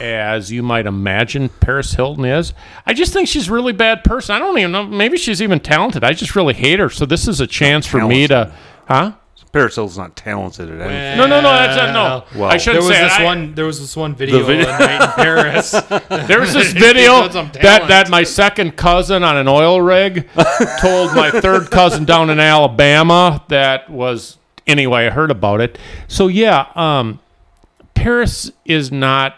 as you might imagine Paris Hilton is. I just think she's a really bad person. I don't even know. Maybe she's even talented. I just really hate her. So this is a chance for me to. Huh? Paris Hilton's not talented at anything. No, no, no. That's uh, no. Well, I shouldn't There was say this. I- one. There was this one video, video- of night in Paris. There was this video that, that my second cousin on an oil rig told my third cousin down in Alabama that was anyway, I heard about it. So yeah, um, Paris is not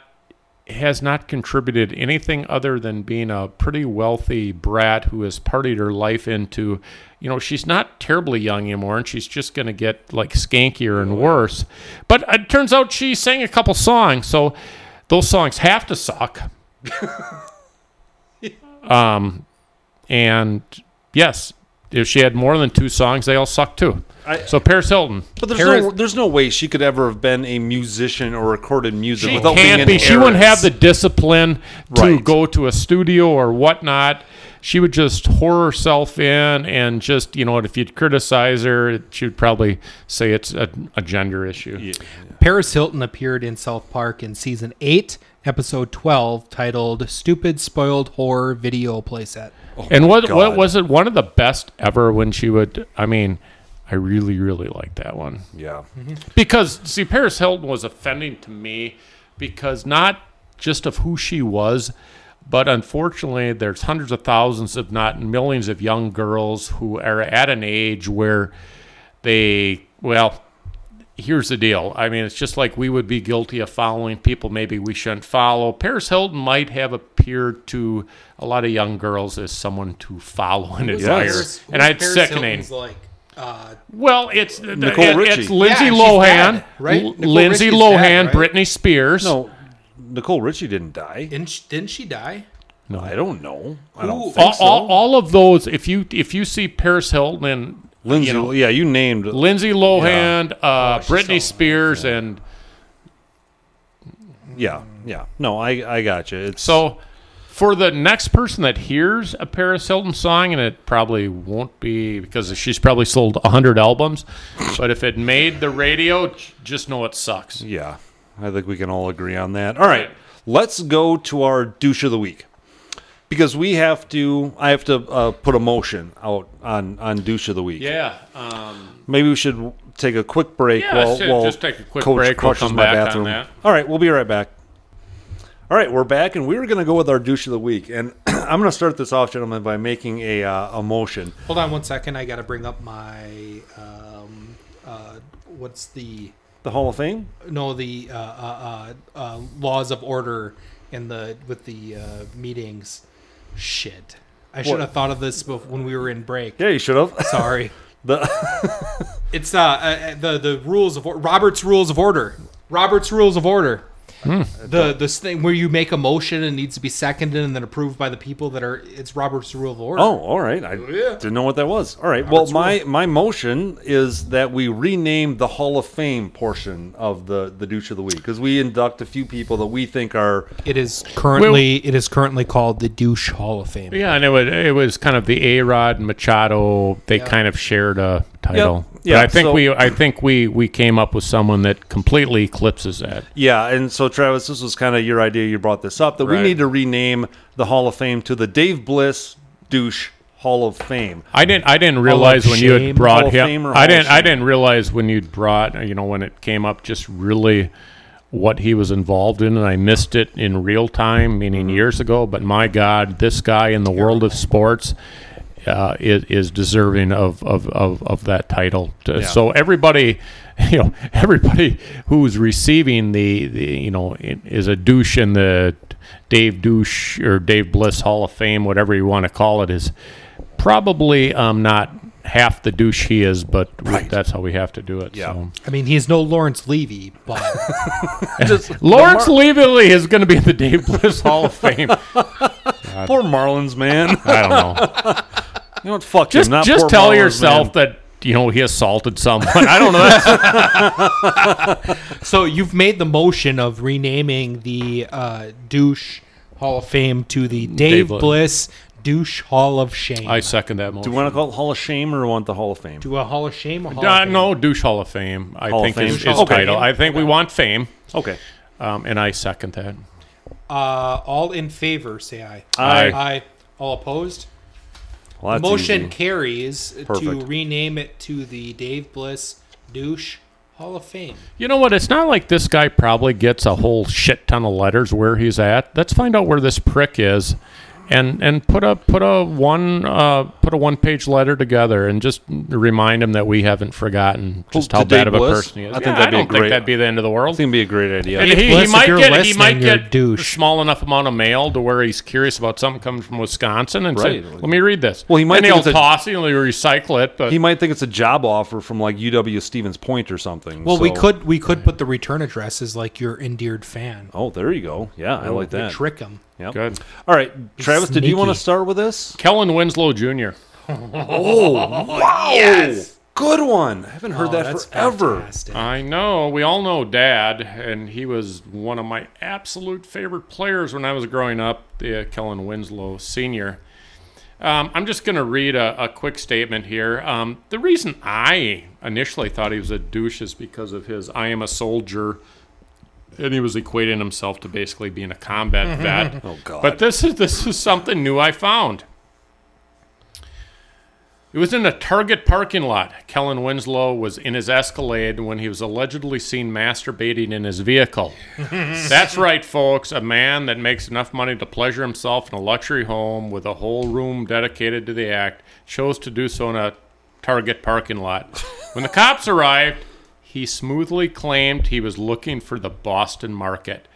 has not contributed anything other than being a pretty wealthy brat who has partied her life into you know she's not terribly young anymore and she's just going to get like skankier and worse. But it turns out she sang a couple songs so those songs have to suck. Um and yes if she had more than two songs, they all suck too. I- so Paris Hilton, But there's Paris- no there's no way she could ever have been a musician or recorded music she without being can't an be. She wouldn't have the discipline to Right. go to a studio or whatnot. She would just whore herself in and just, you know, if you'd criticize her, she would probably say it's a, a gender issue. Yeah. Paris Hilton appeared in South Park in season 8, episode 12, titled Stupid Spoiled Whore Video Playset. Oh and what what was it? One of the best ever when she would. I mean, I really really liked that one Yeah. Mm-hmm. because see, Paris Hilton was offending to me because not just of who she was, but unfortunately, there's hundreds of thousands, if not millions, of young girls who are at an age where they well. Here's the deal. I mean, it's just like we would be guilty of following people maybe we shouldn't follow. Paris Hilton might have appeared to a lot of young girls as someone to follow and admire, and it's sickening. like, uh, Well, it's Nicole it- Richie. it's Lindsay Yeah, Lohan, dead, right? L- Lindsay Richie's Lohan, dead, right? Britney Spears. No, Nicole Richie didn't die. didn't, she, didn't she die? No, I don't know. I don't Who- think all, so. all, all of those. If you if you see Paris Hilton and Lindsay, you know, yeah, you named Lindsay Lohan, uh, she's Britney so- Spears, and Yeah, yeah. No, I I got you. It's so for the next person that hears a Paris Hilton song, and it probably won't be because she's probably sold hundred albums, but if it made the radio, just know it sucks. yeah. I think we can all agree on that. All right, let's go to our douche of the week because we have to. I have to uh, put a motion out on on douche of the week. Yeah. Um, Maybe we should take a quick break Yeah, while, while just take a quick Coach break. We'll crushes come my back on bathroom. that. All right, we'll be right back. All right, we're back, and we were going to go with our douche of the week, and I'm going to start this off, gentlemen, by making a uh, a motion. Hold on one second. I got to bring up my. Um, uh, what's the. The Hall of Fame. No, the uh, uh, uh, uh, laws of order in the with the uh, meetings. Shit. I should have thought of this bef- when we were in break. Yeah, you should have. Sorry. the It's uh, uh the the rules of or- Robert's rules of order. Robert's rules of order. Hmm. The this thing where you make a motion and it needs to be seconded and then approved by the people that are it's Robert's rule of order. Oh, all right. I oh, yeah. didn't know what that was. All right. well, my my motion is that we rename the Hall of Fame portion of the the douche of the week because we induct a few people that we think are It is currently it is currently called the douche Hall of Fame. Yeah, and it was it was kind of the A Rod Machado. They kind of shared a title. Yeah, But I think so- we I think we we came up with someone that completely eclipses that. yeah. And so, Travis, this was kind of your idea. You brought this up that we need to rename the Hall of Fame to the Dave Bliss Douche Hall of Fame. I didn't I didn't realize when you had brought Hall him. I didn't I didn't realize when you'd brought you know when it came up just really what he was involved in and I missed it in real time meaning Mm-hmm. years ago but my god this guy in the world of sports uh, is, is deserving of, of, of, of that title. Yeah. So everybody, you know, everybody who's receiving the, the you know is a douche in the Dave Douche or Dave Bliss Hall of Fame, whatever you want to call it, is probably um, not half the douche he is, but Right. that's how we have to do it. Yeah. So. I mean, he's no Laurence Leavy, but Just Laurence Leavy is going to be in the Dave Bliss Hall of Fame. poor Marlins, man. I don't know. You know what? Fuck Just him. Not just poor tell Marlins, yourself man. that you know he assaulted someone. I don't know. That's, so you've made the motion of renaming the uh, douche Hall of Fame to the Dave, Bliss. Bliss Douche Hall of Shame. I second that motion. Do you want to call it Hall of Shame or want the Hall of Fame? Do a Hall of Shame or Hall Uh, of Fame? no, douche Hall of Fame. I Hall think Fame. is, Douche is Hall of title. I think we want fame, Okay. um, and I second that. Uh, all in favor, say aye. Aye. Aye. All opposed? Well, Motion easy. carries to rename it to the Dave Bliss Douche Hall of Fame. You know what? It's not like this guy probably gets a whole shit ton of letters where he's at. Let's find out where this prick is, and and put a put a one uh, put a one page letter together and just remind him that we haven't forgotten just to how bad of a Bliss? person he is. I think that'd I be don't think great- that'd be the end of the I world. think it'd be a great idea. And he, he might you're get he might you're a get douche. small enough amount of mail to where he's curious about something coming from Wisconsin and say, Right. "Let me read this." Well, he might and think he'll it's a- toss it, he'll recycle it, but he might think it's a job offer from like UW Stevens Point or something. Well, we could we could put the return address as like your endeared fan. Oh, there you go. Yeah, I like that. Trick him. Yep. good. All right, Travis, did you want to start with this? Kellen Winslow Jr. Oh, wow. Good one. I haven't heard Oh, that that's forever. fantastic. I know. We all know Dad, and he was one of my absolute favorite players when I was growing up, the Kellen Winslow Sr. Um, I'm just going to read a, a quick statement here. Um, the reason I initially thought he was a douche is because of his I am a soldier, and he was equating himself to basically being a combat mm-hmm. vet. Mm-hmm. Oh, God. But this is this is something new I found. It was in a Target parking lot. Kellen Winslow was in his Escalade when he was allegedly seen masturbating in his vehicle. That's right, folks. A man that makes enough money to pleasure himself in a luxury home with a whole room dedicated to the act chose to do so in a Target parking lot. When the cops arrived, he smoothly claimed he was looking for the Boston market.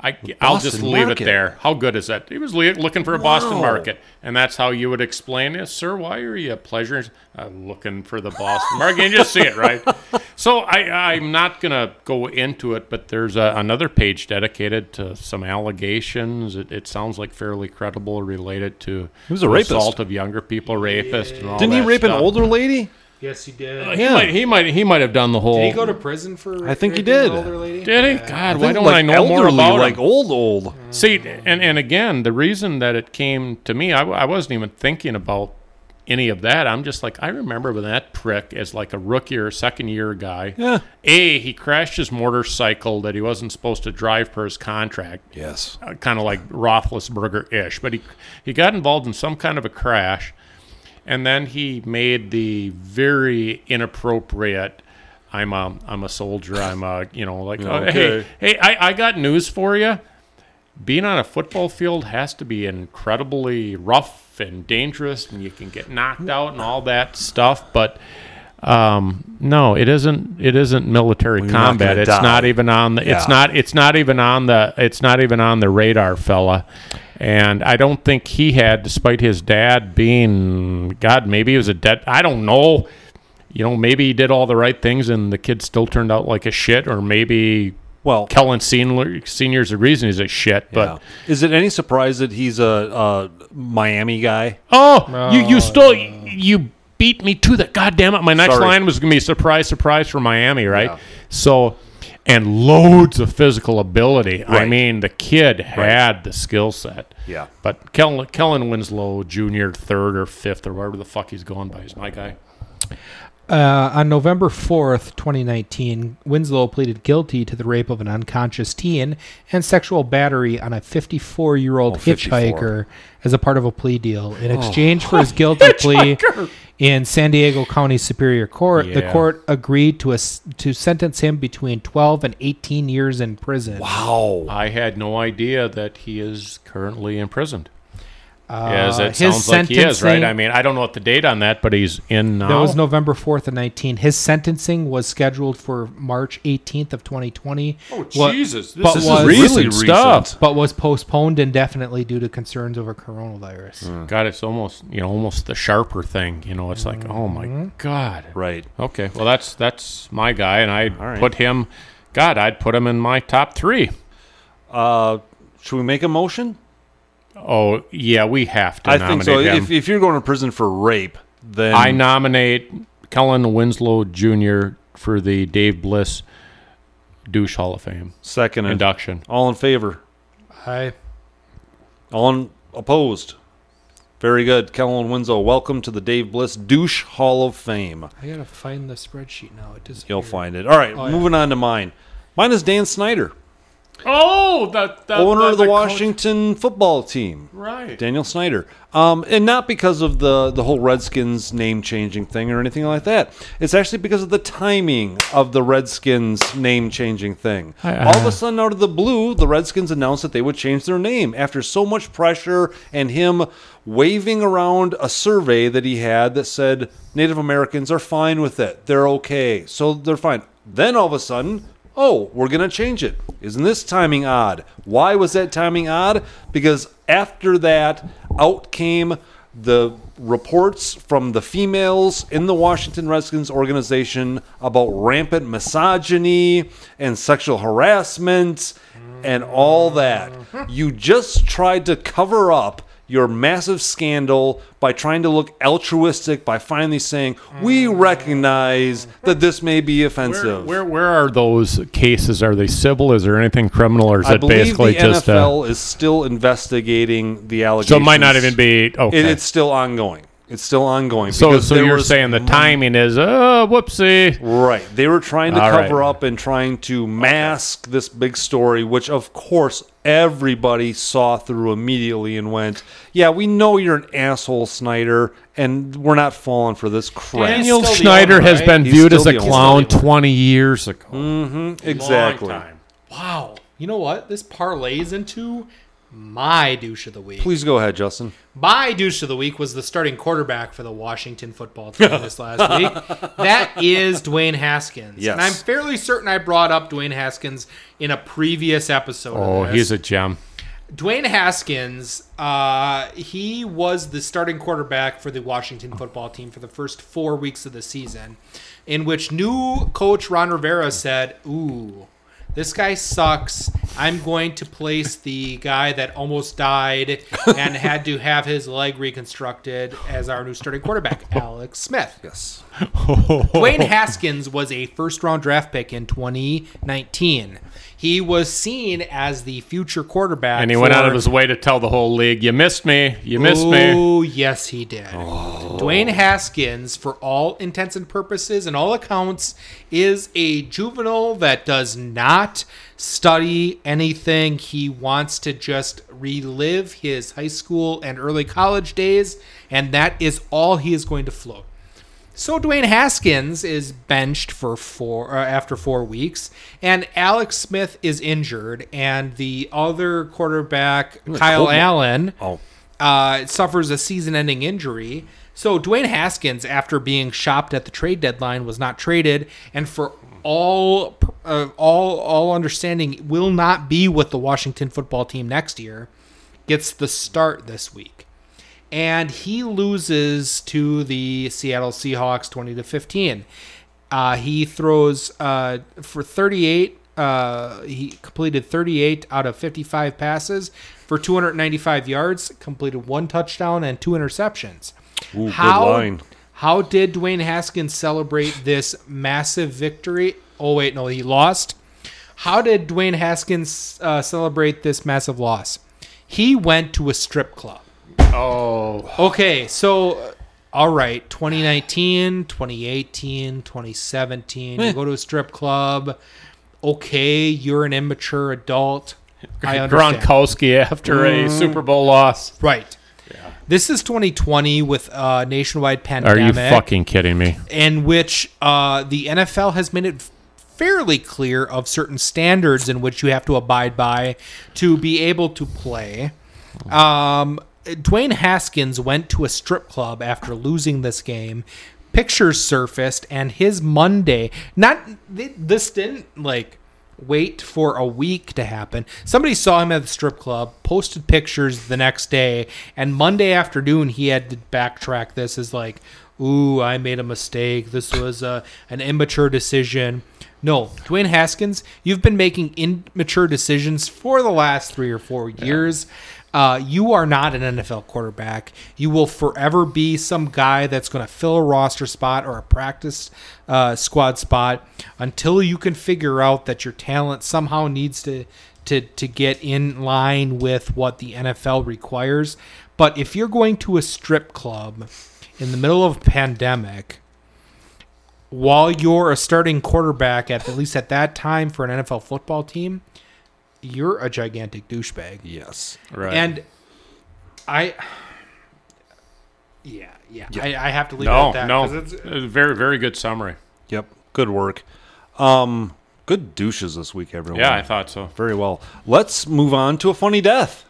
I, I'll just leave market? it there. How good is that? He was looking for a Boston market, and that's how you would explain it, sir. Why are you pleasure uh, looking for the Boston market? You just see it, right? So I, I'm not gonna go into it, but there's a, another page dedicated to some allegations. It, it sounds like fairly credible, related to He was a the rapist. assault of younger people, rapist, and all Didn't he rape an older lady? Yes, he did. He Yeah. might, he might, he might have done the whole. Did he go to prison for? I think he raping an did. Older lady? Did he? Yeah. God, why don't like, I know more elderly, about like him? old, old. See, and and again, the reason that it came to me, I, I wasn't even thinking about any of that. I'm just like, I remember when that prick as like a rookie or second year guy. Yeah. A, he crashed his motorcycle that he wasn't supposed to drive per his contract. Yes. Uh, kind of like Roethlisberger ish, but he he got involved in some kind of a crash, and then he made the very inappropriate. I'm a I'm a soldier. I'm a you know like uh, hey hey I, I got news for you. Being on a football field has to be incredibly rough and dangerous, and you can get knocked out and all that stuff. But um, no, it isn't. It isn't military Well, you're not combat. It's die. not even on the. It's not. It's not even on the. It's not even on the radar, fella. And I don't think he had, despite his dad being God. Maybe he was a dead. I don't know. You know, maybe he did all the right things, and the kid still turned out like a shit, or maybe Well, Kellen Senior, Senior's the reason he's a shit. But yeah. is it any surprise that he's a, a Miami guy? oh, you you still you beat me to the goddamn it. My next Sorry. line was gonna be surprise, surprise for Miami, right? Yeah. So, and loads of physical ability. I mean, the kid had the skill set. Yeah. But Kellen, Kellen Winslow Jr., third or fifth or wherever the fuck he's going by, is my guy. Uh, on November 4th, 2019, Winslow pleaded guilty to the rape of an unconscious teen and sexual battery on a 54 year old Oh, hitchhiker as a part of a plea deal. In exchange for his guilty plea in San Diego County Superior Court, the Yeah. court agreed to, a s to sentence him between 12 and 18 years in prison. Wow. I had no idea that he is currently imprisoned. Uh, As it his sounds like he is, right? I mean, I don't know what the date on that, but he's in now. That was November 4th of 19. His sentencing was scheduled for March 18th of 2020. Oh What- Jesus! This, but is was- recent Really stuff. recent. but was postponed indefinitely due to concerns over coronavirus. God, it's almost you know almost the sharper thing. You know, it's like oh my Mm-hmm. God. Right. Okay, well that's that's my guy, and I All right. put him. God, I'd put him in my top three. Uh, should we make a motion? Oh yeah, we have to I nominate think so. him. If, if you're going to prison for rape, then I nominate Kellen Winslow Jr. for the Dave Bliss Douche Hall of Fame second induction. all in favor, Aye. all in opposed. Very good, Kellen Winslow. Welcome to the Dave Bliss Douche Hall of Fame. I gotta find the spreadsheet now. It does. You'll find it. All right, Oh, yeah. moving on to mine. Mine is Dan Snyder, Oh, the, the owner of the coach- Washington football team. Right. Daniel Snyder. Um, and not because of the, the whole Redskins name changing thing or anything like that. It's actually because of the timing of the Redskins name changing thing. I- All of uh, a sudden, out of the blue, the Redskins announced that they would change their name after so much pressure and him waving around a survey that he had that said Native Americans are fine with it. They're okay. So they're fine. Then all of a sudden, oh, we're going to change it. Isn't this timing odd? Why was that timing odd? Because after that, out came the reports from the females in the Washington Redskins organization about rampant misogyny and sexual harassment and all that. You just tried to cover up your massive scandal by trying to look altruistic by finally saying we recognize that this may be offensive. where where are those cases? Are they civil? Is there anything criminal, or is I it basically the just? Uh, NFL is still investigating the allegations. so it might not even be okay. It, it's still ongoing. It's still ongoing. so so you're was saying the timing is oh whoopsie. Right. They were trying to All right. cover up and trying to mask this big story, which of course everybody saw through immediately and went, Yeah, we know you're an asshole, Snyder, and we're not falling for this crap. Daniel still the Schneider owner, has right? been He's viewed as a clown He's still the 20 years ago. Mm-hmm. exactly. Long time. Wow. You know what? This parlays into my douche of the week. Please go ahead, Justin. My douche of the week was the starting quarterback for the Washington football team this last week. That is Dwayne Haskins. Yes. And I'm fairly certain I brought up Dwayne Haskins in a previous episode. Oh, of this. he's a gem. Dwayne Haskins, uh, he was the starting quarterback for the Washington football team for the first four weeks of the season, in which new coach Ron Rivera said, Ooh, this guy sucks. I'm going to place the guy that almost died and had to have his leg reconstructed as our new starting quarterback, Alex Smith. Yes. Dwayne Haskins was a first round draft pick in 2019. He was seen as the future quarterback. And he went out of his way to tell the whole league, "You missed me. You missed me." Oh, yes, he did. Oh. Dwayne Haskins, for all intents and purposes and all accounts, is a juvenile that does not study anything. He wants to just relive his high school and early college days, and that is all he is going to float. So Dwayne Haskins is benched for four uh, after four weeks, and Alex Smith is injured, and the other quarterback Kyle Coleman. Allen Oh. uh, suffers a season-ending injury. So Dwayne Haskins, after being shopped at the trade deadline, was not traded, and for all uh, all all understanding, will not be with the Washington football team next year. Gets the start this week, and he loses to the Seattle Seahawks twenty to fifteen. Uh, he throws uh, for 38. Uh, he completed 38 out of 55 passes for 295 yards, completed one touchdown and two interceptions. Ooh, good line. How did Dwayne Haskins celebrate this massive victory? Oh, wait, no, he lost. How did Dwayne Haskins uh, celebrate this massive loss? He went to a strip club. Oh, Okay, so uh, all right, 2019, 2018, 2017, you go to a strip club. Okay, you're an immature adult. I understand. Gronkowski after a Super Bowl loss. Right. This is 2020 with a nationwide pandemic. Are you fucking kidding me? in which uh, the NFL has made it fairly clear of certain standards in which you have to abide by to be able to play. Um, Dwayne Haskins went to a strip club after losing this game. Pictures surfaced, and his Monday not this didn't like wait for a week to happen. Somebody saw him at the strip club, posted pictures the next day, and Monday afternoon he had to backtrack this as like, "Ooh, I made a mistake. This was a, an immature decision." No, Dwayne Haskins, you've been making immature decisions for the last three or four years. Uh, you are not an NFL quarterback. You will forever be some guy that's going to fill a roster spot or a practice uh, squad spot until you can figure out that your talent somehow needs to to to get in line with what the NFL requires. But if you're going to a strip club in the middle of a pandemic, while you're a starting quarterback at at least at that time for an NFL football team, you're a gigantic douchebag. Yes. Right. And I, yeah, yeah, I, I have to leave no, it at that. no, 'cause it's- Uh, very, very good summary. Yep. Good work. Um, good douches this week, everyone. Yeah, I thought so. Very well. Let's move on to a funny death.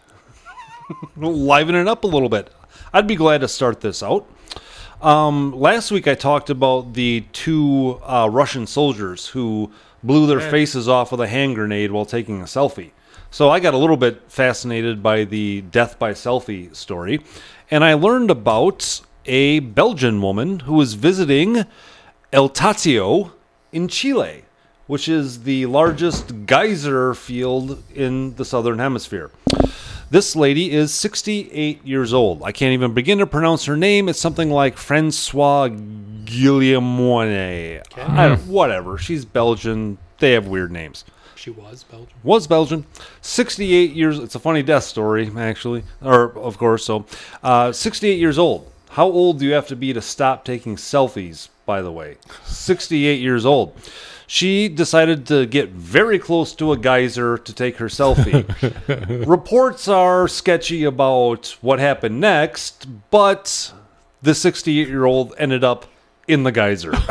Liven it up a little bit. I'd be glad to start this out. Um, last week I talked about the two uh, Russian soldiers who blew their faces off with a hand grenade while taking a selfie. So I got a little bit fascinated by the death by selfie story, and I learned about a Belgian woman who was visiting El Tatio in Chile, which is the largest geyser field in the southern hemisphere. This lady is 68 years old. I can't even begin to pronounce her name. It's something like Francois Guillemone. Don't, whatever. She's Belgian. They have weird names. She was Belgian. Was Belgian. 68 years. It's a funny death story, actually. Or, of course, so. Uh, 68 years old. How old do you have to be to stop taking selfies, by the way? 68 years old. She decided to get very close to a geyser to take her selfie. Reports are sketchy about what happened next, but the 68 year old ended up in the geyser.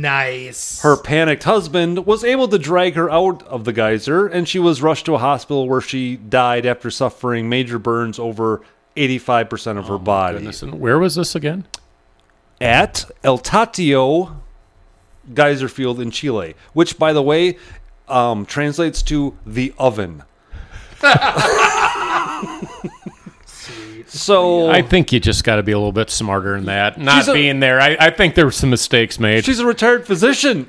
Nice. Her panicked husband was able to drag her out of the geyser, and she was rushed to a hospital where she died after suffering major burns over 85% of her oh body. Goodness, and where was this again? At El Tatio Geyser Field in Chile, which, by the way, um, translates to the oven. so I think you just got to be a little bit smarter than that. Not a- being there, I, I think there were some mistakes made. she's a retired physician.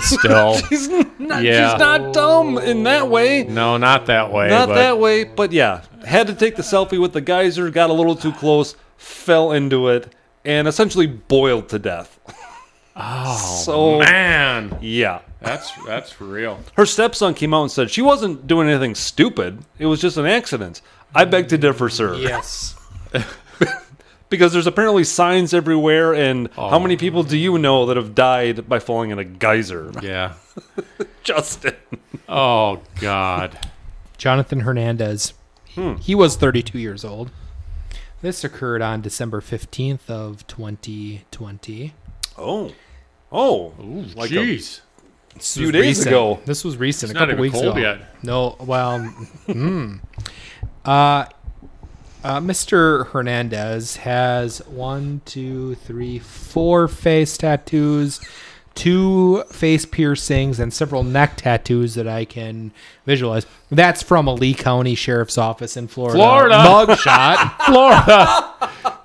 Still, she's not, Yeah. she's not dumb in that way. no, not that way. Not but that way, but yeah. Had to take the selfie with the geyser, got a little too close, fell into it, and essentially boiled to death. Oh So- man, Yeah. that's that's for real. Her stepson came out and said she wasn't doing anything stupid. It was just an accident. I beg to differ, sir. yes. Because there's apparently signs everywhere, and how Oh. many people do you know that have died by falling in a geyser? Yeah. Justin. Oh God. Jonathan Hernandez. Hmm. He was 32 years old. This occurred on December 15th of 2020. Oh. Oh. like a Jeez. This few days recent. ago. This was recent, It's a not couple even weeks cold ago. yet. No, well, mm. uh, uh, Mr. Hernandez has one, two, three, four face tattoos, two face piercings, and several neck tattoos that I can visualize. That's from a Lee County Sheriff's Office in Florida. Florida. mugshot. Florida.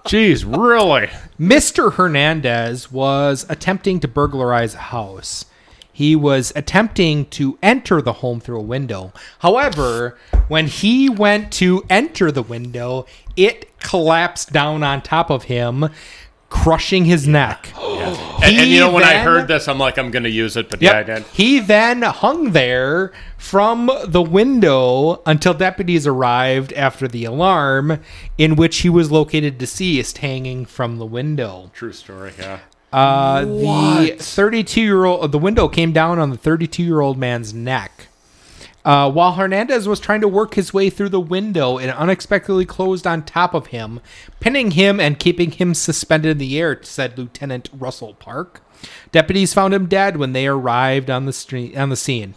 Jeez, really? Mr. Hernandez was attempting to burglarize a house. He was attempting to enter the home through a window. However, when he went to enter the window, it collapsed down on top of him, crushing his neck. And, and you know, when I heard this, I'm like, I'm going to use it, but yeah, I did. He then hung there from the window until deputies arrived after the alarm, in which he was located deceased, hanging from the window. True story. Yeah. Uh, the 32 year old, the window came down on the 32 year old man's neck. Uh, while Hernandez was trying to work his way through the window, it unexpectedly closed on top of him, pinning him and keeping him suspended in the air, said Lieutenant Russell Park. Deputies found him dead when they arrived on the street on the scene.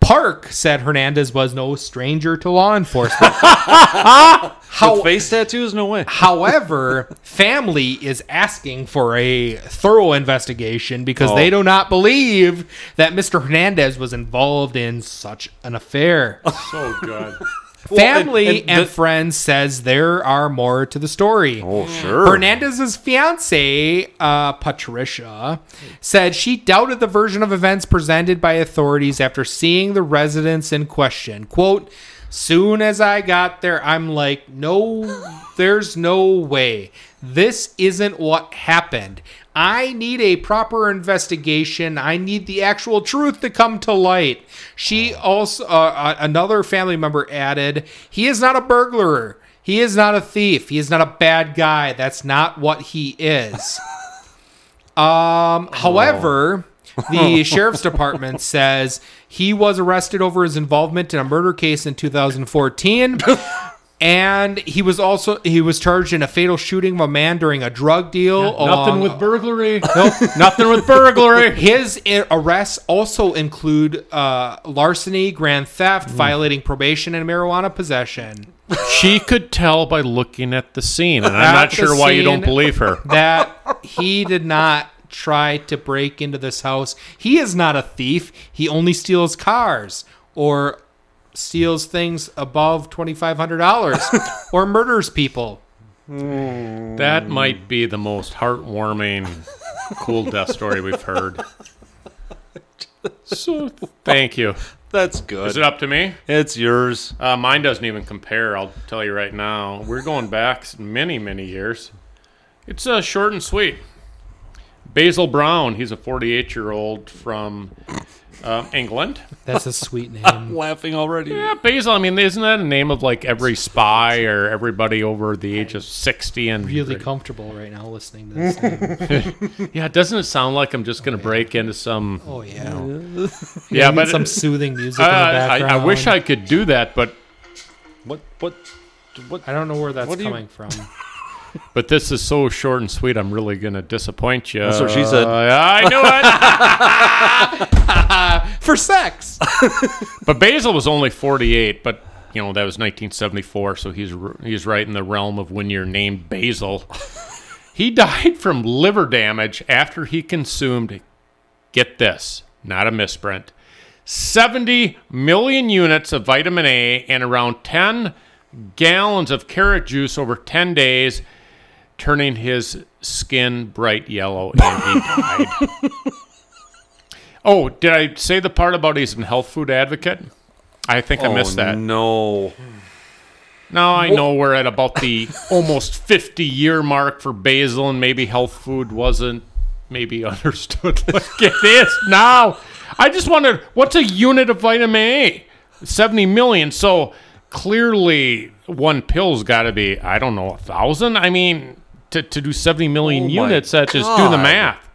Park said Hernandez was no stranger to law enforcement. How, With face tattoos? No way. However, family is asking for a thorough investigation because Oh. they do not believe that Mr. Hernandez was involved in such an affair. So good. family and- and, and the- friends says there are more to the story. Oh, sure. Hernandez's fiance, uh, Patricia, said she doubted the version of events presented by authorities after seeing the residence in question. Quote, Soon as I got there, I'm like, no, there's no way. This isn't what happened. I need a proper investigation. I need the actual truth to come to light. She also, uh, uh, another family member added, he is not a burglar. He is not a thief. He is not a bad guy. That's not what he is. Um, however, the sheriff's department says he was arrested over his involvement in a murder case in 2014. And he was also he was charged in a fatal shooting of a man during a drug deal. Nothing with burglary. Nope. Nothing with burglary. his arrests also include uh, larceny, grand theft, violating probation, and marijuana possession. She could tell by looking at the scene, and I'm not sure why you don't believe her. that he did not try to break into this house. He is not a thief. He only steals cars or steals things above $2,500 or murders people. That might be the most heartwarming, cool death story we've heard. So, thank you. That's good. Is it up to me? It's yours. Uh, mine doesn't even compare. I'll tell you right now. We're going back many, many years. It's uh, short and sweet. Basil Brown. He's a 48 year old from uh, England. That's a sweet name. Laughing already. Yeah, Basil. I mean, isn't that a name of like every spy or everybody over the age of 60 and really comfortable right now listening to this. Name. Yeah, doesn't it sound like I'm just going to break into some? Oh yeah. Yeah, Need but some soothing music uh, in the I, background. I wish I could do that, but What? What? What? I don't know where that's What do you- coming from. but this is so short and sweet. I'm really going to disappoint you. That's what she said. Uh, I knew it. Uh, for sex. But Basil was only 48, but you know that was 1974, so he's he's right in the realm of when you're named Basil. he died from liver damage after he consumed, get this, not a misprint, 70 million units of vitamin A and around 10 gallons of carrot juice over 10 days, turning his skin bright yellow, and he died. Oh, did I say the part about he's a health food advocate? I think I Oh, missed that. No. Now I know we're at about the almost 50 year mark for basil, and maybe health food wasn't maybe understood like it is now. I just wondered what's a unit of vitamin A? 70 million. So clearly, one pill's got to be, I don't know, a thousand? I mean, to, to do 70 million Oh my units, that just do the God. math.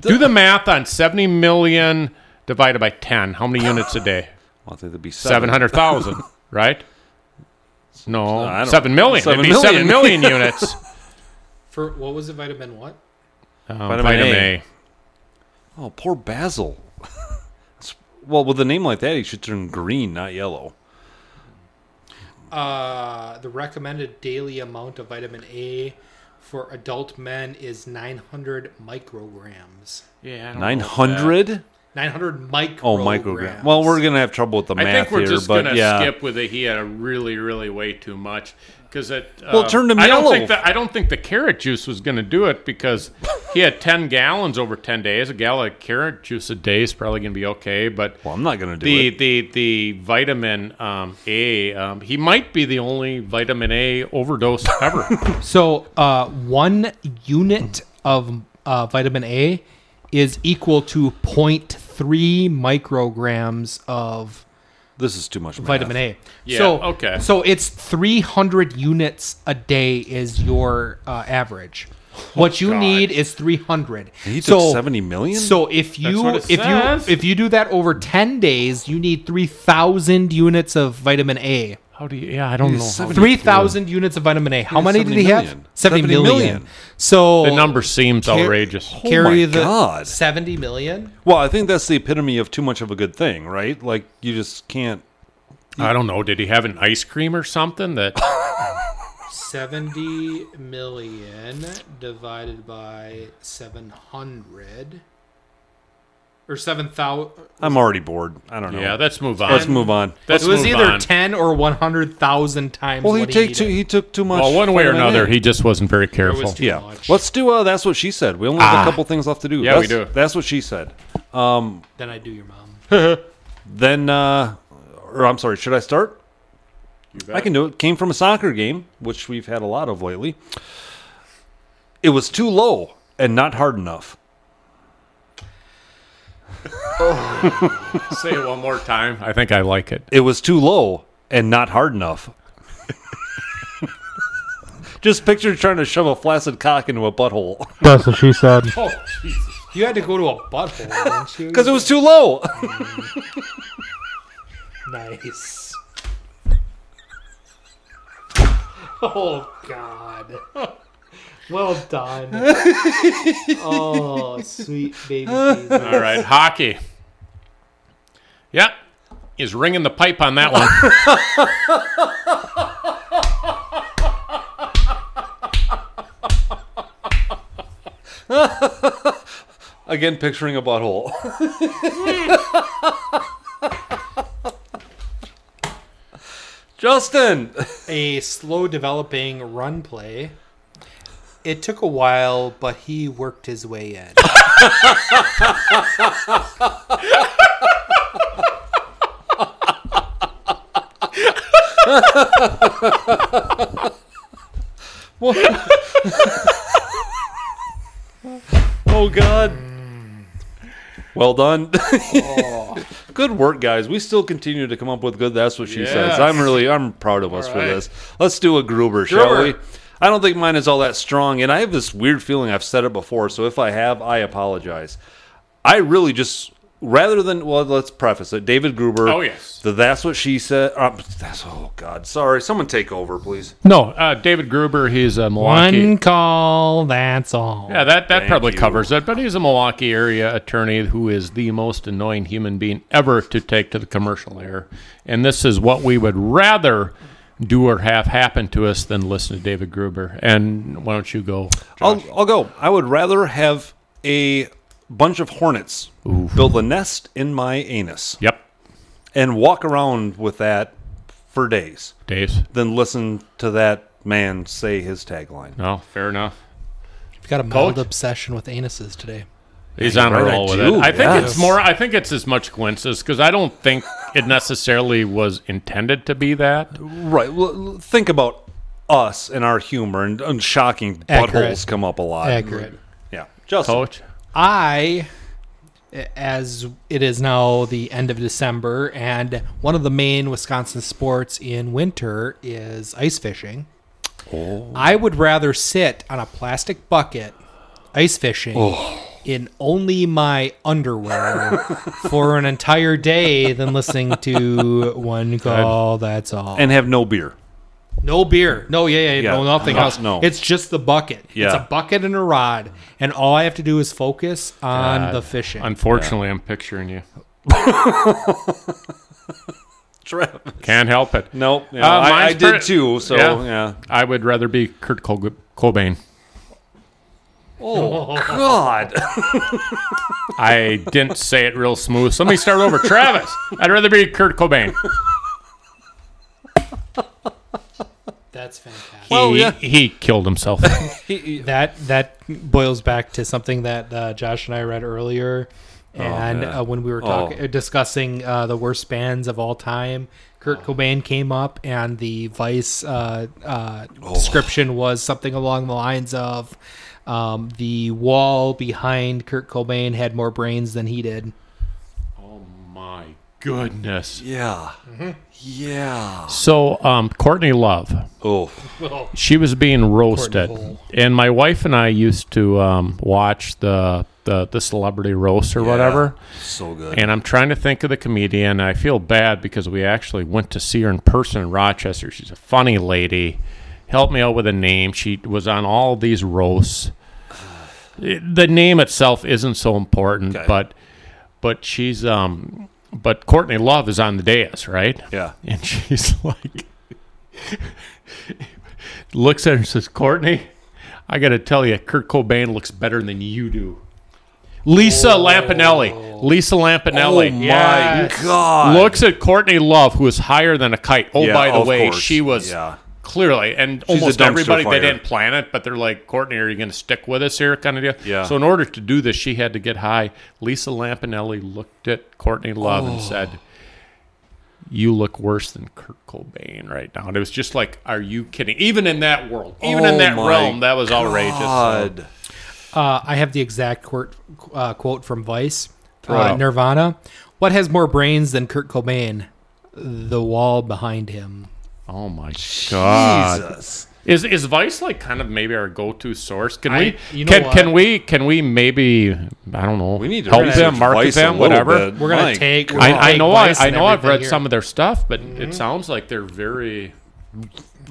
Do the math on 70 million divided by 10. How many units a day? Well, I think it'd be seven. Seven hundred thousand, right? No, I don't- seven million. seven It'd be seven million. million units. For what was it? Vitamin what? Um, Vitamin vitamin, A. A. Oh, poor Basil. well, with a name like that, he should turn green, not yellow. Uh, the recommended daily amount of vitamin A for adult men is 900 micrograms. Yeah, I don't Nine know about hundred. 900 micrograms. Oh, microgram. Well, we're gonna have trouble with the that. I math think we're here, just but gonna yeah. skip with it. He had a really, really way too much because it. Well, uh, it turned him I don't think that. I don't think the carrot juice was going to do it because he had ten gallons over ten days. A gallon of carrot juice a day is probably going to be okay, but. Well, I'm not gonna do the, it. the the vitamin um, A, um, he might be the only vitamin A overdose ever. So, uh, one unit of uh, vitamin A is equal to 0.3 micrograms of This is too much. Math. vitamin A. Yeah, So, okay. So it's 300 units a day is your uh, average. What oh, you God. need is 300. He so, took 70 million? So if you if says. you if you do that over 10 days, you need 3,000 units of vitamin A. How do you? Yeah, I don't know. Three thousand units of vitamin A. How many did 70 he have? 70 70 million. million. So the number seems Car- outrageous. Oh carry my the God. 70 million. Well, I think that's the epitome of too much of a good thing, right? Like you just can't. I don't know. Did he have an ice cream or something that? 70 million divided by 700 or 7,000. I'm already bored. I don't know. yeah, let's move on. Let's move on. Let's It was move either on. 10 or 100,000 times. Well, he what take he too, needed. he took too much. Well, one way or vitamin another, he just wasn't very was careful. too Yeah. much. Let's do. Uh, that's what she said. We only have Ah. a couple things left to do. Yeah, we That's- do. That's what she said. Um, Then I do your mom. then, uh, or I'm sorry. Should I start? I can do it. Came from a soccer game, which we've had a lot of lately. It was too low and not hard enough. Say it one more time. I think I like it. It was too low and not hard enough. Just picture trying to shove a flaccid cock into a butthole That's what she said. Oh, Jesus. You had to go to a butthole, didn't you? because it was too low. nice. Oh God. Well done. oh, sweet baby Jesus. All right, hockey. Yep, he's ringing the pipe on that one. Again, picturing a butthole. Justin! a slow developing run play. It took a while, but he worked his way in. oh God! Mm. Well done. oh good work, guys. We still continue to come up with good. That's what she Yes. says. I'm really, I'm proud of us for right. this. Let's do a Gruber, shall we? I don't think mine is all that strong, and I have this weird feeling I've said it before. So if I have, I apologize. I really just rather than well, let's preface it. David Gruber. Oh, yes. The that's what she said. Um, that's oh God. Sorry. Someone take over, please. No, uh, David Gruber. He's a Milwaukee. One call, that's all. Yeah, that, that Thank probably you. covers it. But he's a Milwaukee area attorney who is the most annoying human being ever to take to the commercial air. And this is what we would rather do or have happen to us than listen to David Gruber. And why don't you go? I'll, I'll go. I would rather have a bunch of hornets build a nest in my anus Yep, and walk around with that for days Days. Then listen to that man say his tagline. No, fair enough. You've got a mild Coach? obsession with anuses today. He's on a right, I roll with it. I think yes. it's more. I think it's as much coincidence because I don't think it necessarily was intended to be that. Right. Well, think about us and our humor and, and shocking Accurate. buttholes come up a lot. Accurate. Yeah. Justin. Coach. I, as it is now the end of December, and one of the main Wisconsin sports in winter is ice fishing. Oh. I would rather sit on a plastic bucket ice fishing oh. in only my underwear for an entire day than listening to one call. That's all. And have no beer. No beer. No, yeah, yeah, Yeah. no, nothing No, else. no. It's just the bucket. Yeah. It's a bucket and a rod, and all I have to do is focus on God. the fishing. Unfortunately, I'm picturing you. Trav. Can't help it. Nope. Yeah, Uh, I, I did pretty- too. So, Yeah. yeah. I would rather be Kurt Col- Cobain. Oh, God. I didn't say it real smooth. So let me start over. Travis, I'd rather be Kurt Cobain. That's fantastic. Well, he, yeah. he killed himself. that that boils back to something that uh, Josh and I read earlier, and yeah. uh, when we were Oh. talking discussing uh, the worst bands of all time, Kurt Cobain came up, and the Vice uh, uh, description was something along the lines of. Um, the wall behind Kurt Cobain had more brains than he did. oh my goodness. yeah. Mm-hmm. Yeah. So, um, Courtney Love, Oh. she was being roasted, and my wife and I used to um, watch the, the the celebrity roast or whatever. So good. And I'm trying to think of the comedian. I feel bad because we actually went to see her in person in Rochester. She's a funny lady. Help me out with a name. She was on all these roasts. It- the name itself isn't so important, Okay. but but she's um but Courtney Love is on the dais, right? yeah. And she's like looks at her and says, Courtney, I gotta tell you, Kurt Cobain looks better than you do. Lisa Lampanelli. Lisa Lampanelli. Oh, my Yes. God. Looks at Courtney Love, who is higher than a kite. Oh, Yeah, by the way, course. she was Yeah. Clearly, and She's almost everybody, fire. they didn't plan it, but they're like, Courtney, are you going to stick with us here? Kind of deal. Yeah. So, in order to do this, she had to get high. Lisa Lampanelli looked at Courtney Love Oh. and said, You look worse than Kurt Cobain right now. And it was just like, Are you kidding? Even in that world, even in Oh that realm, that was outrageous. So- God. Uh, I have the exact quote, uh, quote from Vice, Throw uh. Nirvana. What has more brains than Kurt Cobain? The wall behind him. Oh my God. Jesus. Is is Vice like kind of maybe our go to source? Can I- we you know can what? can we can we maybe I don't know We need to help them, market Vice them, whatever. bit. We're gonna Mike, take. we're I, gonna I take know I, Vice I and know I've read here. some of their stuff, but Mm-hmm. it sounds like they're very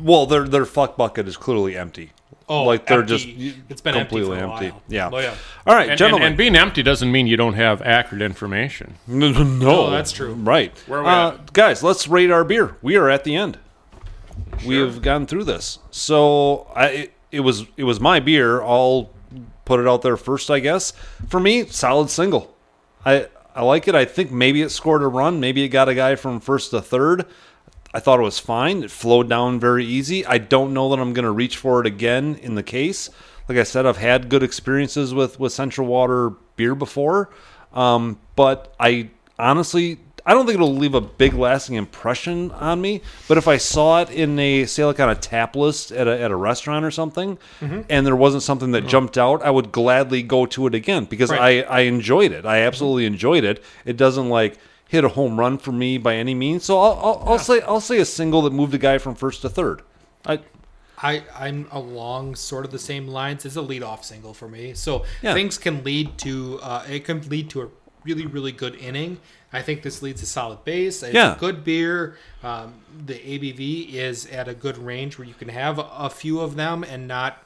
Well, their their fuck bucket is clearly empty. Oh, like they're empty. just It's been empty completely for a empty. while. Yeah. Oh, yeah. All right, and, gentlemen. and, and being empty doesn't mean you don't have accurate information. no, No, that's true. Right. Where are we uh, at? Guys, let's rate our beer. We are at the end. We have gone through this. So I it, it was it was my beer. I'll put it out there first, I guess. For me, solid single. I I like it. I think maybe it scored a run. Maybe it got a guy from first to third. I thought it was fine. It flowed down very easy. I don't know that I'm going to reach for it again in the case. Like I said, I've had good experiences with with Central Water beer before, um, but I honestly I don't think it'll leave a big lasting impression on me. But if I saw it in a say like on a tap list at a, at a restaurant or something, Mm-hmm. and there wasn't something that jumped out, I would gladly go to it again because Right. I I enjoyed it. I absolutely enjoyed it. It doesn't like hit a home run for me by any means. So I'll I'll, I'll say I'll say a single that moved a guy from first to third. I I, I'm along sort of the same lines. It's a lead-off single for me. So Yeah. things can lead to uh, it can lead to a really really good inning. I think this leads to solid base. It's Yeah. a good beer. Um, the ABV is at a good range where you can have a, a few of them and not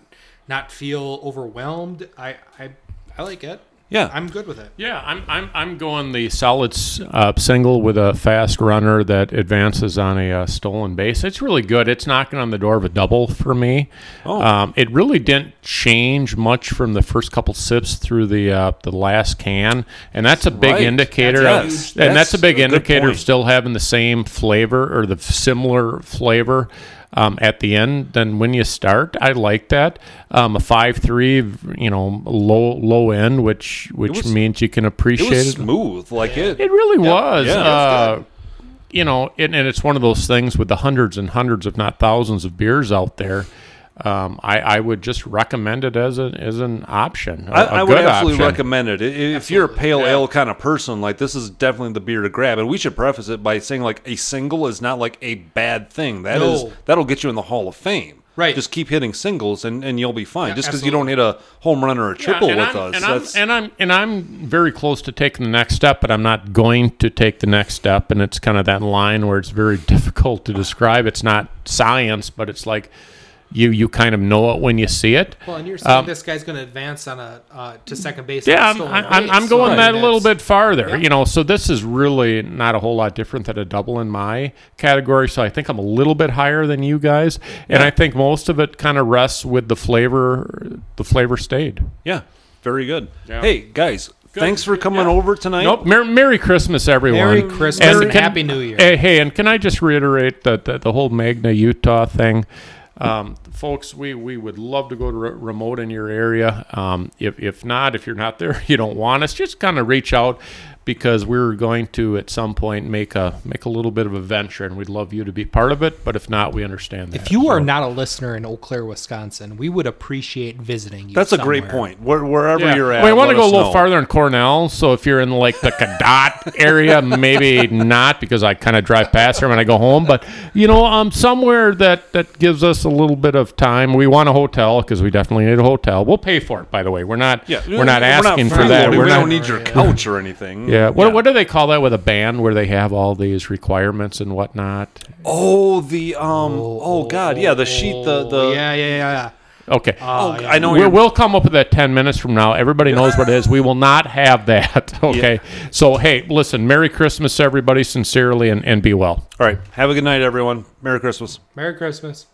not feel overwhelmed. I I, I like it. Yeah. I'm good with it. Yeah, I'm I'm I'm going the solid uh, single with a fast runner that advances on a uh, stolen base. It's really good. It's knocking on the door of a double for me. Oh. Um, it really didn't change much from the first couple sips through the uh, the last can, and that's a big Right. indicator. That's- of- yes. and that's, That's a big a indicator of still having the same flavor or the similar flavor. Um, at the end than when you start, I like that. Um, a five three, you know, low low end, which which was- means you can it appreciate was it. smooth. Like it. It really was. Yeah, it was uh, you know, and, and it's one of those things with the hundreds and hundreds, if not thousands, of beers out there. Um, I, I would just recommend it as a as an option. a- I, a I would good absolutely option. recommend it. I- If you're a pale Yeah. ale kind of person, like this is definitely the beer to grab. And we should preface it by saying like a single is not like a bad thing. That is No. that'll get you in the Hall of Fame. Right. Just keep hitting singles and, and you'll be fine. Yeah, Just because you don't hit a home run or a triple and with I'm, us. and I'm, and I'm and I'm very close to taking the next step, but I'm not going to take the next step. And it's kind of that line where it's very difficult to describe. It's not science, but it's like you you kind of know it when you see it. Well, and you're saying Um, this guy's going to advance on a uh, to second base. Yeah, on a I'm, I'm. I'm going I that a little bit farther. Yeah. You know, so this is really not a whole lot different than a double in my category. So I think I'm a little bit higher than you guys, and I think most of it kind of rests with the flavor. The flavor stayed. yeah, very good. Yeah. Hey guys, thanks for coming Yeah. over tonight. Nope. Merry, Merry Christmas, everyone. Merry Christmas and can- Happy New Year. Hey, hey, and can I just reiterate that the, the whole Magna Utah thing, um, folks? We we would love to go to re- remote in your area. Um, if if not, if you're not there, you don't want us. Just kind of reach out because we're going to at some point make a make a little bit of a venture, and we'd love you to be part of it. But if not, we understand that. If you are not a listener in Eau Claire, Wisconsin, we would appreciate visiting you. That's a great point. Where, wherever Yeah. you're at, We want to go a little know. farther in Cornell. So if you're in like the Cadott area, maybe not because I kind of drive past there when I go home. But you know, um, somewhere that that gives us a little bit of time. We want a hotel because we definitely need a hotel. We'll pay for it, by the way. We're not. Yeah, we're not asking for that. We're we not. don't need your couch or anything. Yeah. What, what do they call that with a band where they have all these requirements and whatnot? Oh, the um. Oh, God, yeah, the sheet. The the. Oh, yeah, yeah, yeah. Okay. Oh, yeah. I know. we you're- will come up with that 10 minutes from now. Everybody knows what it is. We will not have that. Okay. So, hey, listen, Merry Christmas, everybody, sincerely, and, and be well. All right. Have a good night, everyone. Merry Christmas. Merry Christmas.